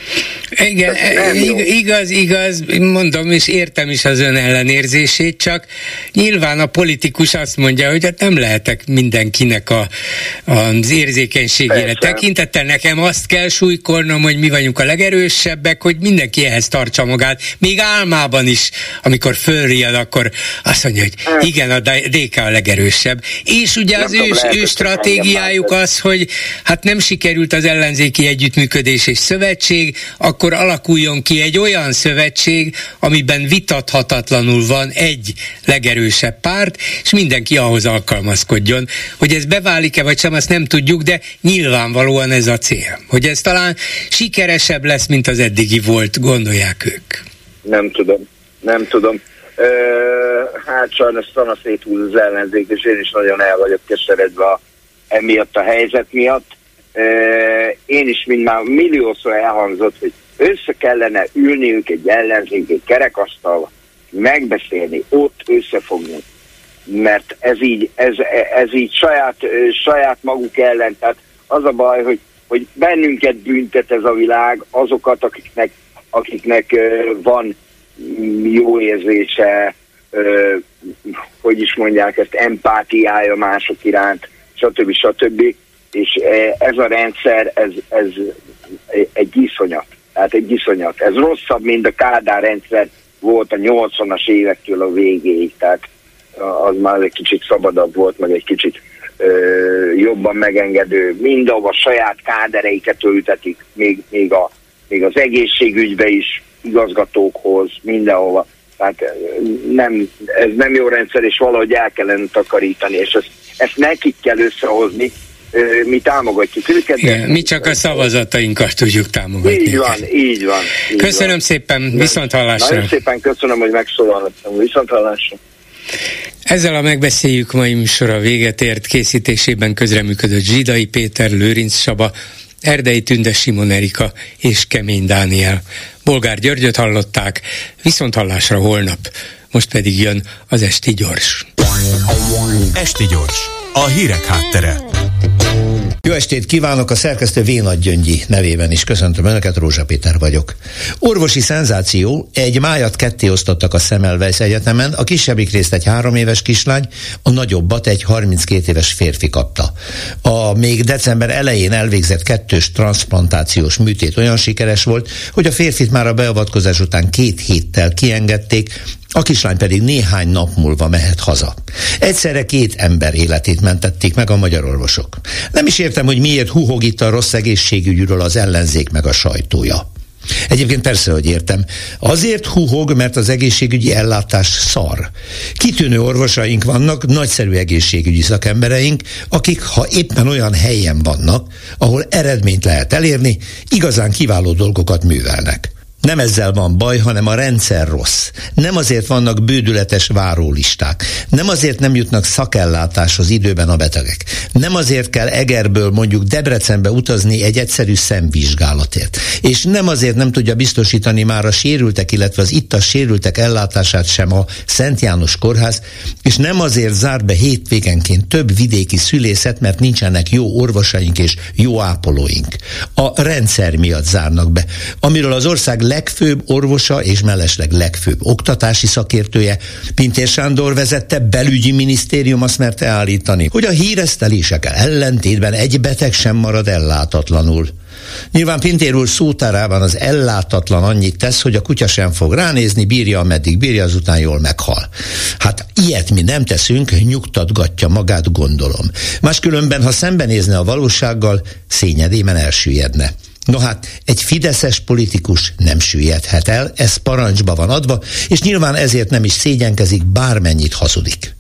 Igen, igaz, igaz, mondom, és értem is az ön ellenérzését, csak nyilván a politikus azt mondja, hogy hát nem lehetek mindenkinek a, az érzékenységére Persze. tekintettel. Nekem azt kell súlykolnom, hogy mi vagyunk a legerősebbek, hogy mindenki ehhez tartsa magát. Még álmában is, amikor fölriad, akkor azt mondja, hogy hát. igen, a DK a legerősebb. És ugye nem az ő, ő stratégiájuk az, hogy hát nem sikerült az ellenzéki együttműködés és szövetség, akkor alakuljon ki egy olyan szövetség, amiben vitathatatlanul van egy legerősebb párt, és mindenki ahhoz alkalmazkodjon. Hogy ez beválik-e vagy sem, azt nem tudjuk, de nyilvánvalóan ez a cél. Hogy ez talán sikeresebb lesz, mint az eddigi volt, gondolják ők. Nem tudom, nem tudom. Ö, hát sajnos szana széthúz az ellenzék, és én is nagyon el vagyok keseredve a, emiatt a helyzet miatt. Én is, mint már milliószor elhangzott, hogy össze kellene ülniük egy ellenzéki kerekasztal, megbeszélni, ott összefogni, mert ez így, ez, ez így saját, saját maguk ellen, tehát az a baj, hogy, hogy bennünket büntet ez a világ, azokat, akiknek, akiknek van jó érzése, hogy is mondják ezt, empátiája mások iránt, stb. stb. És ez a rendszer, ez, ez egy iszonyat. Tehát egy iszonyat. Ez rosszabb, mint a Kádár rendszer volt a 80-as évektől a végéig. Tehát az már egy kicsit szabadabb volt, meg egy kicsit ö, jobban megengedő. Mindahova saját kádereiket ültetik, még, még, a, még az egészségügybe is, igazgatókhoz, mindenhova. Tehát nem, ez nem jó rendszer, és valahogy el kellene takarítani, és ezt, ezt nekik kell összehozni, mi támogatjuk őket. Igen, mi csak a szavazatainkat tudjuk támogatni. Így van, így van. Így köszönöm van. szépen, viszont hallásra. Nagyon szépen köszönöm, hogy megszólaltam, viszont hallásra. Ezzel a megbeszéljük mai műsora véget ért készítésében közreműködött Zsidai Péter, Lőrinc Saba, Erdei Tünde Simon Erika és Kemény Dániel. Bolgár Györgyöt hallották, viszont hallásra holnap. Most pedig jön az Esti Gyors. Esti Gyors, a hírek háttere. Jó estét kívánok a szerkesztő Vénagy Gyöngyi nevében is. Köszöntöm Önöket, Rózsa Péter vagyok. Orvosi szenzáció, egy májat ketté osztottak a Semmelweis Egyetemen, a kisebbik részt egy három éves kislány, a nagyobbat egy 32 éves férfi kapta. A még december elején elvégzett kettős transplantációs műtét olyan sikeres volt, hogy a férfit már a beavatkozás után két héttel kiengedték, a kislány pedig néhány nap múlva mehet haza. Egyszerre két ember életét mentették meg a magyar orvosok. Nem is értem, hogy miért huhog itt a rossz egészségügyről az ellenzék meg a sajtója. Egyébként persze, hogy értem. Azért huhog, mert az egészségügyi ellátás szar. Kitűnő orvosaink vannak, nagyszerű egészségügyi szakembereink, akik, ha éppen olyan helyen vannak, ahol eredményt lehet elérni, igazán kiváló dolgokat művelnek. Nem ezzel van baj, hanem a rendszer rossz. Nem azért vannak bődületes várólisták. Nem azért nem jutnak szakellátáshoz időben a betegek. Nem azért kell Egerből mondjuk Debrecenbe utazni egy egyszerű szemvizsgálatért. És nem azért nem tudja biztosítani már a sérültek, illetve az itt a sérültek ellátását sem a Szent János Kórház, és nem azért zár be hétvégenként több vidéki szülészet, mert nincsenek jó orvosaink és jó ápolóink. A rendszer miatt zárnak be, amiről az ország legfőbb orvosa és mellesleg legfőbb oktatási szakértője, Pintér Sándor vezette belügyi minisztérium azt merte állítani, hogy a híresztelésekkel ellentétben egy beteg sem marad ellátatlanul. Nyilván Pintér úr szótárában az ellátatlan annyit tesz, hogy a kutya sem fog ránézni, bírja, ameddig bírja, azután jól meghal. Hát ilyet mi nem teszünk, nyugtatgatja magát, gondolom. Máskülönben, ha szembenézne a valósággal, szényedében elsüllyedne. No hát, egy fideszes politikus nem süllyedhet el, ez parancsba van adva, és nyilván ezért nem is szégyenkezik, bármennyit hazudik.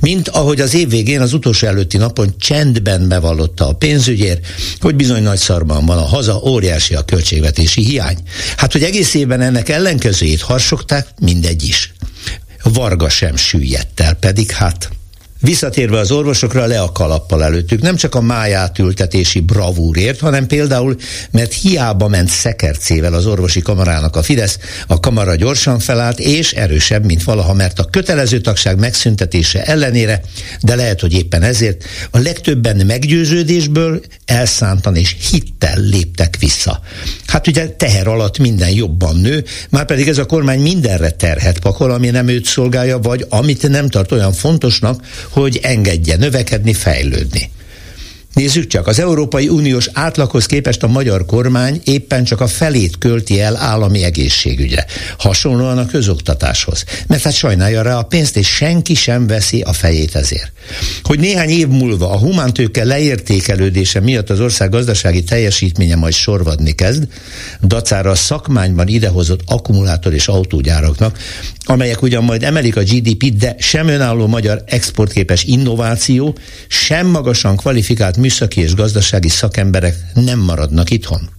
Mint ahogy az év végén az utolsó előtti napon csendben bevallotta a pénzügyér, hogy bizony nagy szarban van a haza, óriási a költségvetési hiány. Hát, hogy egész évben ennek ellenkezőjét harsogták, mindegy is. Varga sem süllyedt el, pedig hát Visszatérve az orvosokra, le a kalappal előttük. Nem csak a májátültetési bravúrért, hanem például, mert hiába ment szekercével az orvosi kamarának a Fidesz, a kamara gyorsan felállt, és erősebb, mint valaha, mert a kötelező tagság megszüntetése ellenére, de lehet, hogy éppen ezért, a legtöbben meggyőződésből elszántan és hittel léptek vissza. Hát ugye teher alatt minden jobban nő, már pedig ez a kormány mindenre terhet pakol, ami nem őt szolgálja, vagy amit nem tart olyan fontosnak, hogy engedje növekedni, fejlődni. Nézzük csak, az Európai Uniós átlaghoz képest a magyar kormány éppen csak a felét költi el állami egészségügyre. Hasonlóan a közoktatáshoz. Mert hát sajnálja rá a pénzt, és senki sem veszi a fejét ezért. Hogy néhány év múlva a humántőke leértékelődése miatt az ország gazdasági teljesítménye majd sorvadni kezd, dacára a szakmányban idehozott akkumulátor és autógyáraknak, amelyek ugyan majd emelik a GDP-t, de sem önálló magyar exportképes innováció, sem magasan kvalifikált műszaki és gazdasági szakemberek nem maradnak itthon.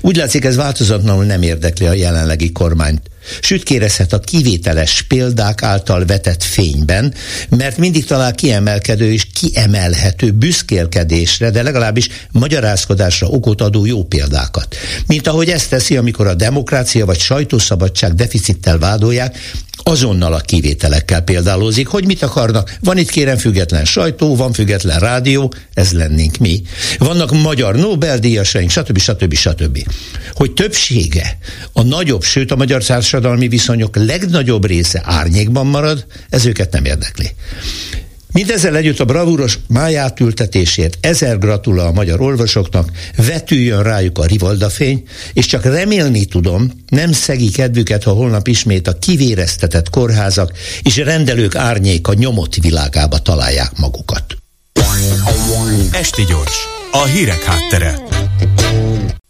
Úgy látszik, ez változatlanul nem érdekli a jelenlegi kormányt. Sütkérezhet a kivételes példák által vetett fényben, mert mindig talál kiemelkedő és kiemelhető büszkélkedésre, de legalábbis magyarázkodásra okot adó jó példákat. Mint ahogy ezt teszi, amikor a demokrácia vagy sajtószabadság deficittel vádolják, azonnal a kivételekkel példálózik, hogy mit akarnak. Van itt kérem független sajtó, van független rádió, ez lennénk mi. Vannak magyar Nobel-díjasaink, stb. stb. stb. Hogy többsége, a nagyobb, sőt a magyar társadalmi viszonyok legnagyobb része árnyékban marad, ez őket nem érdekli. Mindezzel együtt a bravúros májátültetésért ezer gratula a magyar olvasoknak, vetüljön rájuk a rivaldafény, és csak remélni tudom, nem szegi kedvüket, ha holnap ismét a kivéreztetett kórházak és rendelők árnyék a nyomott világába találják magukat. Esti gyors, a hírek háttere.